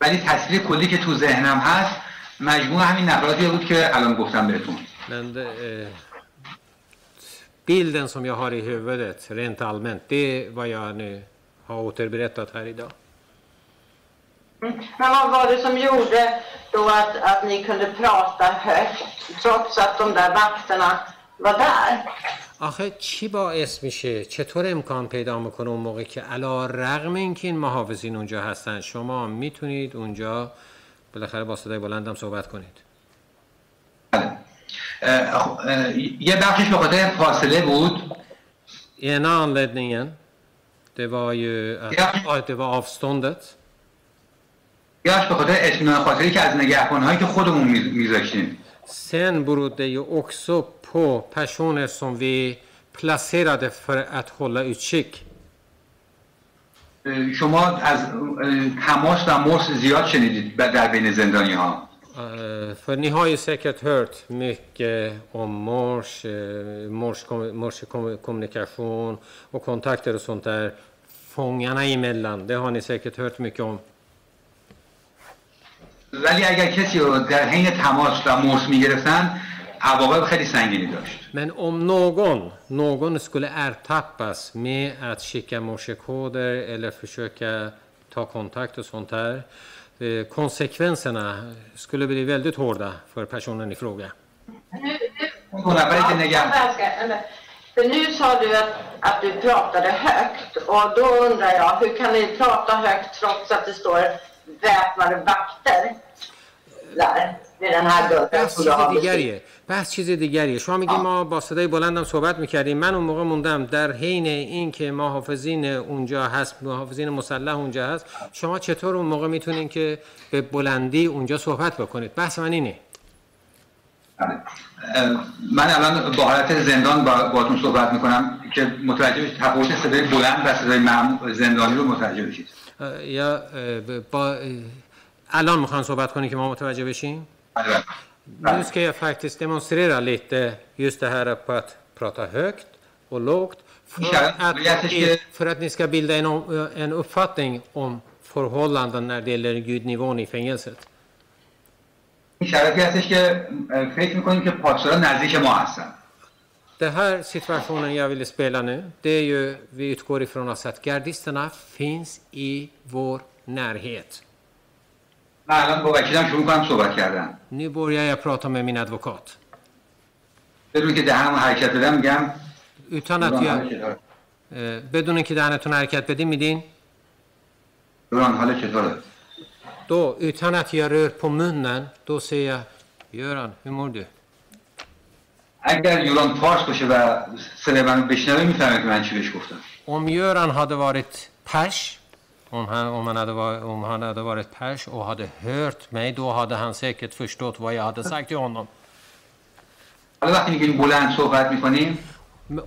ولی تصویر کلی که تو ذهنم هست مجموع همین نفراتی بود که الان گفتم بهتون Men det, eh, bilden som jag har i huvudet rent allmänt, det är vad jag nu har återberättat här idag. Mm. Men vad var det som gjorde då att, att ni kunde prata högt trots att de där vakterna var där? آخه چی باعث میشه؟ چطور امکان پیدا می‌کنه اون موقع که علا رغم اینکه این محافظین اونجا هستن؟ شما می‌تونید اونجا بالاخره با صدای بلندم صحبت کنید. اه، یه بخشش به خاطر فاصله بود. Ena anledningen det var ju att, ja, det var avståndet. به خاطر اطمینان خاطری که از نگهبانهایی که خودمون می- میذاشتیم. Sen berodde ju också på personer som vi placerade för att hålla utkik. شما از تماس و مرس زیاد شنیدید در بین زندانی ها Eh, För ni har ju säkert hört mycket om mors, eh, mors, mors kommunikation och kontakter och sånt där fångarna emellan. Det har ni säkert hört mycket om. ولی اگر کسی رو در حین تماس و مرس می‌گرفتن عواقب خیلی سنگینی داشت Men om någon, någon skulle ertappas med att skicka morsekoder eller försöka ta kontakt och sånt där. eh, Konsekvenserna skulle bli väldigt hårda för personen i fråga. اون دو نفری که نگه Vänska, eller- För nu sa du att, att du pratade högt och då undrar jag, hur kan ni prata högt trots att det står väpnade vakter där بحث چیز? دیگریه. بحث چیز دیگریه. شما میگی ما با صدای بلندم صحبت می‌کردیم. من اون موقع موندم در حین اینکه محافظین اونجا هست محافظین مسلح اونجا هست شما چطور اون موقع می‌تونین که به بلندی اونجا صحبت بکنید؟ بحث من اینه. اه، من الان با حالت زندان با باتون صحبت می‌کنم که متوجه بشید تفاوت صدای بلند و صدای زندانی رو متوجه بشید. ba, eh, الان می‌خوان صحبت کنی که ما متوجه بشیم؟ Nu ska jag faktiskt demonstrera lite just det här på att prata högt och lågt för att, för att ni ska bilda en, en uppfattning om förhållanden när det gäller ljudnivån i fängelset. این شرایطی هستش که اه، فکر میکنیم که پاسدارا نزدیک ما هستن Den här situationen jag ville spela nu, det är ju, vi utgår ifrån oss att gardisterna finns i vår närhet. من الان با وکیلم شروع کنم صحبت کردن. Nu börjar jag prata med min advokat. بدون که دهنم حرکت بدم میگم Utan att jag, بدون اینکه دهنتون حرکت بدین میدین؟ دوران حال چطوره Då, utan att jag rör på munnen, då säger jag Göran, hur mår du? اگر یوران فارس باشه و صدای منو بشنوه می‌فهمه که من چی بهش گفتم. Om Göran hade varit pers, Om han, om, han hade varit, om han hade varit pers och hade hört mig, då hade han säkert förstått vad jag hade sagt till honom.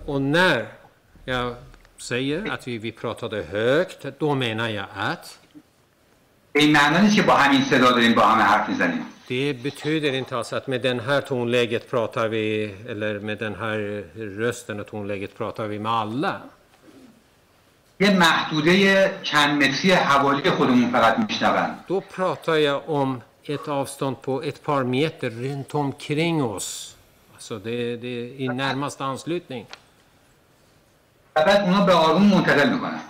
Och när jag säger att vi, vi pratade högt, då menar jag att... Det betyder inte alls att med den här tonläget pratar vi, eller med den här rösten och tonläget pratar vi med alla. یه محدوده چند متری حوالی خودمون فقط میشنون دو پراتای ام ایت آفستان پو ایت پار میتر رنت اوم کرینگ اوس اصا ده این نرمست انسلیتنگ بعد اونا به آرون منتقل می‌کنن.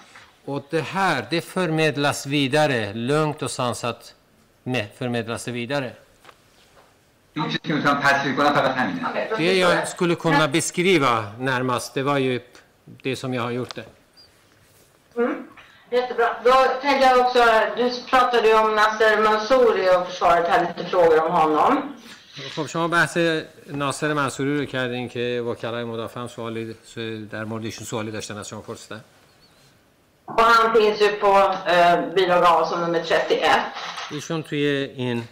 و ده هر ده فرمیدلس ویداره لنگت و سانسات مه فرمیدلس ویداره Det jag skulle kunna beskriva närmast, det var ju det som jag har gjort det. Mm. Jättebra. Då tänkte jag också, du pratade ju om Nasser Mansouri och försvaret hade lite frågor om honom. خب شما بحث ناصر منصوری رو کردین که وکلای مدافع هم سوالی در موردشون سوالی داشتن از شما پرسیدن Och han finns ju på eh, bilaga A som nummer 31. ایشون توی این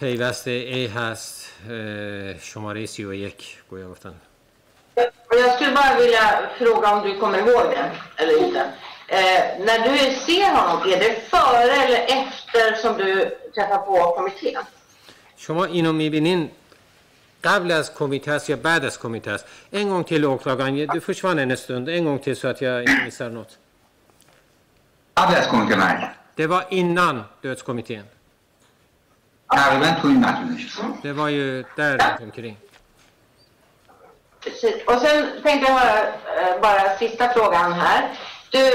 پیوست A هست اه، شماره 31 گویا گفتن Och jag skulle bara vilja fråga om du kommer ihåg det eller inte. Eh, när du ser honom, är det före eller efter som du träffar på kommittén? شما اینو میبینین قبل از کمیته است یا بعد از کمیته است en gång till åklagaren du försvann en stund en gång till så att jag inte missar något قبل از کمیته مرگ det var innan dödskommittén تقریبا تو این محدود نشست det var ju där runt omkring Precis. Och sen tänkte jag höra eh, bara sista frågan här. Du,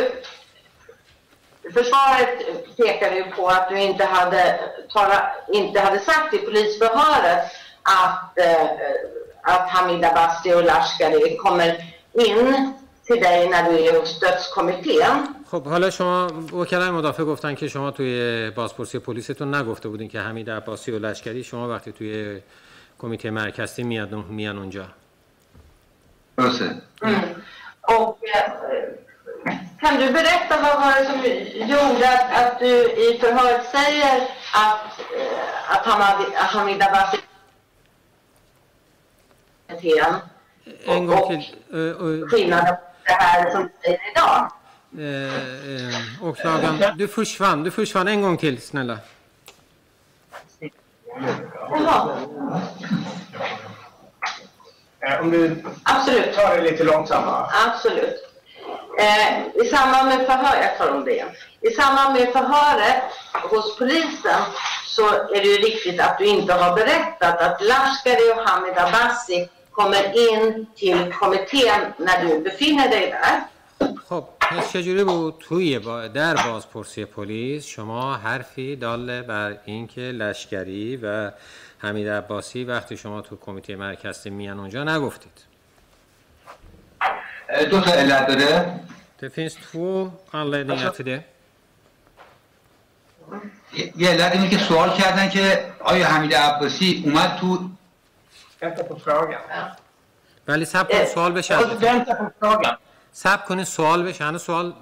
försvaret pekade ju på att du inte hade, tala, inte hade sagt i polisförhöret att, eh, att Hamid Abasti och Lashkari kommer in till dig när du är hos dödskommittén. خب حالا شما وکلای مدافع گفتن که شما توی بازپرسی پلیستون نگفته بودین که حمید عباسی و لشکری شما وقتی توی کمیته مرکزی میاد میان اونجا درسته Och eh, kan du berätta vad var det som gjorde att, att du i förhöret säger att, eh, att Hamid, Hamid Abasi En gång till. eh, eh, skillnaden det här som du säger idag? eh, eh, åklagaren, du försvann, du försvann en gång till snälla. Jaha, Om du absolut. tar det lite långsammare. Absolut. Eh, I samband med förhör, jag tar om det igen. I samband med förhöret hos polisen så är det ju riktigt att du inte har berättat att Lashkari och Hamid Abbasi kommer in till kommittén när du befinner dig där. خب پس چجوری بود توی با در بازپرسی پلیس شما حرفی داله بر اینکه لشکری و حمید عباسی وقتی شما تو کمیته مرکزی میان اونجا نگفتید دو تا علت داره Det finns två anledningar till det. یه علت اینه که سوال کردن که آیا حمید عباسی اومد تو Vänta på frågan. ولی سب کنید سوال بشه Och ازتون. Vänta på frågan. سب کنید سوال بشه هنوز سوال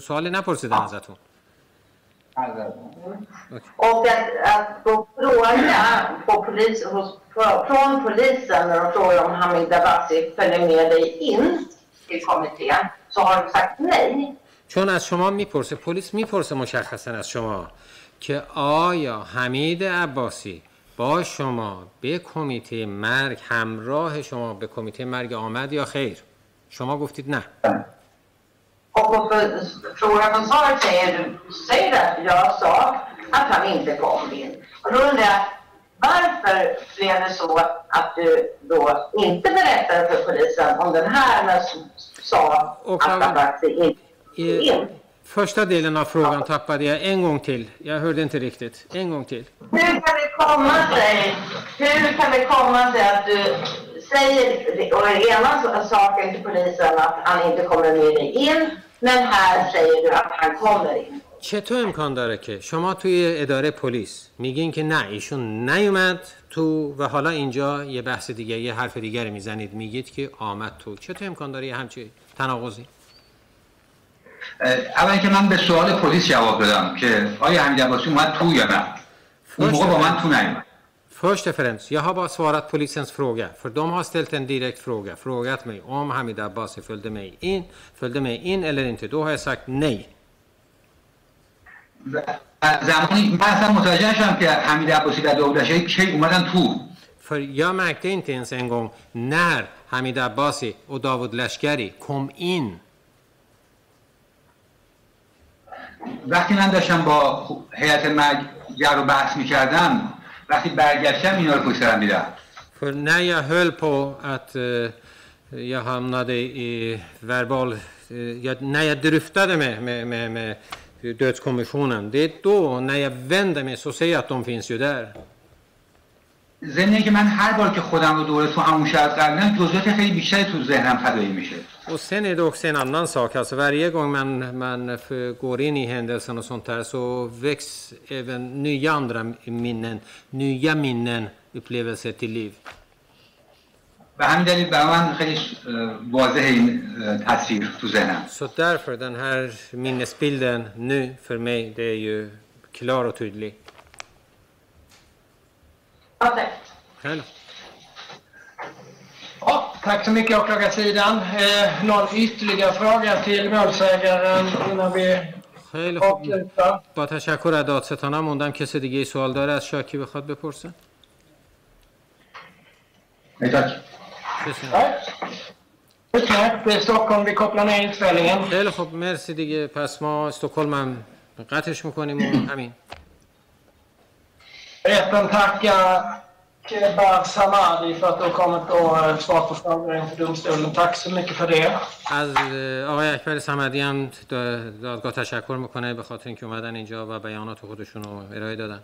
سوالی نپرسیدن ازتون Och att, att få fråga på polis, hos, från polisen när de frågar om Hamid Abbasi följer med dig in till kommittén så har du sagt nej. چون از شما می‌پرسه پلیس می‌پرسه مشخصا از شما که آیا حمید عباسی با شما به کمیته مرگ همراه شما به کمیته مرگ آمد یا خیر شما گفتید نه Och på frågan från svaret säger du, säger att jag sa att han inte kom in. Och då undrar jag, varför blev det så att du då inte berättade för polisen om den här s- sa att han faktiskt inte I in? första delen av frågan tappade jag en gång till. Jag hörde inte riktigt. En gång till. Hur kan det komma sig, hur kan det komma sig att du säger och ena saken till polisen att han inte kommer med dig in, men här säger du att han kommer in? چطور امکان داره که شما توی اداره پلیس میگین که نه ایشون نیومد تو و حالا اینجا یه بحث دیگه یه حرف دیگری می‌زنید میگید که آمد تو. چطور امکان داره یه همچی تناقضی؟ اول اینکه من به سوال پلیس جواب بدم که آیا حمید عباسی اومد تو یا نه؟ اون موقع با من تو نیومد. Först och främst, jag har bara svarat polisens fråga. För de har ställt en direkt fråga. Frågat mig om Hamid Abbasi följde mig in, följde mig in eller inte. Då har jag sagt nej. زمانی من اصلا متوجه نشدم که حمید عباسی و داود لشکری کی اومدن تو För jag märkte inte ens en gång när Hamid Abbasi och Davud Lashkari kom in. وقتی من داشتم با هیئت مرگ جر و بحث می‌کردم وقتی برگشتم اینا رو پشت سرم För när jag höll på att eh, jag hamnade i verbal... eh, jag, när jag dryftade med, med, med, med dödskommissionen, det är då när jag vänder mig så ser jag att de finns ju där. ضمن که من هر bار که خودم رو دوره تو همون شرط قرار میدم جزئیات خیلی بیشتری تو ذهنم میشه Och sen är det också en annan sak, alltså varje gång man, man går in i händelsen och sånt här så väcks även nya andra minnen, nya minnen, upplevelser till liv. Så därför den här minnesbilden nu för mig, det är ju klar och tydlig. Själv. Ja. Tack så mycket och klockan sidan. Eh, någon ytterligare fråga till målsägaren innan vi... خیلی خوب با تشکر از دادستان هم موندم کسی دیگه ای سوال داره از شاکی بخواد بپرسه خیلی خوب مرسی دیگه پس ما استوکلم هم قطعش می‌کنیم و همین رفتم تک Kebar Samadi för att du har kommit och eh, svarat på frågor inför domstolen. Tack så mycket för det. از اه، آقای اکبر صمدی هم دا- دادگاه تشکر میکنه به خاطر اینکه اومدن اینجا و بیانات خودشون رو ارائه دادن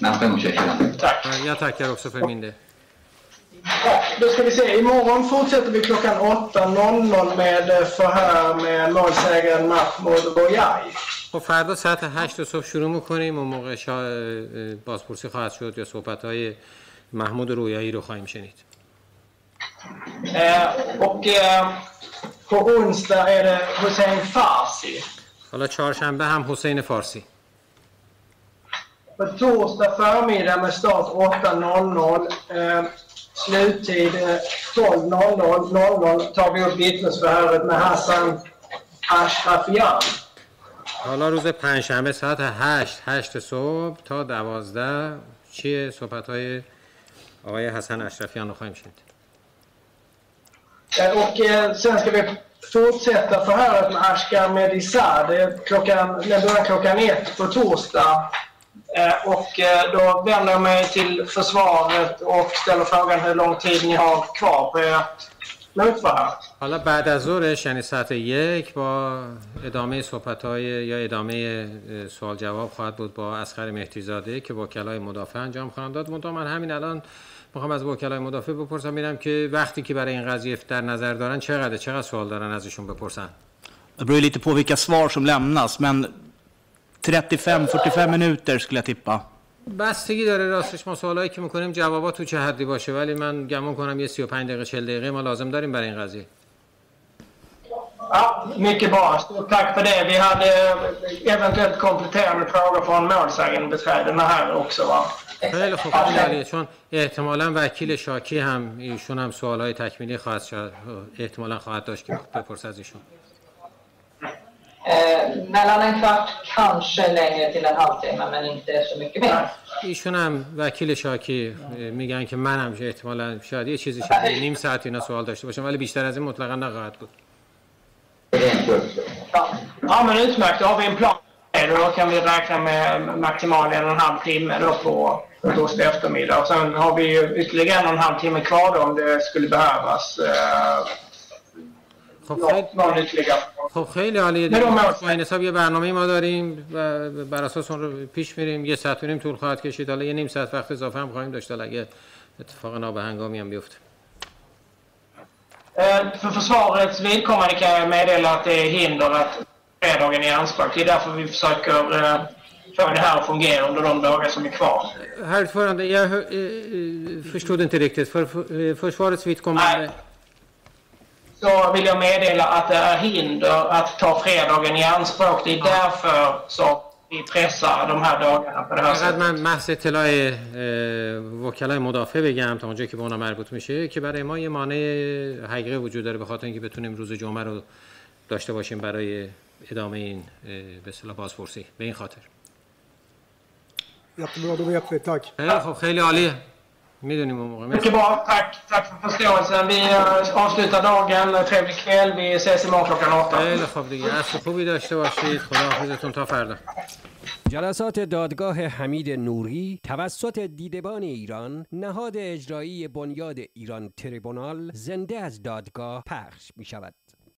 من خیلی متشکرم و Jag tackar också för min del. Ja, då ska vi se. Imorgon fortsätter vi klockan 8.00 med eh, förhör med målsägaren Mahmoud Boyai. خب فردا ساعت هشت صبح شروع می‌کنیم و موقع بازپرسی خواهد شد یا صحبت های محمود رویایی رو خواهیم شنید. و حسین فارسی. حالا چهارشنبه هم حسین فارسی. På torsdag förmiddag med start 8.00, sluttid 12.00, 00 tar vi upp vittnesförhöret med Hassan Ashrafian. حالا روز پنجشنبه ساعت 8 8 صبح تا 12 چیه صحبت های آقای حسن اشرفیان رو خواهیم Eh, Och eh, sen ska vi fortsätta förhöret med Ashkar klockan, det börjar klockan ett på torsdag. Eh, Och eh, då vänder jag mig till försvaret och ställer frågan hur lång tid ni har kvar på ert. حالا بعد از ظهرش یعنی ساعت یک با ادامه صحبت های یا ادامه سوال جواب خواهد بود با اسخر مهدیزاده که وکلای مدافع انجام خواهند داد. منتها من همین الان می‌خوام از وکلای مدافع بپرسم ببینم که وقتی که برای این قضیه در نظر دارن چقدر چقدر سوال دارن ازشون بپرسن؟ Det beror ju lite på vilka svar som lämnas, men 35-45 minuter skulle jag tippa. بستگی داره راستش ما سوالایی که می‌کنیم جوابات تو چه حدی باشه ولی من گمون کنم یه 35 دقیقه 40 دقیقه ما لازم داریم برای این قضیه Ja, mycket bra. Stort tack för det. Vi hade eh, eventuellt kompletterande frågor från målsägandebiträdena här också. Va? خیلی خوب عالیه چون احتمالا وکیل شاکی هم ایشون هم سوالای تکمیلی خواهد شد احتمالا خواهد داشت که بپرس از ایشون mellan en kvart, kanske längre till en halvtimme, men inte så mycket mer. ایشون هم وکیل شاکی اه، میگن که منم که احتمالا شاید یه چیزی شده نیم ساعت اینا سوال داشته باشم ولی بیشتر از این مطلقا نخواهد بود Ja, men utmärkt. Då har vi en plan. Då kan vi räkna med maximal en och en halv timme då på på torsdag eftermiddag. Och sen har vi ju ytterligare en och en halv timme kvar då om det skulle behövas. Eh, خب ja, någon ytterligare. خب خیلی عالیه نه، دیگه. نه. با این حساب یه برنامه ما داریم و بر اساس اون رو پیش میریم یه ساعت و نیم طول خواهد کشید حالا یه نیم ساعت وقت اضافه هم خواهیم داشت حالا اگه اتفاق نابهنگامی هم بیفته Eh, För försvarets vidkommande kan jag meddela att det är hinder att fredagen i anspråk. Det är därför vi försöker eh, få det här att fungera under de dagar som är kvar. Herr ordförande, jag hör- eh, eh, förstod inte riktigt. För för- eh, försvarets vidkommande... Så vill jag meddela att det är hinder att ta fredagen i anspråk. Det är därför som vi pressar de här dagarna på det här فقط sättet. من محض اطلاع وکلای مدافع بگم تا اونجا که به اونا مربوط میشه که برای ما یه مانع حقیقی وجود داره به خاطر اینکه بتونیم روز جمعه رو داشته باشیم برای ادامه این به اصطلاح بازپرسی به این خاطر. خیلی خب خیلی عالیه می‌دونیم اون موقع مرسی. Bra. Tack, tack för förståelsen. Vi eh, avslutar dagen. Trevlig kväll. Vi ses imorgon klockan åtta. خیلی خب دیگه عصر خوبی داشته باشید خداحافظتون تا فردا جلسات دادگاه حمید نوری توسط دیدبان ایران نهاد اجرایی بنیاد ایران تریبونال زنده از دادگاه پخش می شود.